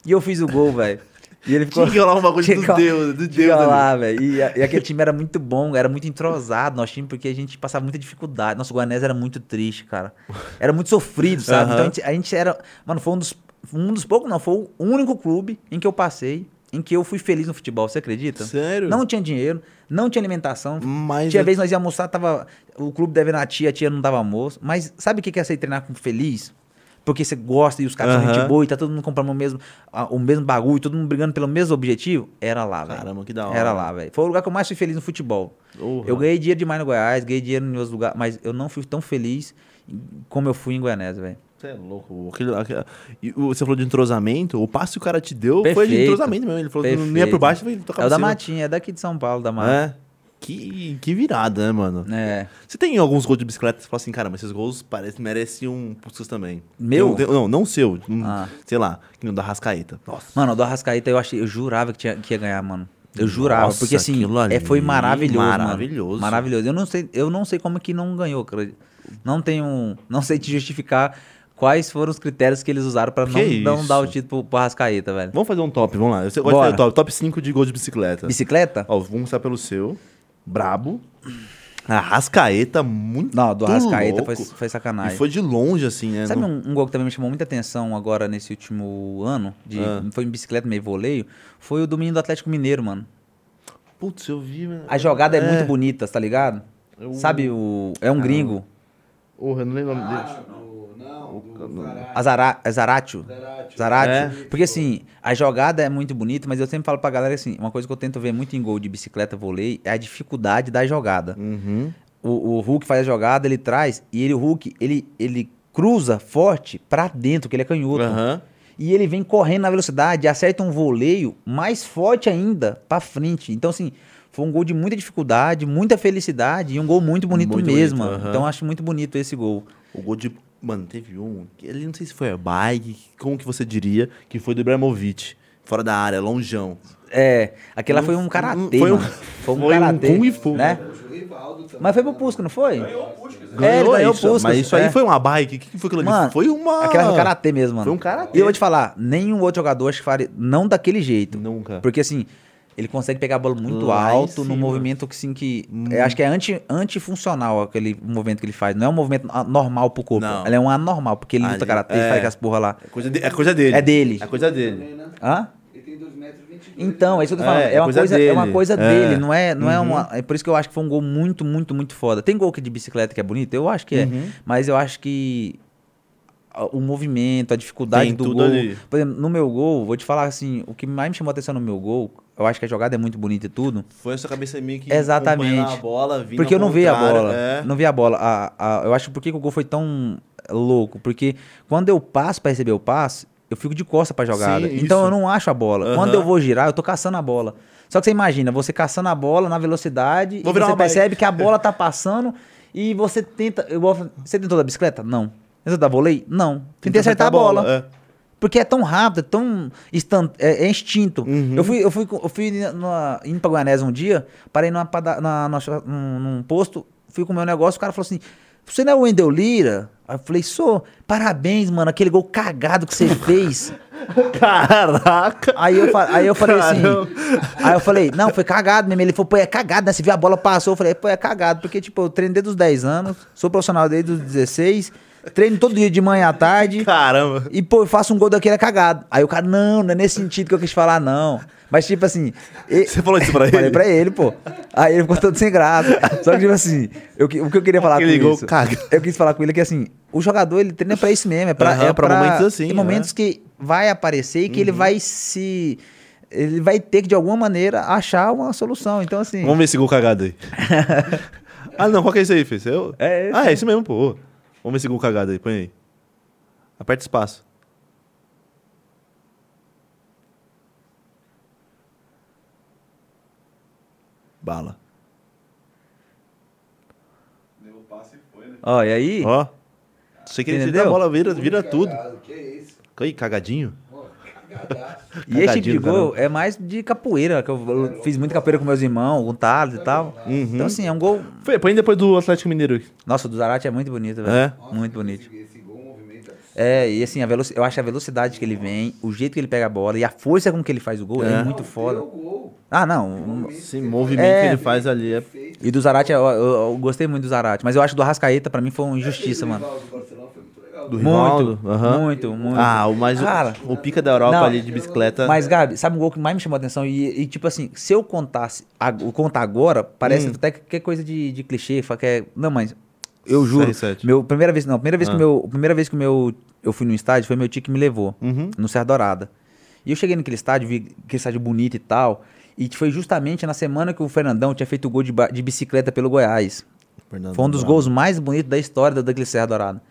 e eu fiz o gol, velho. E ele ficou. Tinha que rolar um bagulho Tinha do Deus, do tinha Deus ali. lá, velho. E, e aquele time era muito bom, era muito entrosado, nosso time, porque a gente passava muita dificuldade. Nosso Guanés era muito triste, cara. Era muito sofrido, sabe? Aham. Então a gente, a gente era. Mano, foi um dos. Um dos poucos, não, foi o único clube em que eu passei, em que eu fui feliz no futebol, você acredita? Sério? Não tinha dinheiro, não tinha alimentação. Mas tinha eu- vez nós ia almoçar, tava. O clube devendo a tia, a tia não dava almoço. Mas sabe o que é ir treinar com feliz? Porque você gosta e os caras são Aham. gente boa e tá todo mundo comprando o mesmo, a- o mesmo bagulho, todo mundo brigando pelo mesmo objetivo. Era lá, velho. Caramba, que da hora. Era lá, velho. Foi o lugar que eu mais fui feliz no futebol. Porra. Eu ganhei dinheiro demais no Goiás, ganhei dinheiro em outros lugares, mas eu não fui tão feliz como eu fui em Goianese, velho. Você é louco. Você falou de entrosamento, o passe que o cara te deu foi de Perfeito. entrosamento mesmo. Ele falou que não ia por Perfeito. baixo e tocava É o da. Matinha, é daqui de São Paulo, da Mata. É. Que, que virada, né, mano? É. Você tem alguns gols de bicicleta que você fala assim, cara, mas esses gols parecem, merecem um Puskas também. Meu? Tem um- tem- não, não seu. um, Ah. Sei lá, que não da Rascaeta. Nossa. Mano, o do Arrascaeta eu achei, eu jurava que, tinha, que ia ganhar, mano. Eu jurava, Nossa, porque assim, é, foi maravilhoso, mano. maravilhoso. Maravilhoso. Eu não sei, eu não sei como que não ganhou, cara. Não tenho, não sei te justificar quais foram os critérios que eles usaram pra não, não dar o título pro, Arrascaeta, velho. Vamos fazer um top, vamos lá. De o top. Top 5 de gols de bicicleta. Bicicleta? Ó, vamos começar pelo seu. Brabo. A Rascaeta, muito Não, do Arrascaeta louco. foi, foi sacanagem. E foi de longe, assim, né? Sabe um, um gol que também me chamou muita atenção agora nesse último ano? De, Ah. Foi em bicicleta, meio voleio. Foi o do menino do Atlético Mineiro, mano. Putz, eu vi... né? A jogada é, muito bonita, tá ligado? Eu- Sabe, o, é um gringo. Porra, eu não lembro o nome dele. Não, Zarate. Azara, é Zaratio. Zarate. Zarate. É. Porque assim, a jogada é muito bonita, mas eu sempre falo pra galera assim, uma coisa que eu tento ver muito em gol de bicicleta vôlei é a dificuldade da jogada. Uhum. O, o Hulk faz a jogada, ele traz, e ele, o Hulk, ele, ele cruza forte pra dentro, que ele é canhoto. Aham. E ele vem correndo na velocidade, acerta um voleio mais forte ainda pra frente. Então, assim, foi um gol de muita dificuldade, muita felicidade e um gol muito bonito Muito mesmo. bonito, aham. Então, eu acho muito bonito esse gol. O gol de. Mano, teve um. que Ele não sei se foi a bike, como que você diria, que foi do Ibrahimovic. Fora da área, longeão. É, aquele lá foi um karatê, foi um-. Foi um foi um karatê, Kung Fu, né? Mas foi pro Pusca, não foi? Ganhou o Puskas. É, ele ganhou o isso, Puskas, Mas isso aí é. foi uma bike? O que que foi aquilo ali? Mano, foi uma. Aquela foi karatê mesmo, mano. Foi um karatê. E eu vou te falar, nenhum outro jogador acho que faria, não daquele jeito. Nunca. Porque assim, ele consegue pegar a bola muito Lá alto, num cima. movimento que sim que. Hum. eu acho que é anti, antifuncional aquele movimento que ele faz. Não é um movimento normal pro corpo. Não. Ele é um anormal, porque ele luta Ali- karatê é. faz aquelas porra lá. É coisa, de- é coisa dele. É dele. É coisa dele. Também, né? Hã? Ele tem 2 metros e 22. Então, é isso que eu tô É, falando. É, é uma coisa coisa, é uma dele. coisa É. dele, não é, não é Uhum. uma. É por isso que eu acho que foi um gol muito, muito, muito foda. Tem gol que de bicicleta que é bonito? Eu acho que é. Uhum. Mas eu acho que o movimento, a dificuldade Tem do gol. ali. Por exemplo, no meu gol, vou te falar assim, o que mais me chamou a atenção no meu gol, eu acho que a jogada é muito bonita e tudo. Foi a sua cabeça meio que. Exatamente. a bola, Porque eu não vi a bola. É. Não vi a bola. A, a- eu acho por que que o gol foi tão louco. Porque quando eu passo pra receber o passe, eu fico de costa pra jogada. Sim, então isso. eu não acho a bola. Aham. Quando eu vou girar, eu tô caçando a bola. Só que você imagina, você caçando a bola na velocidade Vou e você uma bike. percebe que a bola tá passando e você tenta. vou- Você tentou da bicicleta? Não. Tentou da vôlei? Não. Tentei acertar a bola. É. Porque é tão rápido, é tão instant... é, é instinto. Uhum. Eu fui, eu fui, eu fui numa, indo pra Guanés um dia, parei numa, na, na- num, num posto, fui com o meu negócio, o cara falou assim: Você não é o Wendel Lira? Aí eu falei, sou. Parabéns, mano, aquele gol cagado que você fez. Caraca! Aí eu, aí eu falei assim. Caramba. Aí eu falei, não, foi cagado mesmo. Ele falou, pô, é cagado, né? Você viu a bola passou. Eu falei, pô, é cagado. Porque, tipo, eu treino desde os 10 anos, sou profissional desde os 16, treino todo dia de manhã à tarde. Caramba! E, pô, eu faço um gol daquele é cagado. Aí o cara, não, não é nesse sentido que eu quis falar, não. Mas, tipo assim. Você falou isso pra Falei ele? pra ele, pô. Aí ele ficou todo sem graça. Só que, tipo assim, eu, o que eu queria falar Aquele com isso. caga. Eu quis falar com ele que, assim, o jogador, ele treina pra isso mesmo. É pra, Aham, é pra momentos assim, Tem momentos que vai aparecer e que Uhum. ele vai se. Ele vai ter que, de alguma maneira, achar uma solução. Então, assim. Vamos ver esse gol cagado aí. ah, não, qual que é esse aí, Fê? Seu? É esse. Ah, é esse mesmo, pô. Vamos ver esse gol cagado aí, põe aí. Aperta espaço. Bala. Deu o passe e foi, né? Ó, e aí? Ó. Sei que ele a bola vira, vira tudo. Que isso? Aí, cagadinho. E esse tipo de gol caramba. é mais de capoeira, que eu, fiz muito capoeira com meus irmãos, com o Thales e tal. Uhum. Então, assim, é um gol. Foi, põe depois do Atlético Mineiro. Nossa, o do Zarate é muito bonito, velho. É? Muito bonito. Esse, esse gol movimenta. É, e assim, a veloci- eu acho a velocidade que ele vem, o jeito que ele pega a bola e a força com que ele faz o gol é, É. muito foda. Ah, não. Esse movimento É. que ele faz ali é. E do Zarate, eu, eu- eu gostei muito do Zarate, mas eu acho do Arrascaeta, pra mim, foi uma injustiça, mano. Do foi muito. Do Muito, Rivaldo. muito, muito. Ah, o mais. o- Cara, o, pica da Europa não, ali de bicicleta. Mas, Gabi, sabe um gol que mais me chamou a atenção? E, e, tipo assim, se eu contasse, o contar agora, parece Hum. até que é coisa de, de clichê, que é... Não, mas eu juro, CR7. meu, primeira vez, não, primeira vez que Ah. o meu, primeira vez que o meu, eu fui no estádio foi meu tio que me levou, Uhum. no Serra Dourada. E eu cheguei naquele estádio, vi aquele estádio bonito e tal, e foi justamente na semana que o Fernandão tinha feito o gol de, de bicicleta pelo Goiás. Fernando Foi um dos Bravo. gols mais bonitos da história da- daquele Serra Dourada.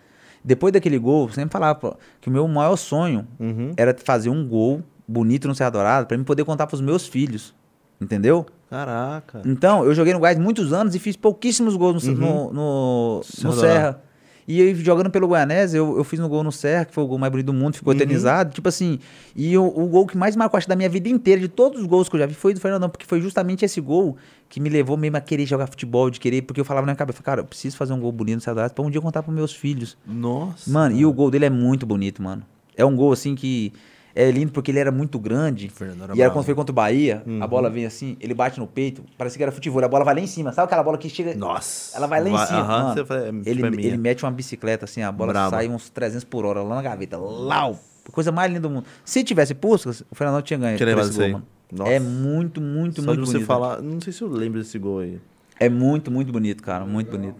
Depois daquele gol, eu sempre falava pô, que o meu maior sonho Uhum. era fazer um gol bonito no Serra Dourada pra mim poder contar pros meus filhos. Entendeu? Caraca. Então, eu joguei no Goiás muitos anos e fiz pouquíssimos gols no, no, no- no Dourada. Serra. E aí, jogando pelo Goianese, eu, eu fiz no gol no Serra, que foi o gol mais bonito do mundo, ficou eternizado. Tipo assim, e o, o gol que mais marcou, acho, da minha vida inteira, de todos os gols que eu já vi, foi do Fernandão, porque foi justamente esse gol que me levou mesmo a querer jogar futebol, de querer, porque eu falava na minha cabeça, cara, eu preciso fazer um gol bonito no Dourada pra um dia contar pros meus filhos. Nossa. Mano, e o gol dele é muito bonito, mano. É um gol assim que é lindo porque ele era muito grande. Era e era bravo. quando foi contra o Bahia, Uhum. a bola vem assim, ele bate no peito, parece que era futebol, a bola vai lá em cima. Sabe aquela bola que chega. Nossa. Ela vai lá em cima. você fala, é, tipo, ele, é ele mete uma bicicleta assim, a bola Brabo. sai uns 300 por hora lá na gaveta. Lau! Coisa mais linda do mundo. Se tivesse Puskas, o Fernandão tinha ganho. Tinha esse gol, mano. Nossa. É muito, muito, Só muito de você bonito. falar. Não sei se eu lembro desse gol aí. É muito, muito bonito, cara. Muito bonito.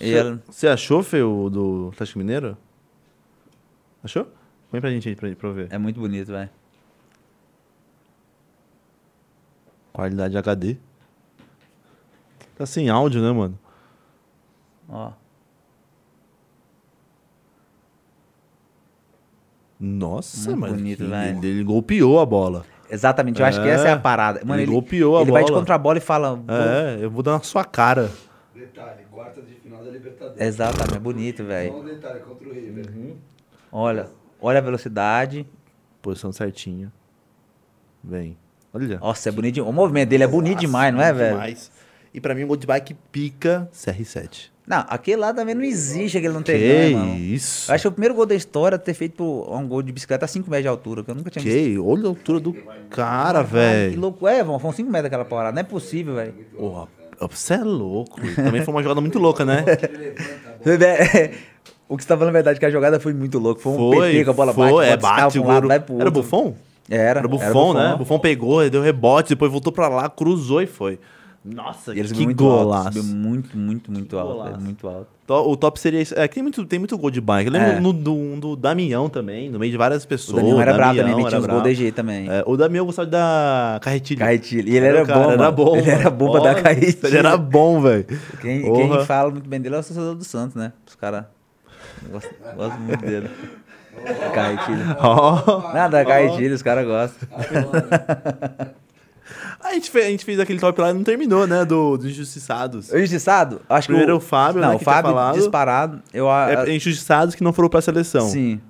E Você, ela- você achou, Fê, o do Atlético Mineiro? Achou? Põe pra gente aí pra, pra eu ver. É muito bonito, velho. Qualidade HD. Tá sem áudio, né, mano? Ó. Nossa, Muito mano. bonito, ele, velho. ele golpeou a bola. Exatamente, eu acho que É, essa é a parada. Mano, ele ele, golpeou a ele vai de bola. contra a bola e fala. É, eu vou dar na sua cara. Detalhe, quarta de final da Libertadores. Exatamente, é bonito, velho. Só um detalhe contra o River. Olha, olha a velocidade. Posição certinha. Vem. Olha. Nossa, é bonito. O movimento dele é bonito demais, não é, velho? Demais. E pra mim, o gol de bike pica CR7. Não, aquele lá também não existe aquele não ter Que ganho, mano. isso? Eu acho que o primeiro gol da história ter feito um gol de bicicleta a 5 metros de altura, que eu nunca tinha visto. Que? Olha a altura do cara, Que velho. louco. É, vão, foram 5 metros daquela parada. Não é possível, velho. Porra, você é louco. Também foi uma jogada muito louca, né? o que você tá falando é verdade, que a jogada foi muito louca. Foi um PT que a bola foi, bate, é, bate, o um lado, vai pro Era outro. Buffon? Era. Era Buffon, né? Buffon pegou, deu rebote, depois voltou pra lá, cruzou e foi. Nossa, E ele que muito alto, golaço. subiu muito, muito, muito alto. golaço. é muito alto. To- O top seria isso. É que tem muito, tem muito gol de bike. Eu lembro É. no, do, do Damião também, no meio de várias O pessoas. Daniel era brabo também, Damião metia era uns gols. DG também. É, o Damião gostava da carretilha. Carretilha. E ele Era era, o cara, bom, era bom, Ele era bom pra dar carretilha. Ele era bom, velho. Quem, quem fala muito bem dele é o torcedor do Santos, né? Os caras gostam, gostam muito dele. Carretilha. Ó. Nada, carretilha, os caras gostam. A gente, fez, a gente fez aquele top lá e não terminou, né? Do, do Injustiçados. O Injustiçado? Acho que Primeiro o Fábio, Não, né, o Fábio disparado. Eu, a- É, injustiçados que não foram pra seleção. Sim.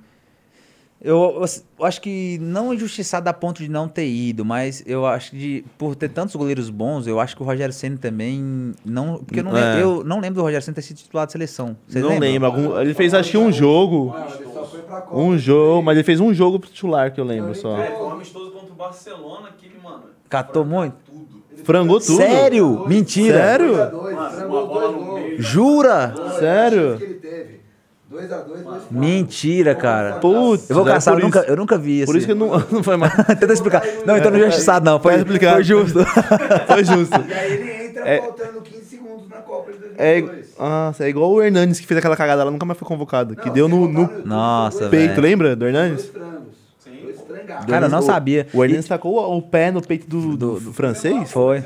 Eu, eu- eu acho que não injustiçado a ponto de não ter ido, mas eu acho que de- por ter tantos goleiros bons, eu acho que o Rogério Senna também não, porque eu não, É. lembro, eu não lembro do Rogério Senna ter sido titular de seleção. Vocês não lembram? lembro. Algum, ele fez acho que um jogo. Não, ele só foi pra pra Copa. Um jogo, mas ele fez um jogo titular que eu lembro só. É, foi um amistoso contra o Barcelona que ele, mano. Catou muito? Tudo. Frangou tudo. Sério? Mentira. Sério? 2x2, Mano, frangou uma bola dois no gols. meio. Jura? Sério? Acho que ele teve. 2x2, dois frangos. Mentira, cara. Putz, Eu vou deve caçar, por eu nunca, eu nunca vi isso. Por isso que eu não, não foi mais. Tenta explicar. Não, então não é injustiçado, não. Foi, Pode explicar. foi justo. Foi justo. E aí ele entra É- faltando 15 segundos na Copa de É, 2002. nossa, é igual o Hernandes que fez aquela cagada lá, nunca mais foi convocado. Que deu no, no YouTube, Nossa, peito, velho. lembra do Hernandes? Dois. Cara, eu não sabia. O Hernandes tacou o pé no peito do, do, do francês? Foi.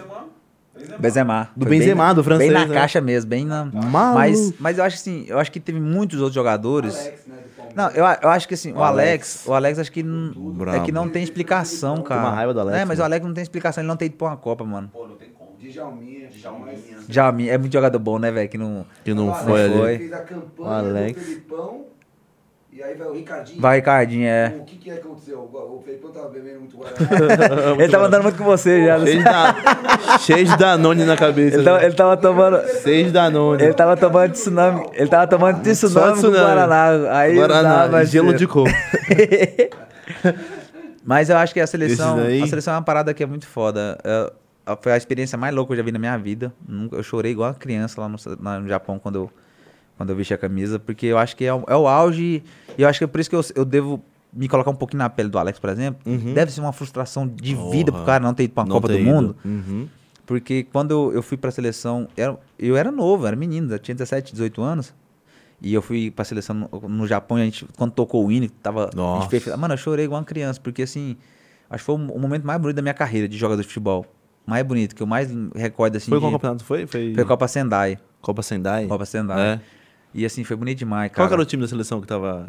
Benzema. Do Foi Benzema, bem, do francês, Bem na né? caixa mesmo, bem na. Mas, mas eu acho assim, eu acho que teve muitos outros jogadores. Alex, né. Não, eu, a- eu acho que assim, o, O Alex, Alex. o Alex acho que n- Brabo. é que não tem explicação, cara. uma raiva do Alex, É, mas né? o Alex não tem explicação, ele não tem ido pra uma Copa, mano. Pô, não tem como. Djalminha, Djalminha. Já é muito jogador bom, né, velho, que não Que não O foi ali. fez a O campanha Alex. do Felipão. E aí vai o Ricardinho. Vai, Ricardinho, é. O que que é que aconteceu? O Felipão tava bebendo muito Guaraná. Ele tava andando muito com você já. Cheio de, da... Cheio de Danone na cabeça. Ele tava, ele tava tomando. Cheio de Danone. Ele tava tomando tsunami. Ele tava tomando tsunami com tsunami. Guaraná. Aí Guaraná, tava gelo de coco. Mas eu acho que a seleção, daí- a seleção é uma parada que é muito foda. É, a- foi a experiência mais louca que eu já vi na minha vida. Nunca- Eu chorei igual uma criança lá no, lá no Japão quando eu, quando eu vesti a camisa, porque eu acho que é, o- é o auge. E eu acho que é por isso que eu, eu devo me colocar um pouquinho na pele do Alex, por exemplo. Uhum. Deve ser uma frustração de vida pro cara não ter ido pra uma Não Copa do ido. Mundo. Uhum. Porque quando eu, eu fui pra seleção, eu, eu era novo, eu era menino, eu tinha 17, 18 anos. E eu fui pra seleção no, no Japão, e a gente, quando tocou o hino, tava. A Nossa. fez, mano, eu chorei igual uma criança, porque assim, acho que foi o, momento mais bonito da minha carreira de jogador de futebol. Mais bonito, que eu mais recordo assim. Foi de, qual campeonato? Foi? Foi, Foi Copa Sendai. Copa Sendai? Copa Sendai. É. E assim, foi bonito demais, Qual cara. que era o time da seleção que tava...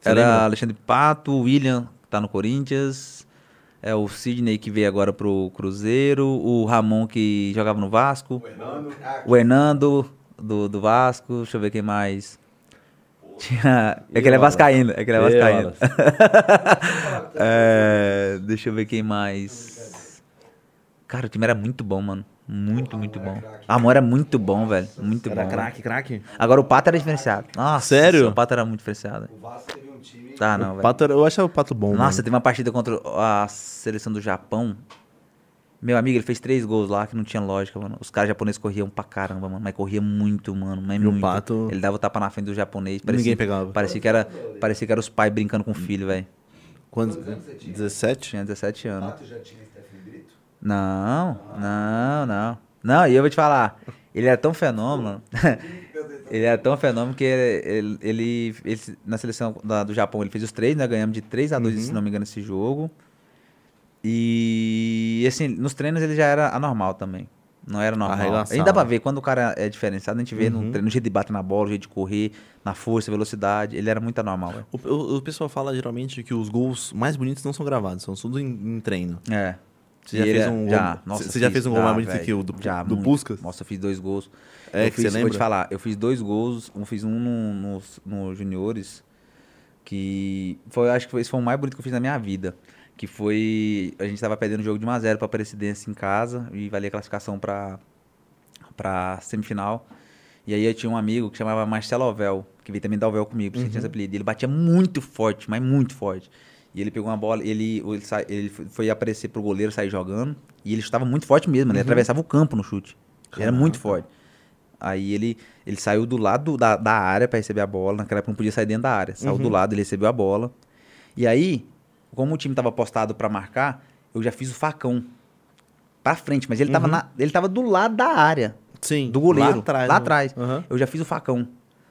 Você Era lembra? Alexandre Pato, o William, que tá no Corinthians. É o Sidney que veio agora pro Cruzeiro, o Ramon que jogava no Vasco. Fernando. O Hernando, do, do Vasco, deixa eu ver quem mais. Tinha... É que ele é vascaíno, é que ele é vascaíno. É, deixa eu ver quem mais. Cara, o time era muito bom, mano. Muito, muito bom. Amor era muito bom, velho. Muito Era bom. craque, craque. Agora o Pato era diferenciado. Nossa, Sério? O Pato era muito diferenciado. O Vasco teve um time. Tá, não, velho. Pato, era- eu achava o Pato bom, Nossa, mano. teve uma partida contra a seleção do Japão. Meu amigo, ele fez três gols lá que não tinha lógica, mano. Os caras japoneses corriam pra caramba, mano. Mas corria muito, mano. Mas E o muito. Pato- Ele dava o tapa na frente do japonês. Ninguém pegava. Parecia que era, parecia que era os pais brincando com o filho, velho. Quantos? Quantos anos você tinha? 17? Tinha 17 anos. Pato já tinha? Não, não, não. Não, e eu vou te falar. Ele era tão fenômeno. ele era tão fenômeno que ele, ele, ele- na seleção da- do Japão ele fez os três, né? Ganhamos de 3 a 2 Uhum. se não me engano, esse jogo. E assim, nos treinos ele já era anormal também. Não era normal. A Arregaçava. gente dá pra ver quando o cara é diferenciado, a gente vê Uhum. no treino, no jeito de bater na bola, no jeito de correr, na força, velocidade. Ele era muito anormal. O, o- o pessoal fala geralmente que os gols mais bonitos não são gravados, são tudo em, em treino. É. Você já ele fez é- um gol- já, nossa, você já fez um gol mais bonito que o do- já, do. Puskas? Nossa, eu fiz dois gols. É, eu que fiz, você Vou lembra? te falar, eu fiz dois gols, um fiz um no, no, no juniores, que foi, acho que foi, esse foi o mais bonito que eu fiz na minha vida. Que foi, a gente tava perdendo o jogo de 1x0 pra Presidência em casa e valia a classificação pra, pra semifinal. E aí eu tinha um amigo que chamava Marcelo Ovel, que veio também dar Ovel comigo, que tinha esse apelido. Ele batia muito forte, mas muito forte. E ele pegou uma bola, ele, ele, sa- ele foi- aparecer pro goleiro sair jogando. E ele chutava muito forte mesmo, ele atravessava o campo no chute. Ele era muito forte. Aí ele, ele saiu do lado da, da área pra receber a bola. Naquela época não podia sair dentro da área. Saiu do lado, ele recebeu a bola. E aí, como o time tava postado pra marcar, eu já fiz o facão pra frente. Mas ele, tava, na, ele tava do lado da área Sim. do goleiro. Lá atrás. Lá né? atrás. Aham. Eu já fiz o facão.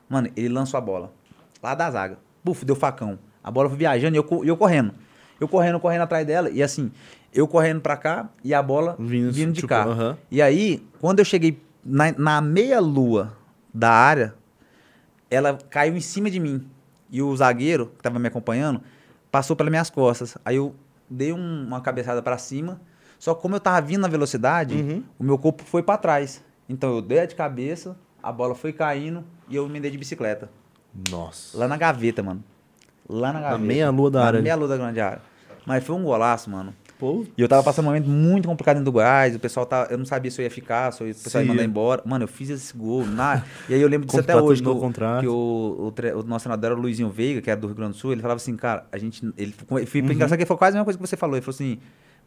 Mano, ele lançou a bola. Lá da zaga. Buf, deu facão. A bola foi viajando e eu, eu correndo. Eu correndo, correndo atrás dela. E assim, eu correndo pra cá e a bola Vindo, vindo, de tipo, cá. aham. E aí, quando eu cheguei na, na meia-lua da área, ela caiu em cima de mim. E o zagueiro, que tava me acompanhando, passou pelas minhas costas. Aí eu dei um- uma cabeçada pra cima. Só que como eu tava vindo na velocidade, Uhum. o meu corpo foi pra trás. Então eu dei a de cabeça, a bola foi caindo e eu me dei de bicicleta. Nossa. Lá na gaveta, mano. Lá na gaveta. meia-lua da área. Na meia-lua da grande área. Mas foi um golaço, mano. Pô, E eu tava passando um momento muito complicado dentro do Goiás, o pessoal tá, eu não sabia se eu ia ficar, se eu ia- o pessoal ia Sim. mandar embora. Mano, eu fiz esse gol. Na, e aí eu lembro disso até hoje, no- contrato. que o, o, o nosso treinador era o Luizinho Veiga, que era do Rio Grande do Sul, ele falava assim, cara, a gente, ele, foi Uhum. engraçado que ele falou quase a mesma coisa que você falou, ele falou assim,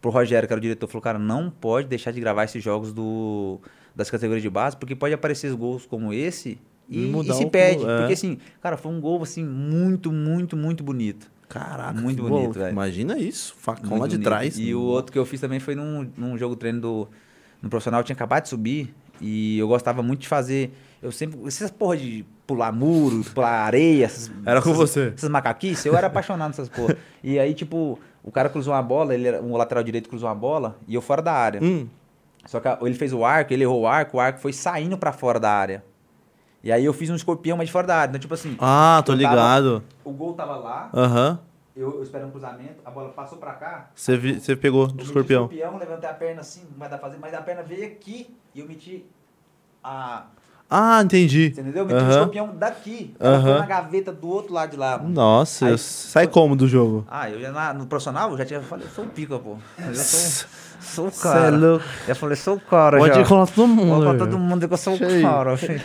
pro Rogério, que era o diretor, falou, cara, não pode deixar de gravar esses jogos do, das categorias de base, porque pode aparecer gols como esse e, E se perde, é. porque assim, cara, foi um gol, assim, muito, muito, muito bonito. Caraca, Muito bonito, velho. Imagina isso, facão Muito lá de bonito. trás. E o outro que eu fiz também foi num, num jogo treino do no profissional, eu tinha acabado de subir e eu gostava muito de fazer. Eu sempre. Essas porra de pular muro, pular areia. Essas, Era com essas- você. Essas macaquices, eu era apaixonado nessas porra. E aí, tipo, o cara cruzou uma bola, ele era, um lateral direito cruzou uma bola e eu fora da área. Hum, Só que ele fez o arco, ele errou o arco, o arco foi saindo pra fora da área. E aí eu fiz um escorpião, mas de fora da área. Então, tipo assim, Ah, tô eu tava- ligado. o gol tava lá, Aham. eu, eu esperando o cruzamento, a bola passou pra cá, Você vi- pegou eu do escorpião. o escorpião, levantei a perna assim, não vai dar pra fazer, mas a perna veio aqui e eu meti a. Ah, entendi. Você entendeu? Eu meti o escorpião daqui. Aham. na gaveta do outro lado de lá. mano. Nossa, Aí- sai como do jogo? Ah, eu já na- no profissional eu já tinha falei, eu sou o pica, pô. Eu já sou, sou o Cê é cara. louco. Já falei, sou o cara, Pode já. ir com todo mundo. Pra velho. todo mundo que eu sou o Cheio. cara, filho.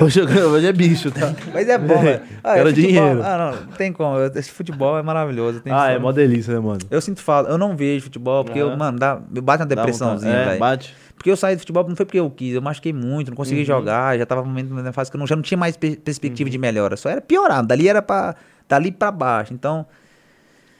Hoje, eu- hoje é bicho, tá? Mas é bom, velho. Ah, Quero é futebol- dinheiro. Ah, não, não tem como. eu- Esse futebol é maravilhoso. Ah, é mó delícia, né, mano? Eu sinto falta. Eu não vejo futebol, porque, eu, Aham. mano, dá, bate uma depressãozinha. É, velho. bate. Porque eu saí do futebol não foi porque eu quis, eu machuquei muito, não consegui Uhum. jogar, já tava na fase que eu não, já não tinha mais per- perspectiva de melhora, só era piorando, dali era pra, dali pra baixo. Então,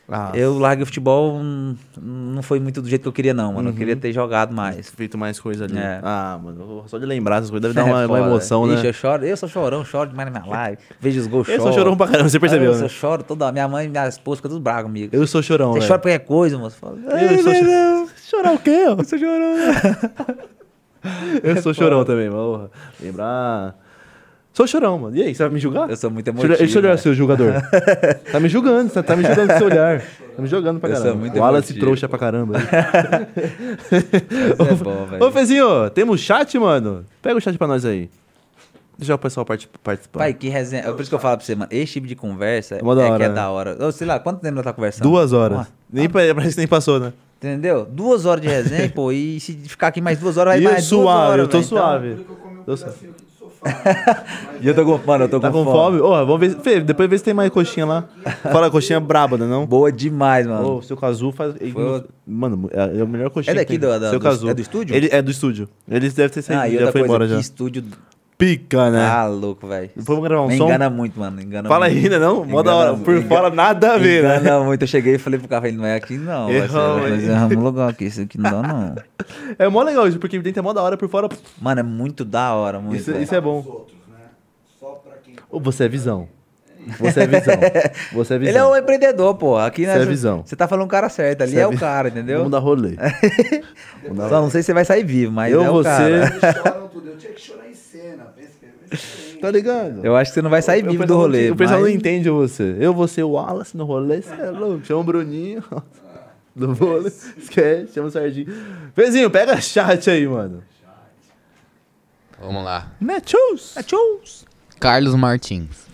Ah, eu larguei o futebol, hum, não foi muito do jeito que eu queria não, mano, eu Uhum. queria ter jogado mais. feito mais coisa ali. É. Ah, mano, só de lembrar essas coisas deve dar uma, É uma emoção, Ixi, né? eu choro, eu sou chorão, choro demais na minha live, vejo os gols, Eu choro. sou chorão pra caramba, você percebeu, eu né? sou choro toda, minha mãe e minha esposa ficam tudo bravos comigo. Eu sou chorão, Você chora por qualquer coisa, moço. Fala, Eu sou chorão. Chorar o quê? Eu sou chorão. Eu É sou chorão também, mano. Lembrar. Sou chorão, mano. E aí, você vai me julgar? Eu sou muito emotivo. Deixa eu olhar né? seu julgador. tá me julgando, tá, tá me julgando com seu olhar. Tá me jogando pra Eu sou caramba. muito o Wallace trouxa pra caramba. Isso é bom, velho. Ô, Fezinho, temos chat, mano? Pega o chat pra nós aí. Deixa o pessoal parti- participar. Pai, que resenha. É por isso que eu falo pra você, mano. Esse tipo de conversa É é hora, que é né? da hora. Ô, sei lá, quanto tempo nós tá conversando? Duas horas. Ó, Nem pa- parece que nem passou, né? entendeu? Duas horas de resenha, pô. E se ficar aqui mais duas horas, vai E eu mais duas suave, horas, eu tô velho. Então, suave. Um Tô suave. Do. E eu tô com, mano, eu tô Tá com, com fome? Ô, vamos ver. Fê, depois vê se tem mais coxinha lá. Fala coxinha braba, né? Não? Boa demais, mano. Ô, o seu Cazu faz. Foi- Mano, é é a melhor coxinha. É daqui do- da- seu do- Cazu. é do estúdio? Ele é do estúdio. Eles devem ter saído. ah, já foi coisa, embora que já. estúdio. Pica, né? Ah, louco, velho. Vamos gravar um Me som? engana muito, mano. Engana Fala muito. aí, né? Não? Mó da Engana hora. Por engana- fora nada a ver, né? Engana muito. Eu cheguei e falei pro cara, falei, não é aqui não. vai ser- Erramos, Nós erramos um lugar aqui, isso aqui não dá não. É mó legal isso, porque dentro é mó da hora, por fora. Mano, é muito da hora, muito. Isso, velho. isso é bom. outros, né? Só pra quem... Você é visão. Você é visão. Você é visão. Ele é um empreendedor, pô. Aqui Isso é visão. Você tá falando o cara certo. Ali é é, o cara, entendeu? Vamos dar rolê. Só não sei se você vai sair vivo, mas Eu, é o você- cara. Tudo. Eu tinha que chorar em cena. Pensa que é diferente. Tá ligado? Eu acho que você não vai sair vivo do não rolê. te- O pessoal mas- não entende você. Eu vou ser o Wallace no rolê, você é louco. Chama o Bruninho. Do vôlei. Esquece, chama o Sardinho. Pezinho, pega chat aí, mano. Vamos lá. Nechos! Carlos Martins.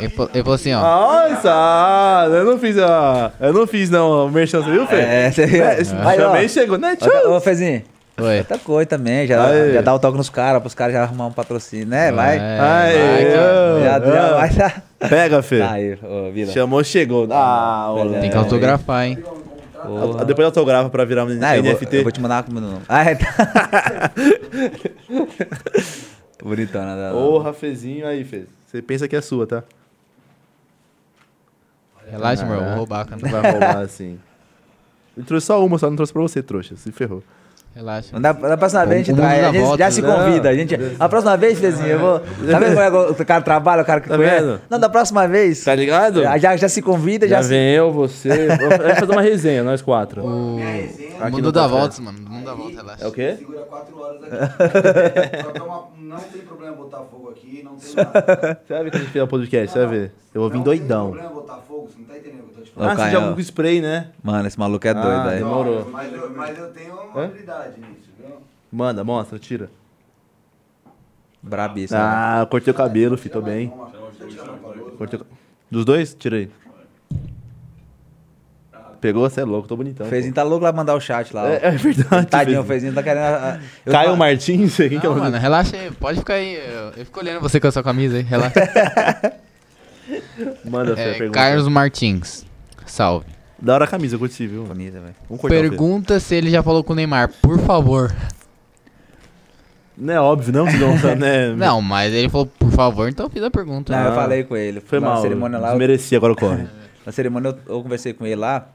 Ele, fa- ele falou assim, ó. Nossa! Eu não fiz a. Eu não fiz, não, o merchan, você viu, Fê? É, você viu? É, Aí, ó. também chegou. Ô, ô, Fezinho. Oi. Outra coisa também, já, já dá o toque nos caras, pros caras já arrumar um patrocínio, né? Vai. É, Aí, vai, ó. já, já Ah. vai já. Pega, Fê. Aí, ô, Vila. Chamou, chegou. Ah, moleque. Tem que autografar, hein? Porra. Depois autografa pra virar um Ah, eu, vou, NFT. eu vou te mandar como nome. Ah, é, tá. Bonitona. né? Ô, Rafezinho aí, Fê. Você pensa que é sua, tá? Relaxa, meu, eu vou Ah, roubar, Não vai roubar assim. Eu trouxe só uma, só não trouxe pra você, trouxa. Se ferrou. Relaxa. Da, da próxima vez a gente O traz, dá a gente volta, já se né? convida. A, gente, a próxima vez, Fezinho, eu vou. Tá vendo como é que o cara trabalha, o cara que Tá conhece? vendo? Não, da próxima vez. Tá ligado? Já, já, se convida, já, Já se. vem eu, você. Vamos fazer uma resenha, nós quatro. Minha resenha Aqui mundo café. voltas, mano. O mundo dá voltas, relaxa. É o quê? segura quatro horas aqui. Que é não tem problema botar fogo aqui, não tem nada. Você vai ver quando a gente fizer o podcast, você vai ver. Eu vou vir Não doidão. tem problema botar fogo, você não tá entendendo tô. Ah, você Caio. joga com spray, né? Mano, esse maluco é doido, Ah, velho. demorou. Mas eu, mas eu tenho uma Hã? habilidade nisso, viu? Manda, mostra, tira. Brabíssimo. Ah, eu cortei o cabelo, fi, tô bem. Cortei o... Dos dois? Tirei. Pegou, você é louco, tô bonitão. O pô. Fezinho tá louco lá mandar o chat lá. É, é verdade. Tadinho, o Fezinho. Fezinho tá querendo. ah, eu Caio falo- Martins, quem que é Não, o mano, relaxa aí. Pode ficar aí. Eu, eu fico olhando você com a sua camisa aí. Relaxa. Manda a É, pergunta. Carlos Martins. Salve. Da hora a camisa, eu curti, viu? Camisa, velho. Vamos cortar. Pergunta se ele já falou com o Neymar, por favor. Não é óbvio, não? não, né? Não, mas ele falou, por favor, então eu fiz a pergunta. Não, eu Ah, falei com ele. Foi na mal. cerimônia lá. eu- Desmereci, agora corre. Na cerimônia eu, eu conversei com ele lá.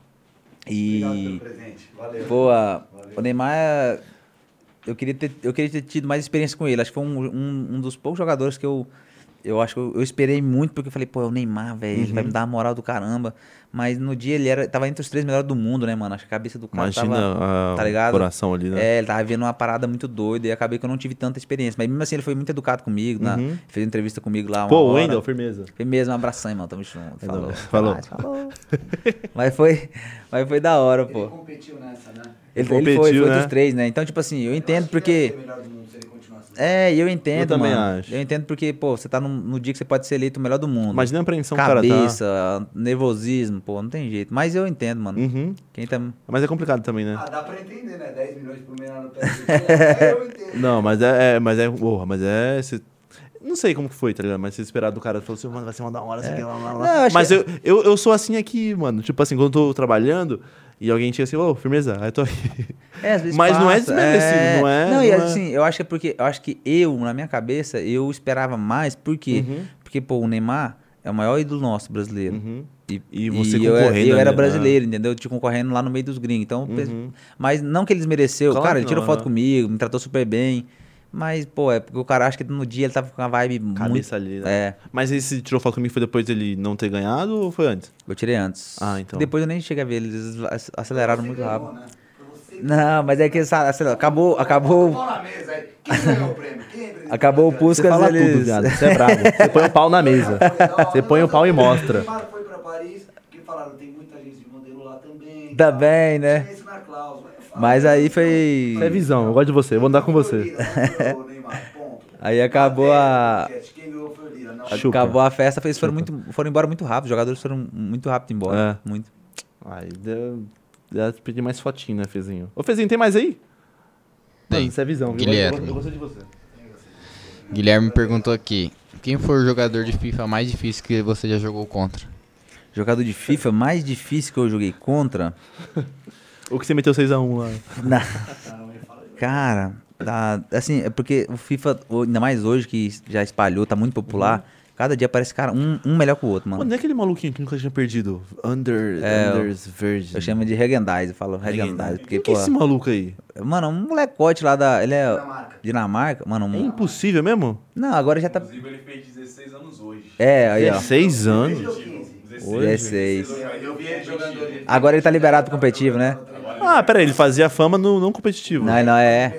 Obrigado pelo E. presente. Valeu. Pô, a- Valeu. o Neymar. Eu queria, ter, eu queria ter tido mais experiência com ele. Acho que foi um, um, um dos poucos jogadores que eu. Eu acho que eu, eu esperei muito, porque eu falei, pô, é o Neymar, velho, ele vai Uhum. me dar uma moral do caramba. Mas no dia ele era, tava entre os três melhores do mundo, né, mano? Acho que a cabeça do cara Imagina tava. a- tá ligado? o coração ali, né? É, ele tava vendo uma parada muito doida e acabei que eu não tive tanta experiência. Mas mesmo assim ele foi muito educado comigo, na- Uhum. fez entrevista comigo lá. uma Pô. Wendel, firmeza. Foi mesmo, um abração, irmão. Tamo junto. É Falou. Falou. Mas, falou. mas, foi, mas foi da hora, Ele pô. competiu nessa, né? Ele, Ele ele foi, competiu, foi né? dos três, né? Então, tipo assim, eu entendo ele porque. É, eu entendo, Eu também mano. acho. Eu entendo porque, pô, você tá no, no dia que você pode ser eleito o melhor do mundo. Imagina a apreensão que o cara tá. Cabeça, nervosismo, pô, não tem jeito. Mas eu entendo, mano. Uhum. Quem tá. Mas é complicado também, né? Ah, dá pra entender, né? 10 milhões por mês lá no PSG. É, eu entendo. Não, mas é, é- mas é, porra, mas é, não sei como que foi, tá ligado? Mas se esperar do cara, falou assim, mano, vai ser uma da hora, lá, lá, lá. Não, eu Mas que- eu, eu, eu sou assim aqui, mano, tipo assim, quando eu tô trabalhando e alguém chega assim, ô, firmeza, aí eu tô aqui. É, às vezes Mas não é passa, desmerecido, não é- Não, e não é- assim, eu acho que é porque. Eu acho que eu, na minha cabeça, eu esperava mais, por quê? Uhum. Porque, pô, o Neymar é o maior ídolo nosso brasileiro. Uhum. E, E você eu, concorrendo eu era ali, brasileiro, entendeu? Te concorrendo lá no meio dos gringos. Então, eu Uhum. mas não que ele desmereceu. Claro cara, ele tirou não, foto né? comigo, me tratou super bem. Mas, pô, é porque o cara acha que no dia ele tava com uma vibe Cabeça muito... ali, né? É, Mas esse tirou foto comigo foi depois dele não ter ganhado ou foi antes? eu tirei antes. Ah, então. Depois eu nem cheguei a ver, eles ac- aceleraram Você muito ganhou, rápido. né? Não, mas é que eles aceleram. Acabou, acabou, na mesa aí. Quem ganhou o prêmio? Quem representou acabou o Brasil? Você Puskas, fala eles... tudo, viado. Você é bravo. Você põe o pau na mesa. Você põe o pau e mostra. O foi pra Paris, porque falaram, tem muita gente de modelo lá também. Também, né? Tinha isso na cláusula. Mas aí foi... Isso é visão, eu gosto de você, eu vou andar com você. Aí acabou a-. Chupa. Acabou a festa, eles foram, muito, foram embora muito rápido. Os jogadores foram muito rápido embora. É. Muito. Aí deu, pedir mais fotinho, né, Fezinho? Ô, Fezinho, tem mais aí? Tem. Mano, isso é visão, viu? Guilherme. Eu, eu gostei de você. Guilherme perguntou aqui: quem foi o jogador de FIFA mais difícil que você já jogou contra? Jogador de FIFA mais difícil que eu joguei contra. O que você meteu 6x1 lá? Na... Cara, tá, assim, é porque o FIFA, ainda mais hoje que já espalhou, tá muito popular. Cada dia parece, cara, um, um melhor que o outro, mano. Mano, não é aquele maluquinho que nunca tinha perdido? Under, É, Unders Virgin. Eu chamo de Regendize, eu falo Regendize, porque, Quem que é esse maluco aí? mano, um molecote lá da, ele é Dinamarca. Dinamarca, mano, É impossível mesmo? não, agora já tá, Inclusive, ele fez 16 anos hoje. é, aí, ó, 16 anos? 16. Eu vi ele jogando hoje. Agora ele tá liberado pro competitivo, né? Ah, peraí, ele fazia fama no não competitivo. Não, não, é.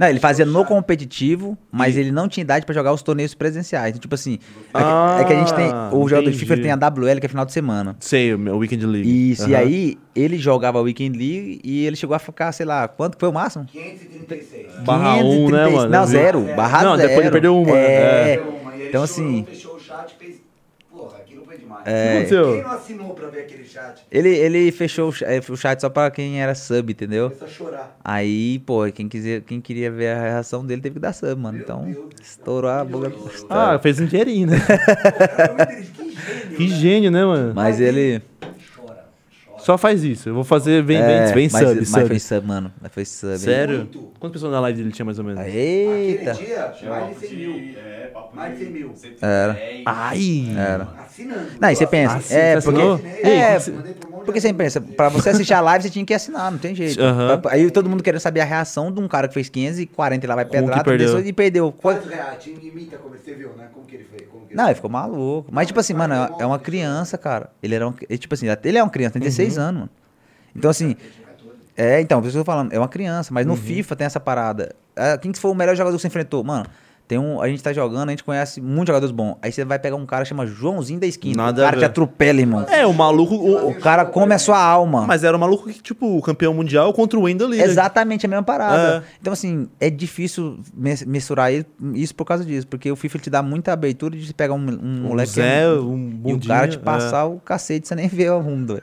Não, ele fazia no o competitivo, mas ele não tinha idade pra jogar os torneios presenciais. Então, tipo assim, é que, Ah, é que a gente tem. O jogador de FIFA tem a WL, que é final de semana. Sei, o meu Weekend League. Isso, e Aham. aí ele jogava a Weekend League e ele chegou a ficar, sei lá, quanto que foi o máximo? 536. Barra um, né, 536. mano? Não, zero. Barra Não, zero. depois ele perdeu uma. É. E ele Então, assim- fechou o chat e fez. Aconteceu? Quem não assinou pra ver aquele chat? Ele, ele fechou o eh, o chat só pra quem era sub, entendeu? Começou a chorar. Aí, pô, quem, quiser, quem queria ver a reação dele teve que dar sub, mano. Meu Então, Deus estourou a boca. Ah, fez um dinheirinho, né? Cara, me entendi, que gênio. que né? gênio, né, mano? Mas ele. Só faz isso. Eu vou fazer, vem, é, vem, vem mas, sub, mas sub. foi sub, mano. Mas foi sub. Sério? Muito. Quantas pessoas na live dele tinha mais ou menos? Eita. Aquele dia, mais de 100 mil. É, papo Mais de 100 mil. 110. Era. Ai! Era. Assinando. Não, e você pensa, Assim, é, você porque, assinou? é, Ei, que Porque você pensa, pra você assistir a live você tinha que assinar, não tem jeito. Pra- Aí todo mundo querendo saber a reação de um cara que fez 540 e lá vai pedrada, perdeu. e perdeu. Imita como você viu, né? Como que ele fez. Como que Não, ele ele ficou maluco. Mas, tipo assim, mano, é- é uma criança, cara. Ele era um, ele, tipo assim, ele é uma criança, tem 16 Uhum. anos, mano. Então, assim, é, então, por isso que eu tô falando, é uma criança, Uhum. mas no FIFA tem essa parada. Ah, Quem que foi o melhor jogador que você enfrentou? Mano, tem um, a gente tá jogando, a gente conhece muitos jogadores bons. Aí você vai pegar um cara que chama Joãozinho da esquina. Nada o cara te atropela, irmão. É, o maluco. O, O cara come a sua alma. mas era o maluco que, tipo, o campeão mundial contra o Wendell Lee. Exatamente a mesma parada. É. Então, assim, é difícil mensurar isso por causa disso. Porque o FIFA te dá muita abertura de você pegar um, um Um moleque. que Zé, é- um e o cara te é. passar o cacete, você nem vê o mundo.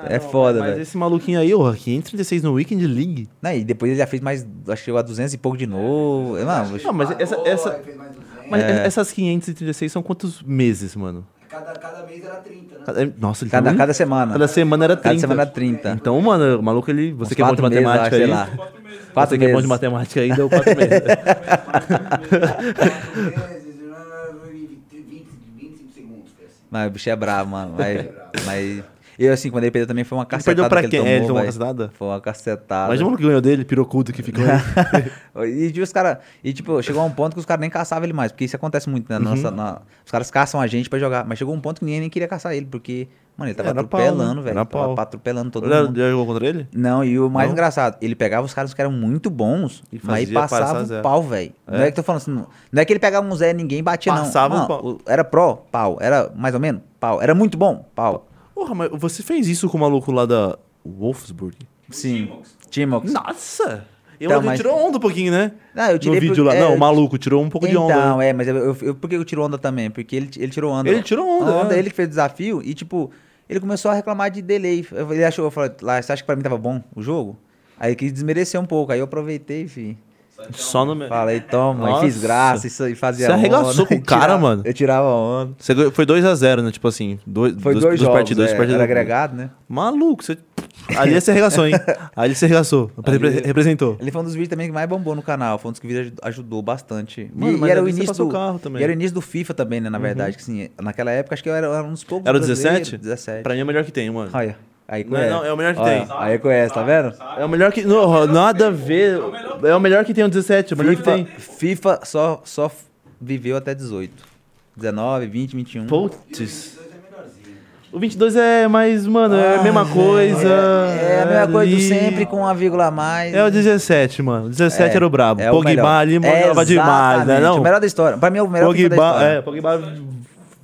Velho. É foda, Mas velho. esse maluquinho aí, ó, 536 no Weekend League. Não, e depois ele já fez mais, acho que chegou a 200 e pouco de novo. Não, Não, mas essa, essa, aí fez mais 200. mas É. essas 536 são quantos meses, mano? Cada, cada mês era 30, né? Cada- Nossa, ele cada, tá cada semana. Cada semana era 30. Cada semana era 30. Então, mano, o maluco, ele. Você Uns que é bom de quatro meses, matemática acho, aí. sei lá. Quatro meses. Quatro você que é bom de meses. matemática aí, deu 4 meses. meses, 20, 25 segundos. foi assim. Mas o bicho é bravo, mano. Mas, mas eu, assim, quando ele perdeu também foi uma Ele cacetada perdeu pra que quem? ele É, ele tomou, tomou uma cacetada? Foi uma cacetada. Mas o que ganhou dele, pirocudo que ficou. E tipo, os cara, e tipo, chegou a um ponto que os caras nem caçavam ele mais, porque isso acontece muito, né? Uhum. Nossa, na- os caras caçam a gente pra jogar, mas chegou um ponto que ninguém nem queria caçar ele, porque, mano, ele tava Era pau, atropelando, né? velho. Era Tava pau. atropelando todo Já, mundo. já jogou contra ele? Não, e o mais Não? engraçado, ele pegava os caras que eram muito bons, E mas passava o pau, velho. Não É? é que tô falando assim, não, não é que ele pegava um Zé e ninguém batia, Passava não. pau. Não, o- Era pró, pau. Era mais ou menos, pau. Era muito bom, pau. Porra, mas você fez isso com o maluco lá da Wolfsburg? Sim. Timox. Nossa! Eu Então, ele mas- tirou onda um pouquinho, né? Não, eu tirei no vídeo por- lá. é, não, o eu- maluco tirou um pouco de onda. Então, né? é, mas eu, eu, eu- por que eu tiro onda também? Porque ele, ele tirou onda. Ele tirou onda, é. Ele que fez o desafio e, tipo, ele começou a reclamar de delay. Eu- Ele achou, eu falei, lá, você acha que pra mim tava bom o jogo? Aí ele quis desmerecer um pouco. Aí eu aproveitei, fi. Só no. Falei, toma, Nossa. e fiz graça isso, e fazia Você arregaçou onda, com o cara, tirava- mano. Eu tirava onda. Você foi 2x0, né? Tipo assim, dois, Foi dois, dois jogos, partidos. é, dois partidos era agregado, né? Maluco, você. Ali você arregaçou, hein? Ali você arregaçou. Ali- Representou. Ele foi um dos vídeos também que mais bombou no canal. Foi um dos que o vídeo aj- ajudou bastante. Mano, e, mas e era o início do carro também. Uhum. E era o início do FIFA também, né? Na verdade, que assim, naquela época acho que eu era, era um dos poucos Era o brasileiros. 17? 17. Pra mim é o melhor que tem, mano. Olha, aí Não, conhece. não, é o melhor que Olha, tem. Aí conhece, tá vendo? É o melhor que. Não, nada a ver. É o melhor que tem o 17, é o melhor que FIFA, tem. FIFA só, só viveu até 18. 19, 20, 21. Putz. É. O 22 é mais, mano, é a mesma coisa. É a mesma coisa do ali. sempre com uma vírgula a mais. É o 17, mano. O 17 É, era o brabo. é o Pogba ali mandava demais, né? Não? O melhor da história. Pra mim é o melhor FIFA da Pogba, história. é, Pogba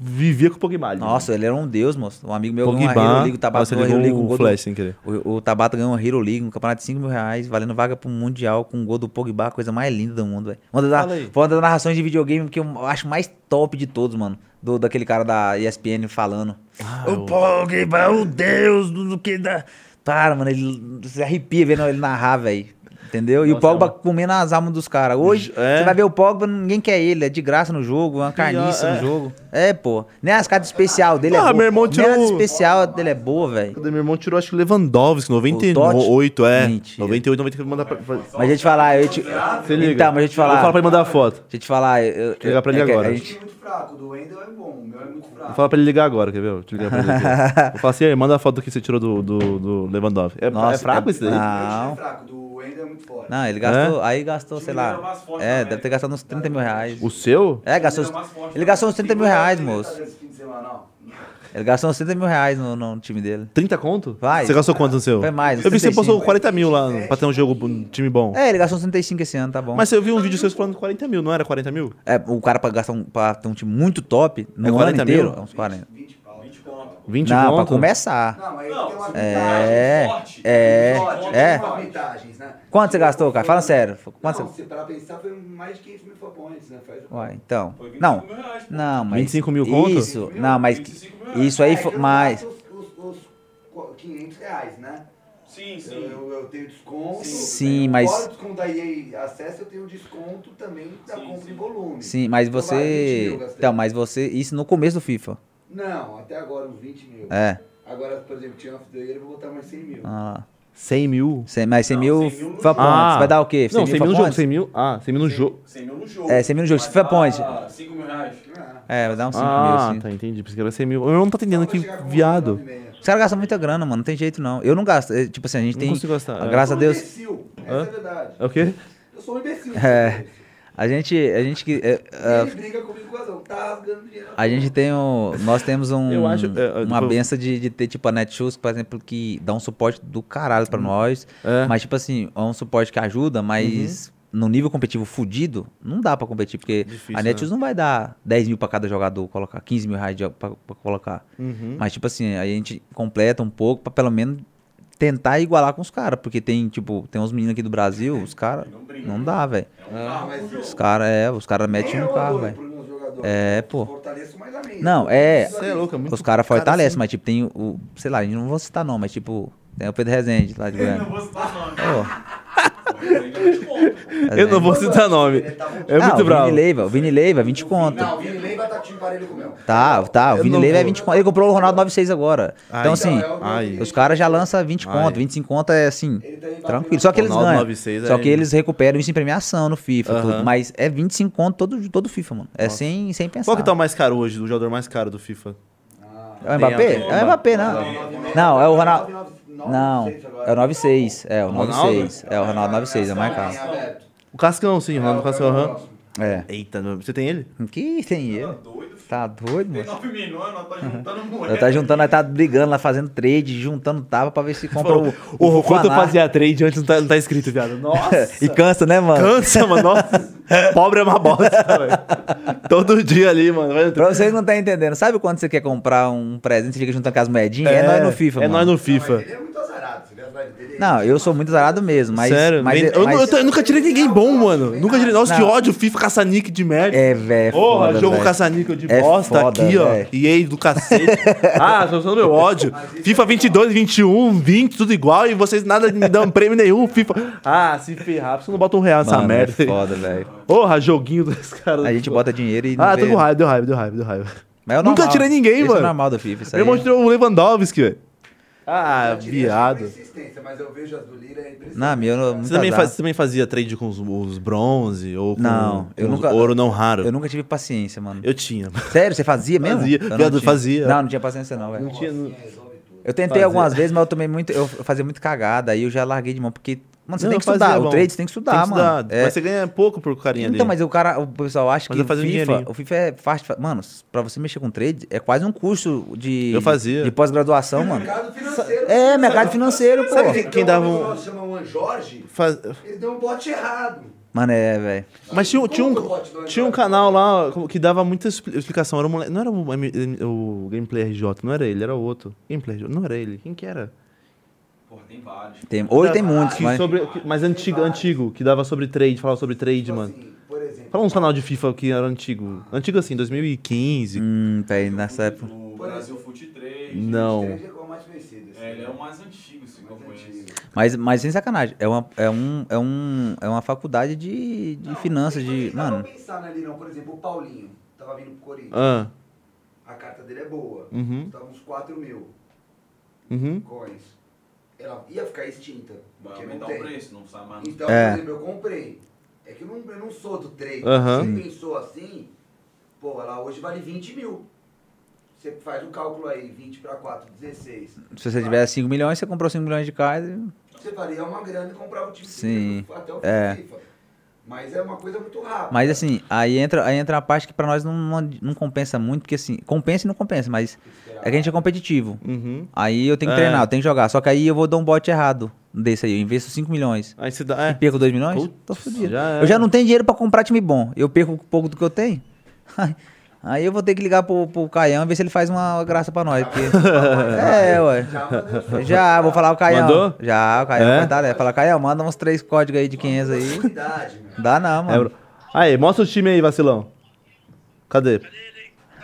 vivia com o Pogba ali. Nossa, ele era um deus, moço. Um amigo meu ganhou uma Hero Pogba. League, o Tabata Nossa, ganhou uma Hero League com o gol do- flash sem querer. O, o Tabata ganhou uma Hero League, um campeonato de 5 mil reais, valendo vaga pro Mundial com um gol do Pogba, a coisa mais linda do mundo, velho. Uma, das- foi uma das narrações de videogame que eu acho mais top de todos, mano. Do, daquele cara da ESPN falando. Ah, o Pogba, o deus do, do que da. Para, mano, ele se arrepia vendo ele narrar, velho. Entendeu? e o Nossa, Pogba é comendo as almas dos caras. Hoje, É. você vai ver o Pogba, ninguém quer ele, é de graça no jogo, é uma carniça é. no jogo. É, pô. Nem as cartas especial dele é Ah, boa. meu irmão Nem tirou- as especial dele é boa, velho. Meu irmão tirou, acho que o Lewandowski, O 98, é. Mentira. 98, 98, que ele manda pra. Mas deixa eu te falar, eu te... Se liga. Então, mas deixa eu te Eu vou falar falar. pra ele mandar a foto. Deixa eu te falar. Eu, eu, Ligar pra ele é agora. A O gente, é muito fraco, do Wendel é bom, o meu é muito fraco. Vou falar pra ele ligar agora, quer ver? Vou te ligar pra ele aqui. Vou falar assim, aí, manda a foto que você tirou do, do, do Lewandowski. É, Nossa, é fraco é- esse daí? não. O meu time é fraco, do Wendel é muito forte. não, ele gastou. Aí gastou, sei lá. É, deve ter gastado uns 30 mil reais. O seu? É, gastou. Ele gastou uns 30 mil reais, moço. Semana, ó. Ele gastou uns 30 mil reais no, no time dele. 30 conto? Vai. Você gastou quanto no seu? Foi mais, Eu vi que você 35. postou 40 mil lá pra ter um jogo, um time bom. É, ele gastou uns 35 esse ano, tá bom. Mas eu vi um vídeo seu falando 40 mil, não era 40 mil? É, o cara pra gastar um, pra ter um time muito top no É ano 40 mil? inteiro, é uns 40. 20 pau. 20 conto. 20 Não, pra conto? começar. Não, mas Não, tem uma É, forte. é, Sorte, é. vantagens, né? Quanto você gastou, cara? Fala sério. Quanto não, você... se pensar, foi mais de 500 mil points, né? Faz Uai, então. Foi 25 Não, mil reais, pô. não, mas... 25 mil conto? Isso, não, mas... 25 mil reais. Isso aí É, foi mais... Os, os, os 500 reais, né? Sim, sim. eu, eu tenho desconto. Sim, eu- mas- Fora o desconto da EA acesso, eu tenho desconto também da Sim, compra sim. em volume. Sim, mas Então, vai, 20 você... mil. Então, mas você... Isso no começo do FIFA. Não, até agora uns 20 mil. É. Agora, por exemplo, Team of the Year, eu vou botar mais 100 mil. Ah, lá. 100 mil? Cem- mas 100 Não, mil 100 mil no FIFA jogo. Points. Vai dar o quê? Não, 100 mil no FIFA jogo, Points? 100 mil. Ah, 100 mil no jogo. 100 mil no jogo. É, 100 mil no jogo. Mas FIFA dá Points. 5 mil reais. Ah, É, vai dar uns 5 mil, Ah, assim. tá, entendi. Pensei que era 100 mil. Eu não tô entendendo vai com viado. 9,5. Os caras gastam muita grana, mano. Não tem jeito, não. Eu não gasto. É, Tipo assim, a gente Não tem... consigo gastar, é. Graças a Eu Deus... sou um imbecil. Essa é a verdade. É o quê? Eu sou um imbecil. É. A gente... A gente... que- é, é, Ele briga comigo com razão. Tá dinheiro. A gente tem um. Nós temos um, Eu acho- é, é, uma depois- benção de, de ter, tipo, a Netshoes, por exemplo, que dá um suporte do caralho pra nós. É. Mas, tipo assim, é um suporte que ajuda, mas no nível competitivo fudido, não dá pra competir, porque Difícil, a Netshoes não vai dar 10 mil pra cada jogador colocar, 15 mil reais de- pra, pra colocar. Uhum. Mas, tipo assim, aí a gente completa um pouco pra pelo menos tentar igualar com os caras, porque tem, tipo, tem uns meninos aqui do Brasil, os caras, Não não dá, velho. É um jogo. Os caras, é, os caras metem eu carro, velho. É, pô. Fortaleço mais a mente. Não, é. Você é louco, é muito Os caras cara fortalecem, assim. mas tipo, tem o, Sei lá, não vou citar nome, mas tipo, tem o Pedro Rezende lá de Eu não Goiânia. vou citar nome. Eu conto, pô. Eu não vou citar nome. É muito o Vini bravo. Leiva, o Vini Leiva, 20 conto. Não, o Vini Leiva tá time parelho com o meu. Tá, tá, o Vini Leiva é vou. 20 conto. Ele comprou o Ronaldo 96 agora. Ai, Então, assim, Então, é ai. Vini. os caras já lançam 20 Ai. conto, 25 conto é assim, vai tranquilo. Só que eles Ronaldo ganham. 96 Só é- que eles recuperam isso em premiação no FIFA, Aham. tudo. Mas é 25 conto todo, todo FIFA, mano. É sem, sem pensar. Qual que tá o mais caro hoje, o jogador mais caro do FIFA? É o Mbappé? É o Mbappé, não. Não, é o Ronaldo. Não, 96 agora. é o 96. É o Ronaldo? 96. É o Ronaldo 96, é mais caro. Tem. O Cascão, sim, o Ronaldo Cascão. aham. É. Eita, você tem ele? Que tem ele? Doido, filho. Tá doido, Tem mano? 9 milhões, nós tá juntando moeda. Nós tá juntando, nós tá brigando lá, fazendo trade, juntando tava pra ver se compra o. O, quanto eu Fanar. fazia trade antes não tá, não tá escrito, viado. Nossa. E cansa, né, mano? Cansa, mano. Nossa. Pobre é uma bosta, velho. Todo dia ali, mano. Vai- Pra você que não tá entendendo, sabe quando você quer comprar um presente, você fica juntando com as moedinhas? É, nós no FIFA, É mano. nós no Não, mas FIFA. ele é muito azarado. Não, eu sou muito zarado mesmo, mas. Sério? mas, Nem- eu, mas- eu tô- eu nunca tirei ninguém bom, mano. Nunca tirei. Nossa, que Não. ódio, FIFA caça-nick de merda. É, velho. Porra, foda, jogo caça-níquel de É bosta foda, aqui, ó. velho. EA do cacete. ah, tô usando meu ódio. FIFA 22, 21, 20, tudo igual e vocês nada me dão prêmio nenhum. FIFA. Ah, se ferrar, que você não bota um real nessa Mano, merda. É foda, velho. Porra, joguinho dos caras. A gente bota dinheiro e. não Ah, vê. tô com raiva, deu raiva, deu raiva, deu raiva. Mas é Nunca tirei ninguém, Isso mano. é normal do FIFA. Isso aí. mostrou o Lewandowski, velho. Ah, Eu tirei viado. consistência, Mas eu vejo as do Lira é. Não, meu, não- Você também, faz- você também fazia trade com os, os bronze ou com Não, eu com os nunca- ouro não raro? Eu nunca tive paciência, mano. Eu tinha. Sério, você fazia mesmo? Fazia. Eu não Viado, tinha. fazia. Não, não tinha paciência não, velho. Não tinha. não- Eu tentei Fazia. algumas vezes, mas eu tomei muito. Eu fazia muito cagada, aí eu já larguei de mão, porque. Mano, você Não, tem que fazia, estudar. bom. O trade você tem que estudar, Tem que mano. estudar. É. Mas você ganha pouco por carinha Então, ali. mas o cara, o pessoal acha Mas que eu o um FIFA, dinheirinho. o FIFA é fácil. Mano, pra você mexer com trade, é quase um curso de. Eu fazia. De pós-graduação, mano. Mercado financeiro. É, mercado financeiro, pô. Sabe quem- quem dava um- um... chama o Jorge, Faz- ele deu um bote errado. Mano, é, velho. Mas tinha, um- tinha, um, bot do tinha um canal lá que dava muita expli- explicação. Era um moleque- não era o, o Gameplay RJ, não era ele, era outro. Gameplay RJ, não era ele. Quem que era? Porra, tem vários. Tem, hoje tem muitos, Que mas. sobre, que- mas antigo, antigo, que dava sobre trade, falava sobre trade, Tipo mano. assim, por exemplo, Fala uns canal de FIFA que era antigo. Antigo assim, 2015. Hum, velho, nessa época. No Brasil Fute 3. Não. trade é o mais conhecido. assim. É, ele é o mais antigo, assim, que eu Mais conheço. antigo. Mas, mas sem sacanagem, é uma, é um, é um, é uma faculdade de, de finanças, de. Dá pra Mano, pensar ali, não. Por exemplo, o Paulinho tava vindo pro Corinthians. Ah, A carta dele é boa. Uhum. Custava uns 4 mil uhum. coins. Ela ia ficar extinta. Vai aumentar tem. o preço, não sabe mais. Então, É. por exemplo, eu comprei. É que eu não, eu não sou do trade. Aham. Você pensou assim, pô, ela hoje vale 20 mil. Você faz o cálculo aí, 20 para 4, 16. se você tiver 5 milhões, você comprou 5 milhões de cards. Você faria uma grana e comprava o time Sim, até o é. FIFA. Mas é uma coisa muito rápida. Mas assim, aí entra, aí entra a parte que pra nós não, não, não compensa muito, porque assim, compensa e não compensa, mas é que a gente é competitivo. Uhum. Aí eu tenho que É. treinar, eu tenho que jogar. Só que aí eu vou dar um bote errado desse aí. Eu investo 5 milhões Aí você dá. e É. perco 2 milhões, Putz, tô fudido. já eu já não tenho dinheiro pra comprar time bom. Eu perco um pouco do que eu tenho. Aí eu vou ter que ligar pro, pro Caião e ver se ele faz uma graça pra nós. Porque... é, ué. Já vou falar o Caião. Mandou? Já, o Caião É? vai dar, Falar, Caião, manda uns três códigos aí de 500 aí. Dá não, É, mano. bro. Aí, mostra o time aí, vacilão. Cadê?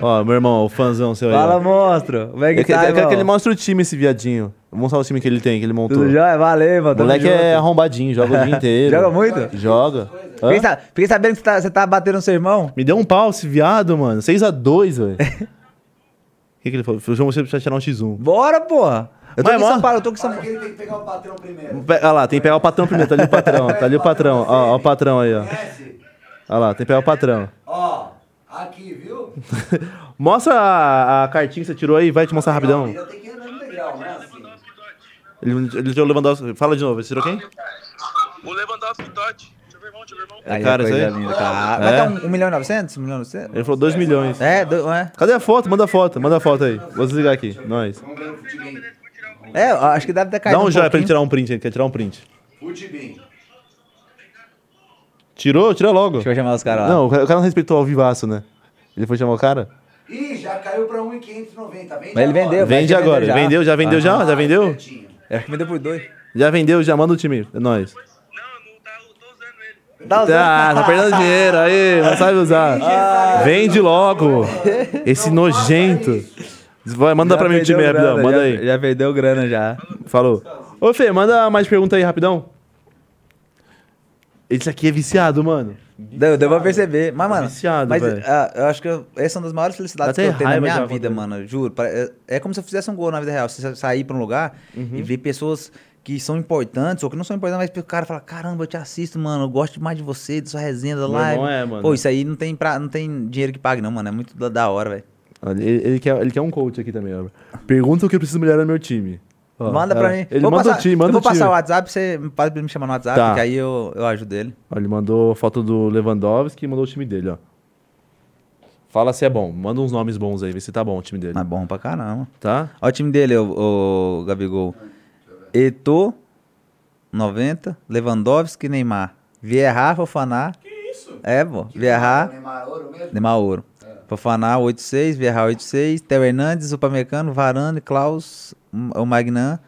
Ó, meu irmão, o fãzão seu aí. Fala, monstro. Como é que Eu, que- tá, eu quero que ele mostre o time, esse viadinho. Vou mostrar o time que ele tem, que ele montou. Tudo já? Valeu, mano. O moleque junto. é arrombadinho, joga o dia inteiro. Joga muito? Joga. Fiquei, sa- fiquei sabendo que você tá, você tá batendo no seu irmão. Me deu um pau esse viado, mano. 6x2, velho. O que, que ele falou? Eu chamo você pra tirar um X1. Bora, porra. Eu tô Mas, aqui em São Paulo, eu tô aqui em São Paulo. ele tem que pegar o patrão primeiro. Pe- Olha lá, tem que pegar o patrão primeiro. Tá ali o patrão. Tá ali o patrão. Ó, ó o patrão aí, ó. Olha lá, tem que pegar o patrão. Ó, aqui, viu? Mostra a, a cartinha que você tirou aí, vai te mostrar rapidão. Ele tem que andar no degrau, né? Assim. Ele, ele tirou o Lewandowski. Fala de novo, você tirou quem? O Lewandowski Totti. Deixa eu ver, irmão, deixa eu ver, irmão. Aí, cara, coisa aí? linda, tá. É? Vai dar um, um milhão e novecentos? Um milhão e novecentos? Ele falou 2 milhões. É, do, é. Cadê a foto? Manda a foto, manda a foto aí. Vou desligar aqui. Nós. É, acho que deve ter caído Dá um joia pra ele tirar um print, ele quer tirar um print. Futebem. Tirou? Tira logo. Deixa eu chamar os caras lá. Não, o cara cara não respeitou ao vivaço, né? Ele foi chamar o cara? Ih, já caiu pra 1,590. Vende Mas ele vendeu. Vende já agora. vendeu já. Vendeu, já vendeu já? Ah, Já vendeu? certinho. Eu acho que vendeu por dois. Já vendeu, já manda o time. É nóis. Não, não tá, eu tô usando ele. Dá os Tá, tá perdendo dinheiro aí, não sabe usar. Vende logo. Esse nojento. Vai, manda pra mim o time aí, rapidão. Manda aí. Já perdeu grana já. Falou. Ô, Fê, manda mais pergunta aí, rapidão. Esse aqui é viciado, mano. Deu, deu pra perceber. Mas, mano, Viciado, mas velho. ah, eu acho que eu- essa é uma das maiores felicidades que eu tenho na minha já vida, mano. Juro. É, é como se eu fizesse um gol na vida real. Você sa- sair pra um lugar Uhum. e ver pessoas que são importantes ou que não são importantes, mas o cara fala: caramba, eu te assisto, mano. Eu gosto demais de você, de sua resenha, da live. irmão é, mano. Pô, isso aí não tem, pra, não tem dinheiro que pague, não, mano. É muito da, da hora, velho. Ele, ele quer, ele quer um coach aqui também, ó. Pergunta o que eu preciso melhorar no meu time. Ó, manda pra é, mim. Ele Vou manda passar, o time, manda eu vou o time. passar o WhatsApp, você pode me chamar no WhatsApp, Tá. que aí eu, eu ajudo ele. Ó, ele mandou foto do Lewandowski e mandou o time dele, ó. Fala se é bom. Manda uns nomes bons aí, vê se tá bom o time dele. Mas bom pra caramba. Tá? Olha o time dele, o, o Gabigol. Eto'o, 90. Lewandowski, Neymar. Vieira, Fofaná. Que isso? É, pô. Vieira, Neymar Ouro mesmo? Neymar Ouro. Fofaná, 86. Vieira, 86. Theo Hernandes, Upamecano, Varane, Klaus, o Magnan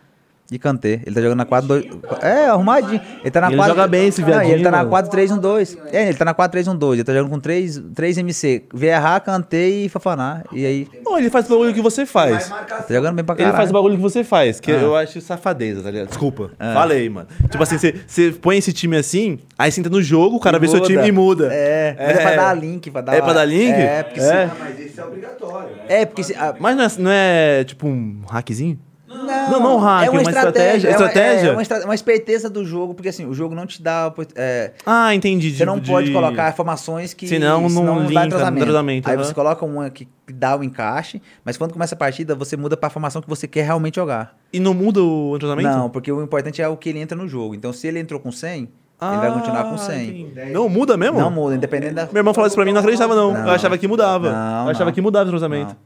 e Kanté. Ele tá jogando na 4-2... É, arrumadinho. Ele tá na Ele 4... joga bem esse Não, e ele viadinho, tá na mano. 4-3-1-2. É, ele tá na 4-3-1-2. Ele tá jogando com 3, 3 MC. Vieira, Kanté e Fofaná. E aí... Ó, ele faz o bagulho que você faz. Tá jogando bem pra Ele caralho. faz o bagulho que você faz, que Ah. eu acho safadeza, tá ligado? Desculpa. Falei, mano. Tipo assim, você- você põe esse time assim, aí você entra no jogo, o cara vê seu time e muda. É, mas é pra dar link, pra dar... É pra dar link? É, porque se... É. Ah, mas esse é obrigatório, né? É, porque se... ah, Mas não é, não é, tipo um hackzinho? Não, Não, não hack, uma estratégia. É uma, Estratégia? é uma, estra- uma esperteza do jogo, porque assim, o jogo não te dá... é, Ah, entendi. você não de- pode colocar informações que... Senão não senão não entrosamento. dá entrosamento, Aí aham. você coloca uma que dá o encaixe, mas quando começa a partida, você muda pra formação que você quer realmente jogar. E não muda o entrosamento? Não, porque o importante é o que ele entra no jogo. Então, se ele entrou com 100, ele vai continuar com 100. Ah. Não muda mesmo? Não muda, independente da... Meu irmão falou isso pra mim, não acreditava não. Não. Eu achava que mudava. Não, eu achava não. que mudava o entrosamento.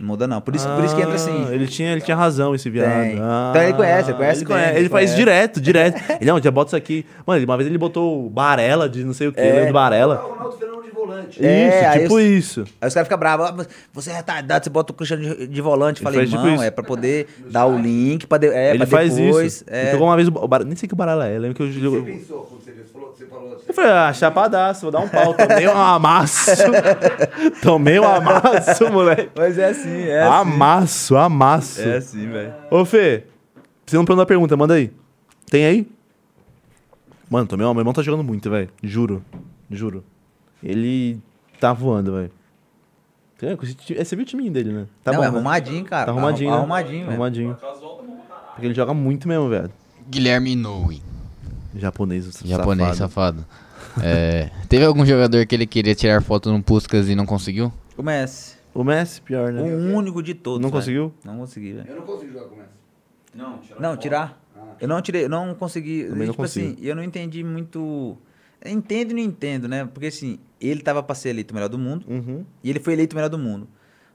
Não, muda não. Por isso, por isso que entra assim. Ah, Ele tinha, ele tinha razão, esse viado. Ah, Então ele conhece, ele conhece Ele, bem, conhece, ele faz conhece. direto, direto. Ele, não, já bota isso aqui. Mano, uma vez ele botou Barela de não sei o que, É. lembra do O Barela. Ronaldo de volante. É, isso, aí tipo os- isso. Aí os caras ficam bravos, "Ah, mas você é retardado, você bota o Cristiano de, de volante. Ele Falei, faz tipo não, isso. é pra poder dar o link, pra, de, é, ele pra faz depois. isso. É, Ele pegou uma vez o Barela. Nem sei que o Barela é. Lembro que eu. O que eu, você pensou quando você viu? Você falou, falou assim, eu falei, ah, chapadaço, vou dar um pau. Tomei um amasso. Tomei um amasso, moleque. Mas é assim, é amasso, amasso. assim. É assim, velho. Ô, Fê, você não perguntou a pergunta, manda aí. Tem aí? Mano, tomei uma. Meu irmão tá jogando muito, velho. Juro. Juro. Ele tá voando, velho. É, Você viu o timinho dele, né? Tá não, bom. é né? arrumadinho, cara. Tá arrumadinho, né? Arrumadinho, velho. Arrumadinho. Porque ele joga muito mesmo, velho. Guilherme Inoue, Japonês, japonês safado. safado. É, teve algum jogador que ele queria tirar foto no Puskas e não conseguiu? O Messi. O Messi, pior, né? O único de todos. Não velho. conseguiu? Não consegui, velho. eu não consigo jogar com essa. Não, tira Não, foto. tirar. Eu não tirei, eu não consegui. Também não tipo consigo. assim, eu não entendi muito. Entendo e não entendo, né? Porque assim, ele tava pra ser eleito o melhor do mundo. Uhum. E ele foi eleito o melhor do mundo.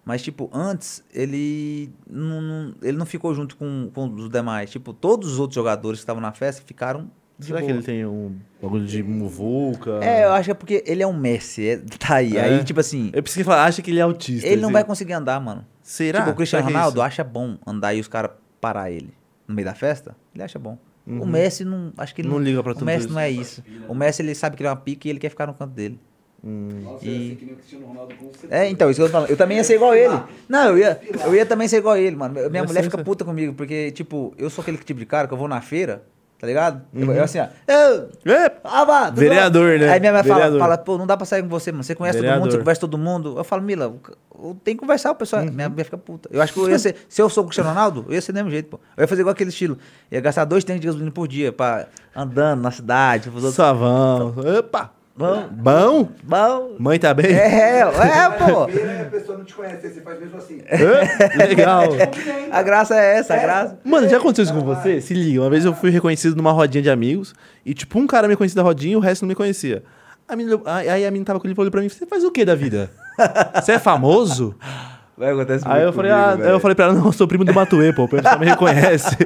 Mas, tipo, antes, ele não, não- ele não ficou junto com, com os demais. Tipo, todos os outros jogadores que estavam na festa ficaram de Será que boa. ele tem um bagulho de muvuca? É, eu acho que é porque ele é um Messi. é- tá aí. É? Aí, tipo assim, Eu que falar, acha que ele é autista. ele não assim. vai conseguir andar, mano. Será? Tipo, o Cristiano Será que é Ronaldo isso? acha bom andar e os caras parar ele no meio da festa. Ele acha bom. O Uhum. Messi não. Acho que ele Não liga pra O tudo Messi isso. não é isso. O Messi ele sabe que ele é uma pica e ele quer ficar no canto dele. Hum. Nossa, E- que o. É, então, isso que eu tô falando. Eu também ia ser igual ele. Não, eu ia, eu ia também ser igual ele, mano. Minha mulher fica puta comigo, porque, tipo, eu sou aquele tipo de cara que eu vou na feira, tá ligado? Eu, Uhum. eu assim, ó. Eu, É, ah, Vereador, né? Aí minha mãe fala, Vereador. fala, pô, não dá pra sair com você, mano. Você conhece todo mundo, você Vereador. conversa todo mundo. Eu falo, Mila, tenho que conversar o pessoal. Uhum. Minha mulher fica puta. Eu acho que eu ia ser. Se eu sou o Cristiano Ronaldo, eu ia ser do mesmo jeito, pô. Eu ia fazer igual aquele estilo. Ia gastar dois tanques de gasolina por dia, pra, andando na cidade, outros. Savão. Opa! Bom, Bom? bom. Mãe tá bem? É, é, pô. Feira, a pessoa não te conhece, você faz mesmo assim. Hã? Legal. A graça é essa, a graça. Mano, já aconteceu isso com você? Se liga, uma vez eu fui reconhecido numa rodinha de amigos e, tipo, um cara me conhecia da rodinha e o resto não me conhecia. A menina, aí aí a menina tava com ele e falou pra mim: Você faz o que da vida? Você é famoso? Vai, acontece Aí eu falei, ah, aí eu falei pra ela, não, eu sou primo do Matuê, pô, o pessoal me reconhece.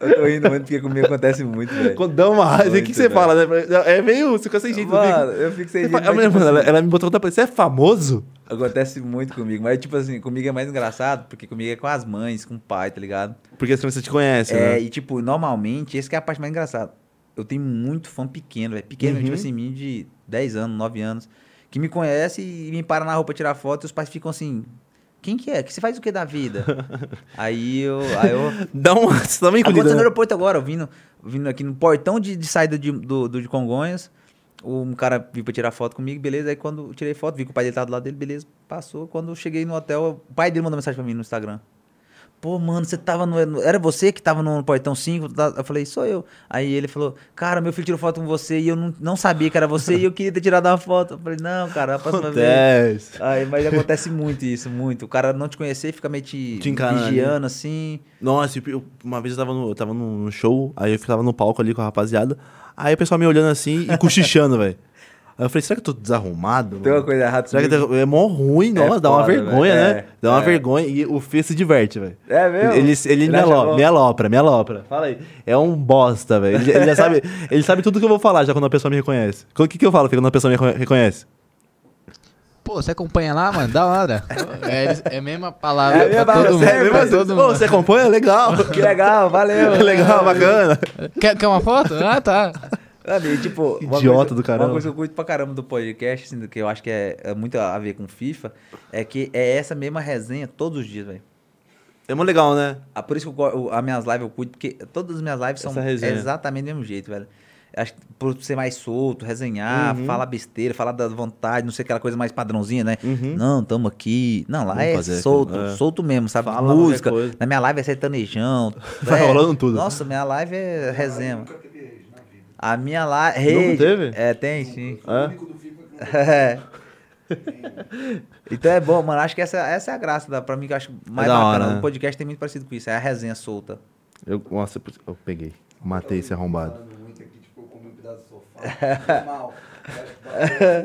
Eu tô rindo muito porque comigo acontece muito, velho. Dá uma raiva, o que, você velho. fala, né? É meio, você fica sem jeito. Mano, eu fico sem Você jeito. fala- mas, tipo mano, ela, assim, ela me botou outra coisa, você é famoso? Acontece muito comigo. Mas, tipo assim, comigo é mais engraçado porque comigo é com as mães, com o pai, tá ligado? Porque as crianças te conhecem, É, né? e tipo, normalmente, esse que é a parte mais engraçada. eu tenho muito fã pequeno, velho. Pequeno, Uhum. tipo assim, menino de 10 anos, 9 anos, que me conhece e me para na rua pra tirar foto e os pais ficam assim. Quem que é? Que você faz o que da vida? aí eu. Aí eu Dá uma. Você tá Aconteceu no né? aeroporto agora, eu vindo, vindo aqui no portão de, de saída de, do, do de Congonhas. Um cara veio pra tirar foto comigo, beleza. Aí quando eu tirei foto, vi que o pai dele tava do lado dele, beleza, passou. Quando eu cheguei no hotel, o pai dele mandou mensagem pra mim no Instagram. Pô, mano, você tava no. Era você que tava no portão 5? Eu falei, sou eu. Aí ele falou, cara, meu filho tirou foto com você e eu não, não sabia que era você e eu queria ter tirado uma foto. Eu falei, não, cara, a próxima vez. Acontece. Aí, mas acontece muito isso, muito. O cara não te conhecer e fica meio te, Te encarando ali. vigiando assim. Nossa, eu- uma vez eu tava no, eu tava num show, aí eu tava no palco ali com a rapaziada, aí o pessoal me olhando assim e cochichando, velho. Aí eu falei, será que eu tô desarrumado? Tem uma coisa errada Será que tá- é mó ruim, nossa, dá uma foda, vergonha, né? É, Dá uma é. vergonha e o Fê se diverte, velho. É mesmo? Ele, ele, ele me, acha alo- bom? me alopra, me alopra. Fala aí. É um bosta, velho. Ele, ele já sabe, ele sabe tudo que eu vou falar já quando a pessoa me reconhece. O que, que eu falo Fê, quando a pessoa me reconhe- reconhece? Pô, você acompanha lá, mano? Da hora. É, é a mesma palavra É a mesma pra todo palavra, mundo. sério, pra todo mundo. você acompanha? Legal. Que legal, valeu. Legal, bacana. Quer, quer uma foto? Ah, tá. Sabe, tipo, uma Idiota coisa- do caramba. Uma coisa que eu curto pra caramba do podcast, assim, que eu acho que é, é muito a ver com FIFA, é que é essa mesma resenha todos os dias, velho. É muito legal, né? Ah, por isso que eu, as minhas lives eu curto, porque todas as minhas lives são exatamente do mesmo jeito, velho. Acho que por ser mais solto, resenhar, Uhum. falar besteira, falar da vontade, não sei aquela coisa mais padrãozinha, né? Uhum. Não, tamo aqui. Não, lá Vamos é solto, aquilo, é. solto mesmo, sabe? Fala Música. Na minha live é sertanejão. Vai É, rolando tudo. Nossa, minha live é resenha. Rede. A minha. Não rede- teve? É, tem sim. O É? único do FIFA que não É. Então é bom, mano. Acho que essa, essa é a graça, da, pra mim, que eu acho mais da bacana. hora, né? O podcast tem muito parecido com isso, é a resenha solta. Eu, nossa, eu peguei. Matei esse arrombado. muito aqui, tipo, eu comi um pedaço do sofá. Mal.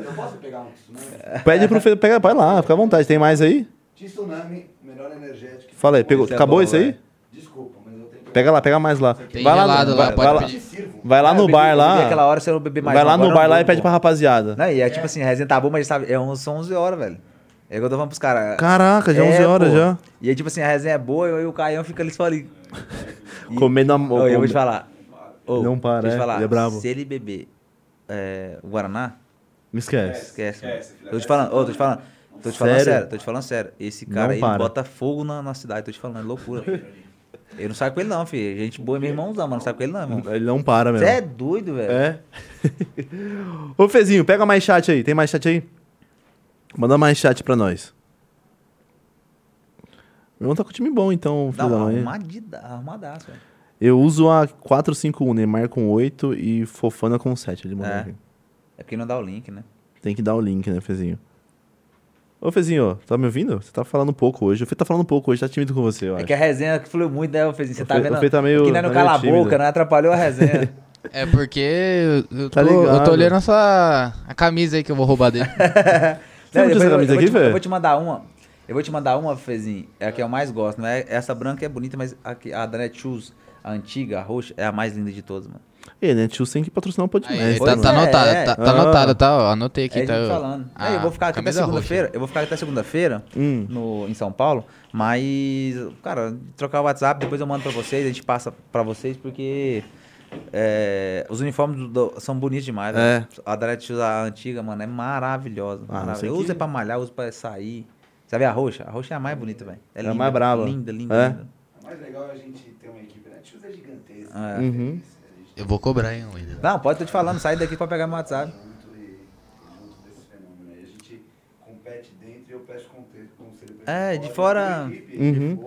Eu posso pegar um tsunami? Pede pro pega, vai lá, fica à vontade. Tem mais aí? Tsunami, melhor energético. Fala aí, pegou, Esse é acabou bom, isso aí? velho. Desculpa, mas eu tenho que... Pega lá, pega mais lá. Tem vai lá, gelado no, lá, vai, pode vai lá, vai lá Ah, eu no bebi- bar lá. Aquela hora você não beber mais. Vai lá no bar lá e pede pra rapaziada. Não, e é tipo assim, a resenha tá boa, mas sabe, é 11, são 11 horas, velho. É que eu tô falando pros caras. Caraca, já é 11 É, horas pô. já. E aí, tipo assim, a resenha é boa e o Caião fica ali só ali. E- Comendo a Ô, eu vou te falar. Ô, Não para, deixa eu é, te falar. ele é bravo. Se ele beber é, o Guaraná, Me esquece. esquece. Esquece, Tô te falando, ô, tô te falando. Tô te falando Sério? sério, tô te falando sério. Esse cara Não aí para. bota fogo na, na cidade, tô te falando, é loucura. Eu não saio com ele não, filho. Gente boa, é meu irmãozão, mas não saio com ele não, irmão. Ele não para Você mesmo. é doido, velho. É. Ô, Fezinho, pega mais chat aí. Tem mais chat aí? Manda mais chat pra nós. Meu irmão tá com time bom, então, filho Não, arrumadida, arrumadaço, velho. Eu uso a 451, Neymar com 8 e Fofana com 7. Ele mandou É. aqui. É porque não dá o link, né? Tem que dar o link, né, Fezinho? Ô, Fezinho, tá me ouvindo? Você tá falando pouco hoje. O Fê tá falando pouco hoje, tá tímido com você, eu É acho. que a resenha que fluiu muito, né, Fezinho? Você O tá Fê- vendo? o Fê tá meio- que não é no tá cala a boca, né? Atrapalhou a resenha. É porque eu, eu Tá tô, eu ligado. tô olhando a sua a camisa aí que eu vou roubar dele. Você não tinha essa eu- camisa eu vou aqui, te- velho? Eu vou te mandar uma. Eu vou te mandar uma, Fezinho. É a que eu mais gosto. Não é, essa branca é bonita, mas a, a da Netshoes, a antiga, a roxa, é a mais linda de todas, mano. E, né, tio tem que patrocinar um podcast. Aí, tá, tá é, anotado, é. tá, tá Ah. anotado, tá? ó, Anotei aqui, É tá? falando. a É, eu vou ficar aqui até segunda-feira. Eu vou ficar até segunda-feira Hum. no, em São Paulo. Mas, cara, trocar o WhatsApp, depois eu mando pra vocês, a gente passa pra vocês, porque é, os uniformes do- do- são bonitos demais. É. velho. A da Netshoes, a antiga, mano, é maravilhosa. Ah, maravilhosa. Eu que- uso é pra malhar, uso pra sair. Sabe a roxa? A roxa é a mais bonita, velho. É a linda, mais brava. Linda, linda, É? linda. O mais legal é a gente ter uma equipe, né? A é gigantesca. É. Uhum. Eu vou cobrar, hein, William. Não, pode estar te falando, sai daqui pra pegar meu WhatsApp. É, de fora- Uhum.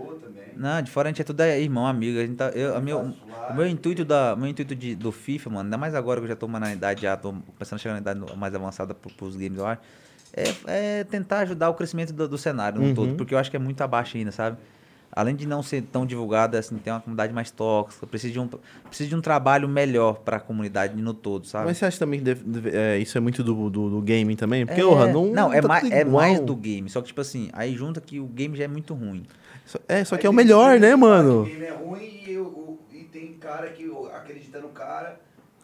Não, de fora a gente é tudo é irmão, amigo. A gente tá, eu, a meu, o meu intuito, da, meu intuito de, do FIFA, mano, ainda mais agora que eu já tô na idade, já tô começando a chegar na idade mais avançada pro, pros games, eu acho, é, é tentar ajudar o crescimento do, do cenário no Uhum. todo, porque eu acho que é muito abaixo ainda, sabe? Além de não ser tão divulgado, assim, tem uma comunidade mais tóxica, precisa de um, precisa de um trabalho melhor pra comunidade no todo, sabe? Mas você acha também que deve- deve- é, isso é muito do, do, do gaming também? Porque, é, porra, não. não, é, tá mais, é mais do game. Só que, tipo assim, aí junta que o game já é muito ruim. É, só Aí que é o melhor, né, mano? O game é ruim e, o- e tem cara que acredita no cara.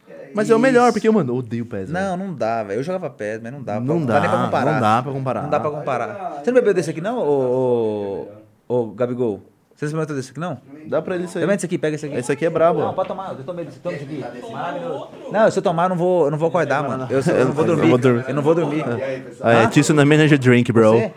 é, Mas e- é o melhor, porque, mano, eu odeio PES. Não, não dá, velho. Eu jogava PES, mas não dá. Não dá dá, nem pra comparar. não dá pra comparar. Não dá pra comparar. Você não bebeu desse aqui, não, ô, ô, Gabigol? Você experimentou desse aqui, não? Dá pra ele isso aí. Experimenta esse aqui, pega esse aqui. Esse aqui é brabo. Não, pode tomar, eu tomei desse, toma esse aqui. Maravilhoso. Não, se eu tomar, eu não vou, eu não vou acordar, mano. Eu, eu não vou dormir. Eu vou dormir. Eu não vou dormir. Ah, é Tsunami Energy Drink, bro. Você?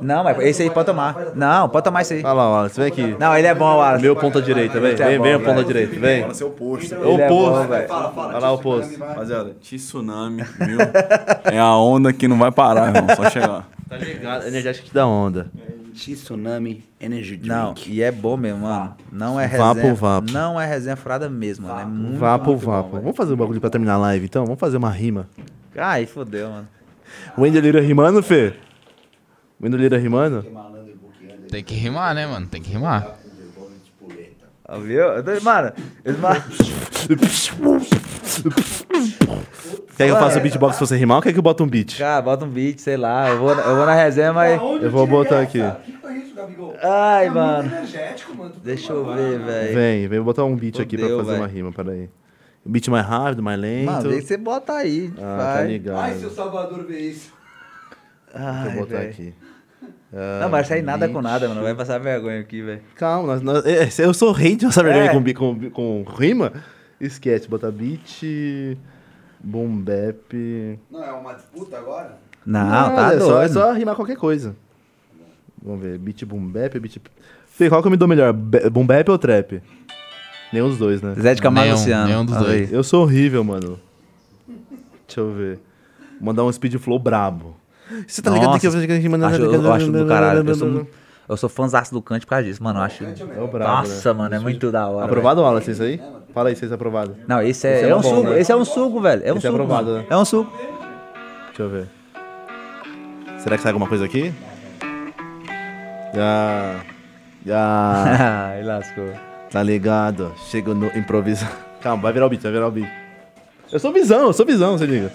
Não, mas esse aí pode tomar. Não, pode tomar esse aí. Olha lá, Wallace, vem aqui. Não, ele é bom, Wallace. Meu ponta direita, vem. É Vem, vem ponta direita, vem. Fala seu posto. O é bom, posto. velho. Olha lá o posto. Rapaziada, tsunami, viu? É a onda que não vai parar, irmão. Só chegar. Tá ligado? Energético da onda. Tsunami Energy Drink. Não, e é bom mesmo, mano. Não é Vapo, resenha. vapo. Não é resenha furada mesmo, mano. É muito. Vapo, vapo. Vamos fazer um bagulho pra terminar a live, então? Vamos fazer uma rima. Ai, fodeu, mano. O Wendel Lira rimando, Fê? O Wendel Lira rimando? Tem que rimar, né, mano? Tem que rimar. Ó, Viu? Eu tô- Mano, eles ma- Quer que eu faça o beatbox pra você rimar ou quer que eu bote um beat? Cara, bota um beat, sei lá. Eu vou, eu vou na resenha, mas. Eu vou botar aqui. O que foi isso, Gabigol? Ai, Tá mano. mano. Tu Deixa tá eu ver, velho. Vem, vem, vou botar um beat aqui pra Fudeu, fazer uma velho. rima, peraí. O beat mais rápido, mais lento. Mano, vê que você bota aí. Ah, tá vai. ligado. Ai, se o Salvador vê isso. Deixa Ai, eu botar velho. aqui. Não, mas sai nada beat. com nada, mano. Vai passar vergonha aqui, velho. Calma, nós, nós- é, eu sou rei de passar vergonha É. com, com, com rima. Esquece, botar beat, boom bap. Não, é uma disputa agora? Não, Nada, tá é doido. só, é só rimar qualquer coisa. Vamos ver, beat boom bap, beat... Fê, qual que eu me dou melhor, Be- boom bap ou trap? Nenhum dos dois, né? Zé de Camargo Nenhum, Luciano. nenhum dos Olha dois. Eu sou horrível, mano. Deixa eu ver. Vou mandar um speed flow brabo. Você tá ligado Nossa, que eu Acho, eu acho do caralho. Eu sou, mu- eu sou fãzaço do Kant por causa disso, mano. Eu acho. É o brabo, Nossa, né? mano, é muito da hora. Aprovado, Wallace, isso aí? Fala aí se isso é aprovado. Não, esse é, Esse é é um bom, suco. né? Esse é um suco, velho. É um Esse é suco. aprovado, mano. né? É um suco. Deixa eu ver. Será que sai alguma coisa aqui? Já. Já. Ai, lascou. Tá ligado? Chego no improviso. Calma, vai virar o beat, vai virar o beat. Eu sou visão, eu sou visão, você liga.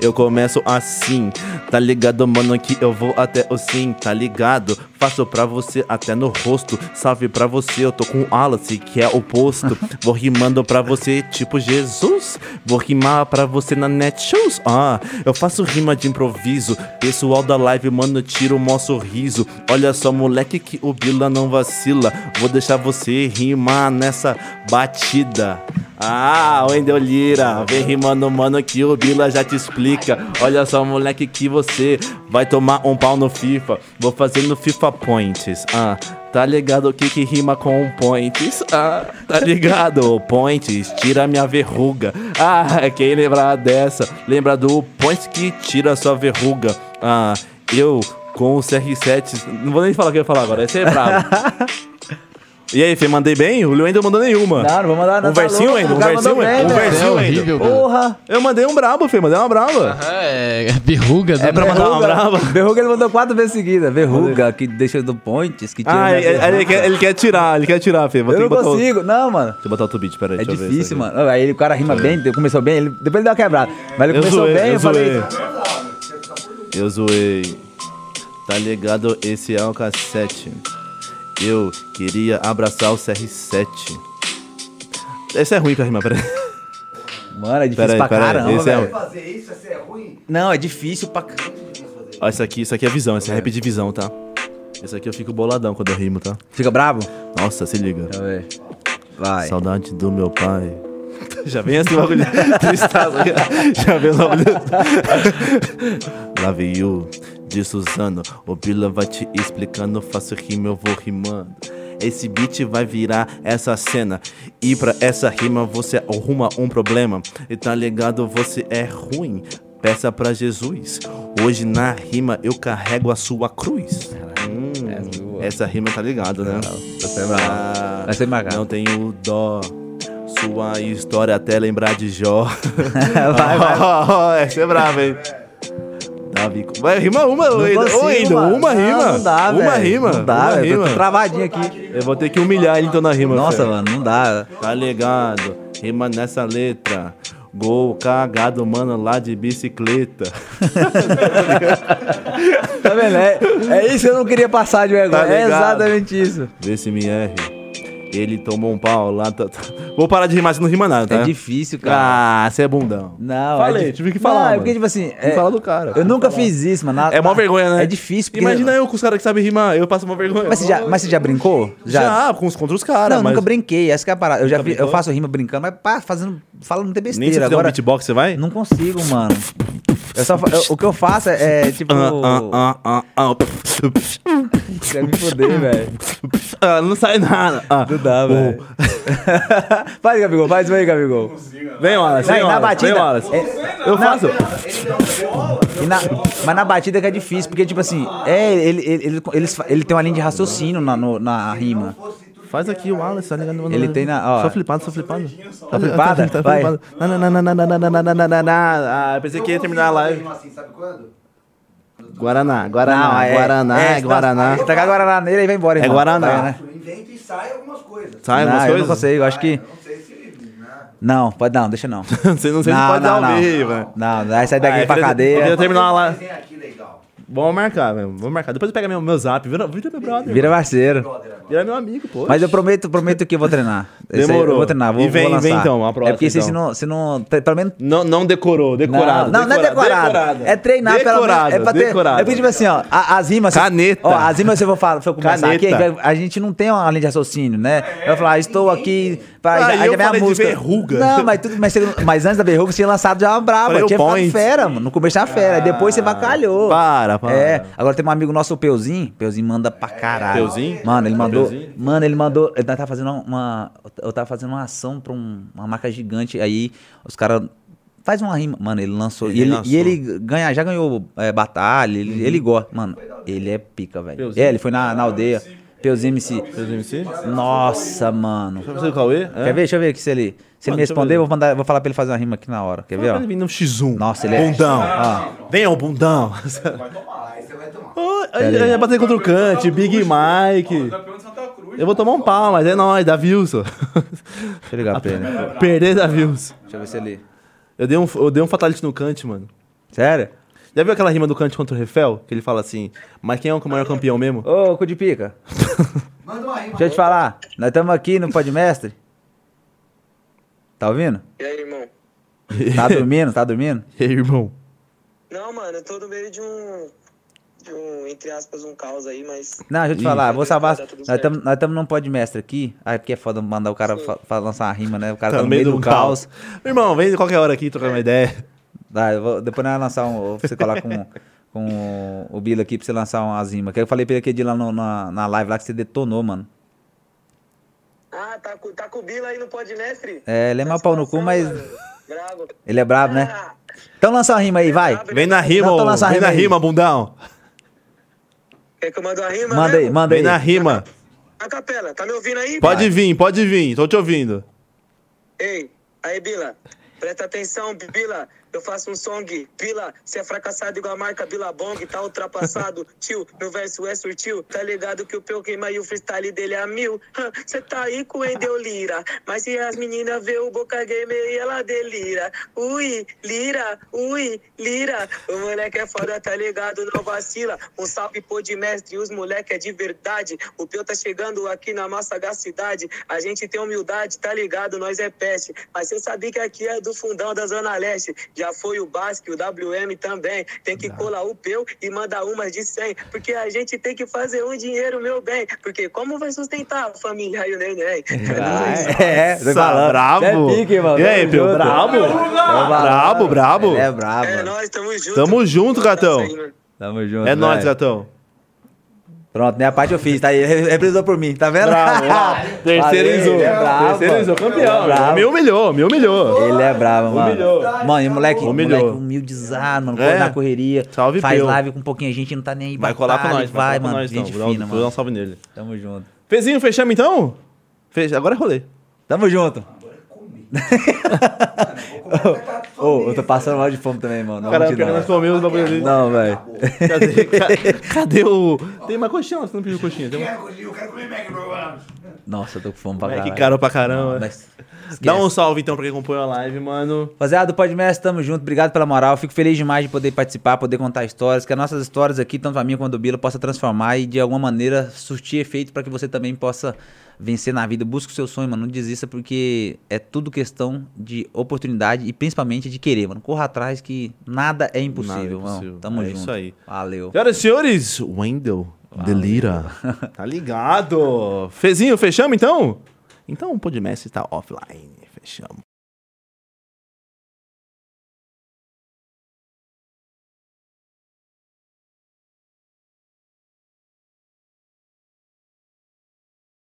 Eu começo assim, tá ligado, mano, que eu vou até o sim, tá ligado? Faço pra você até no rosto, salve pra você, eu tô com o Alice, que é o posto. Vou rimando pra você, tipo Jesus. Vou rimar pra você na Netshows, ah. Eu faço rima de improviso, pessoal da live, mano, tira o maior sorriso. Olha só, moleque, que o Bila não vacila. Vou deixar você rimar nessa batida. Ah, Wendel Lira, vem rimando, mano, que o Bila já te explica. Olha só, moleque, que você vai tomar um pau no FIFA. Vou fazer no FIFA Points. Ah, tá ligado o que que rima com points? Ah, tá ligado? Points, tira minha verruga. Ah, quem lembrar dessa, lembra do points que tira sua verruga. Ah, eu com o CR7. Não vou nem falar o que eu ia falar agora, esse é brabo. E aí, Fê, mandei bem? O Wendel mandou nenhuma. Não, não vou mandar nada. Um versinho, Wendel? Um versinho, Wendel? Um versinho, É velho. Porra! Eu mandei um brabo, Fê, mandei uma braba. É, é verruga do É pra mandar uma braba. Verruga ele mandou quatro vezes seguida. Verruga, que deixa do points, que tira. Ah, minha ele, ele quer, ele quer tirar, ele quer tirar, Fê. Vou Eu não consigo, não, mano. Deixa eu botar outro beat, peraí. É deixa eu ver difícil, mano. Aí o cara rima bem, começou bem, ele, depois ele deu uma quebrada. Mas ele Eu começou zoei, bem, eu eu falei. Eu zoei. Tá ligado? Esse é o cassete. Eu queria abraçar o CR7. Esse é ruim pra rimar, peraí. Mano, é difícil Pera aí, pra caramba, esse é velho. Fazer isso, esse é ruim. Não, é difícil pra caramba. Ó, isso aqui, isso aqui é visão, esse é rap de visão, tá? Esse aqui eu fico boladão quando eu rimo, tá? Fica bravo? Nossa, se liga. Deixa eu ver. Vai. Saudade do meu pai. Já vem assim o bagulho. Tristaço. Já vem o bagulho. Lá veio de Suzano. O Bila vai te explicando. Faço rima, eu vou rimando. Esse beat vai virar essa cena. E pra essa rima você arruma um problema. E tá ligado, você é ruim. Peça pra Jesus. Hoje na rima eu carrego a sua cruz. Hum, essa rima tá ligado, né? É. Ah, Vai ser marcado. Não tenho dó. Sua história até lembrar de Jó. vai, vai. Essa é brava, hein? Vai, rima uma, Não Ô, mano. uma Não, rima. Não dá, Uma rima. Não dá, uma velho. Eu rima. tô travadinho aqui. Eu vou ter que humilhar ele então na rima. Nossa, mano, não dá. Tá ligado? Rima nessa letra. Gol cagado, mano, lá de bicicleta. Tá vendo? É, é isso que eu não queria passar de vergonha. Tá é exatamente isso. Vê se me erre. Ele tomou um pau lá. tá- tá. Vou parar de rimar, você não rima nada, tá? É difícil, cara. Ah, você é bundão. Não, Falei, é di- tive que falar, Não, é mano. porque, tipo assim. Que falar do cara. Eu nunca fiz isso, mano. Na- É mó na- vergonha, né? É difícil. Porque... Imagina eu com os caras que sabem rimar, eu passo uma vergonha. Mas você já, mas você já brincou? Já, com os, contra os caras. Não, mas... nunca brinquei. Essa que é a parada. Eu, já vi- eu brincou? faço rima brincando, mas pá, fazendo, falando não tem Nem se besteira. fizer um Agora, beatbox, você vai? não consigo, mano. Eu só, fa- eu- o que eu faço é, é, tipo. Ah, ah, ah, ah, Quer me foder, velho. ah. Não sai nada. Ah dá, velho. faz, Gabigol, faz aí, Gabigol. Consigo, vem, Wallace, vem, na batida. Vem, Wallace. eu é, faço. mas na batida que é difícil, porque, tipo assim, é, ele, ele, ele, ele, ele tem uma linha de raciocínio na, no, na rima. Faz aqui o Wallace, tá ligado? Ele tem na. Ó, só flipado, só flipado. Tá flipada? Tá flipada. Ah, pensei que ia terminar a live. Assim, sabe quando? Guaraná, Guaraná, é, Guaraná, é, Guaraná. Tá, tá Guaraná tá nele e vai embora. É Guaraná. Inventa e sai alguma coisa. Sai não, ah, eu não sei Eu acho que. Não, pode não, deixa não. você não, sei, não, não pode não, dar o meio, velho. Não, aí sai daqui ah, pra é, cadeia. Podia terminar lá. Vamos marcar, velho. Vamos marcar. Depois pega meu, meu zap. Vira, vira meu brother. Vira parceiro. Vira meu amigo, pô. Mas eu prometo, prometo que eu vou treinar. Demorou. Eu vou treinar, vou, E vem- vou vem então, a próxima, É porque se, então. se não, se não, pelo menos Não, não decorou, decorado. Não, não, não é decorado. É treinar pelo menos. decorado, É pra ter. decorado. É porque, tipo assim, ó, as rimas. Caneta. Ó, as rimas, eu vou falar, se eu começar Caneta. aqui, a gente não tem uma linha de raciocínio, né? Eu vou falar, estou aqui. Pra, Ah, aí já eu a falei de música. verruga. Não, mas, tudo, mas, você- mas antes da verruga, você tinha lançado já uma braba. Falei o tinha ficado fera, mano. No começo tinha fera. aí depois você vacalhou. Para, para. É. Agora tem um amigo nosso, o Peuzinho. Peuzinho manda pra caralho. Peuzinho? Mano, ele mandou. Peuzinho? Mano, ele mandou. Ele tava fazendo uma. Eu tava fazendo uma ação pra um- uma marca gigante. Aí os caras. Faz uma rima. Mano, ele lançou. Ele e, ele, lançou. e ele ganha, já ganhou é, batalha. Ele, ele gosta. Mano, ele é pica, velho. É, ele foi na, na aldeia. Peuzinho MC. MC? Nossa, mano. O Cauê? É? Quer ver? Deixa eu ver aqui se ele. Se ele Mano, me deixa eu responder, eu vou, mandar, vou falar pra ele fazer uma rima aqui na hora. Quer ver, ó? Ele vem no X1. Nossa, ele é- Bundão. Vem, ó, bundão. Aí você vai tomar. Oh, aí aí vai bater contra o Kant, Big Mike. Eu vou tomar um pau, mas é nóis, da Wilson. Deixa eu ligar pra ele. Perder da Wilson. Deixa eu ver se ele. Eu dei um, eu dei um fatality no Kant, mano. Sério? Já viu aquela rima do Kant contra o Refel? Que ele fala assim, mas quem é o maior campeão mesmo? Ô, cu de pica. Manda uma rima. Deixa eu te falar, nós estamos aqui no Podmestre. Tá ouvindo? E aí, irmão? Tá dormindo? Tá dormindo? E aí, irmão? Não, mano, eu tô no meio de um. De um, entre aspas, um caos aí, mas. Não, deixa eu te Ih. falar, vou salvar. Tá tudo Nós estamos num Podmestre aqui. Ah, é porque é foda mandar o cara fa- fa- lançar uma rima, né? O cara Tá no meio do caos. Meu irmão, vem de qualquer hora aqui trocar uma ideia. Tá, eu vou- depois nós vamos lançar um. Você colar com, com o Bilo aqui pra você lançar umas rimas. Que eu falei pra ele aquele dia lá no- na, na live lá que você detonou, mano. Ah, tá, com- tá com o Bila aí no Podmestre? É, ele é mal pau no cu, mas Bravo. ele é brabo, né? Ah, Então lança uma rima aí, vai. Vem na rima, Não, ô, lançando vem na rima aí. rima, bundão. quer que eu mando a rima? Manda aí, mesmo? manda aí. Vem na rima. A capela, tá me ouvindo aí? Pode vir, pode vir, tô te ouvindo. Ei, aí, Bila, presta atenção, Bila. Eu faço um song, Bila, cê é fracassado igual a marca Bila Bong, tá ultrapassado. Tio, meu verso é surtil, tá ligado que o peu queima e o freestyle dele é a mil. Cê tá aí com o Endeu Lira, mas se as meninas vê o Boca Gamer e ela delira. Ui, Lira, ui, Lira. O moleque é foda, tá ligado, não vacila. Um salve pô de mestre, os moleque é de verdade. O peu tá chegando aqui na nossa cidade. A gente tem humildade, tá ligado, nós é peste. Mas cê sabia que aqui é do fundão da Zona Leste. Já foi o Basque, o WM também. Tem que colar o peu e mandar umas de 100. Porque a gente tem que fazer um dinheiro, meu bem. Porque como vai sustentar a família e o neném? Ah, é, falando. brabo. É pique, mano. E aí, Tamo Pio, junto. brabo? Brabo, brabo. É brabo. É, mano. nós tamo junto. Tamo junto, gatão. Aí, mano. Tamo junto. É nóis, velho. gatão. Pronto, minha parte eu fiz, tá? Ele representou por mim, tá vendo? Bravo. Terceirizou. Valeu, é bravo, Terceirizou, mano. campeão. É bravo. Me humilhou, me humilhou. Ele é bravo, mano. Humilhou. Mano, e moleque, Humilhou. moleque humildizado, mano. É. Na correria. Salve, Faz Peu. live com pouquinha gente, não tá nem aí. Vai colar com nós, Vai, com mano. nós, gente então. Vou dar um- fina, Vou dar um mano. salve nele. Tamo junto. Fezinho, fechamos então? Fech... Agora é rolê. Tamo junto. É. Ô, eu tô passando mal de fome também, mano. Não, Caramba, nós não. comemos. Não, velho. Cadê, cadê, cadê o. Tem uma coxinha, você não pediu coxinha. Tem uma... Eu quero comer McDonald's. Nossa, eu tô com fome pra É, caralho. que caro pra caramba. Mas, Dá um salve então pra quem acompanhou a live, mano. Rapaziada do Podmestre, tamo junto. Obrigado pela moral. Fico feliz demais de poder participar, poder contar histórias. Que as nossas histórias aqui, tanto a minha quanto a do Bila, possa transformar e de alguma maneira surtir efeito para que você também possa vencer na vida. Busque o seu sonho, mano. Não desista porque é tudo questão de oportunidade e principalmente de querer, mano. Corra atrás que nada é impossível, Nada é mano. Tamo É junto. isso aí. Valeu. Senhoras e senhores, Wendel Delira. Tá ligado? Fezinho, fechamos então? Então o Podmestre tá offline. Fechamos.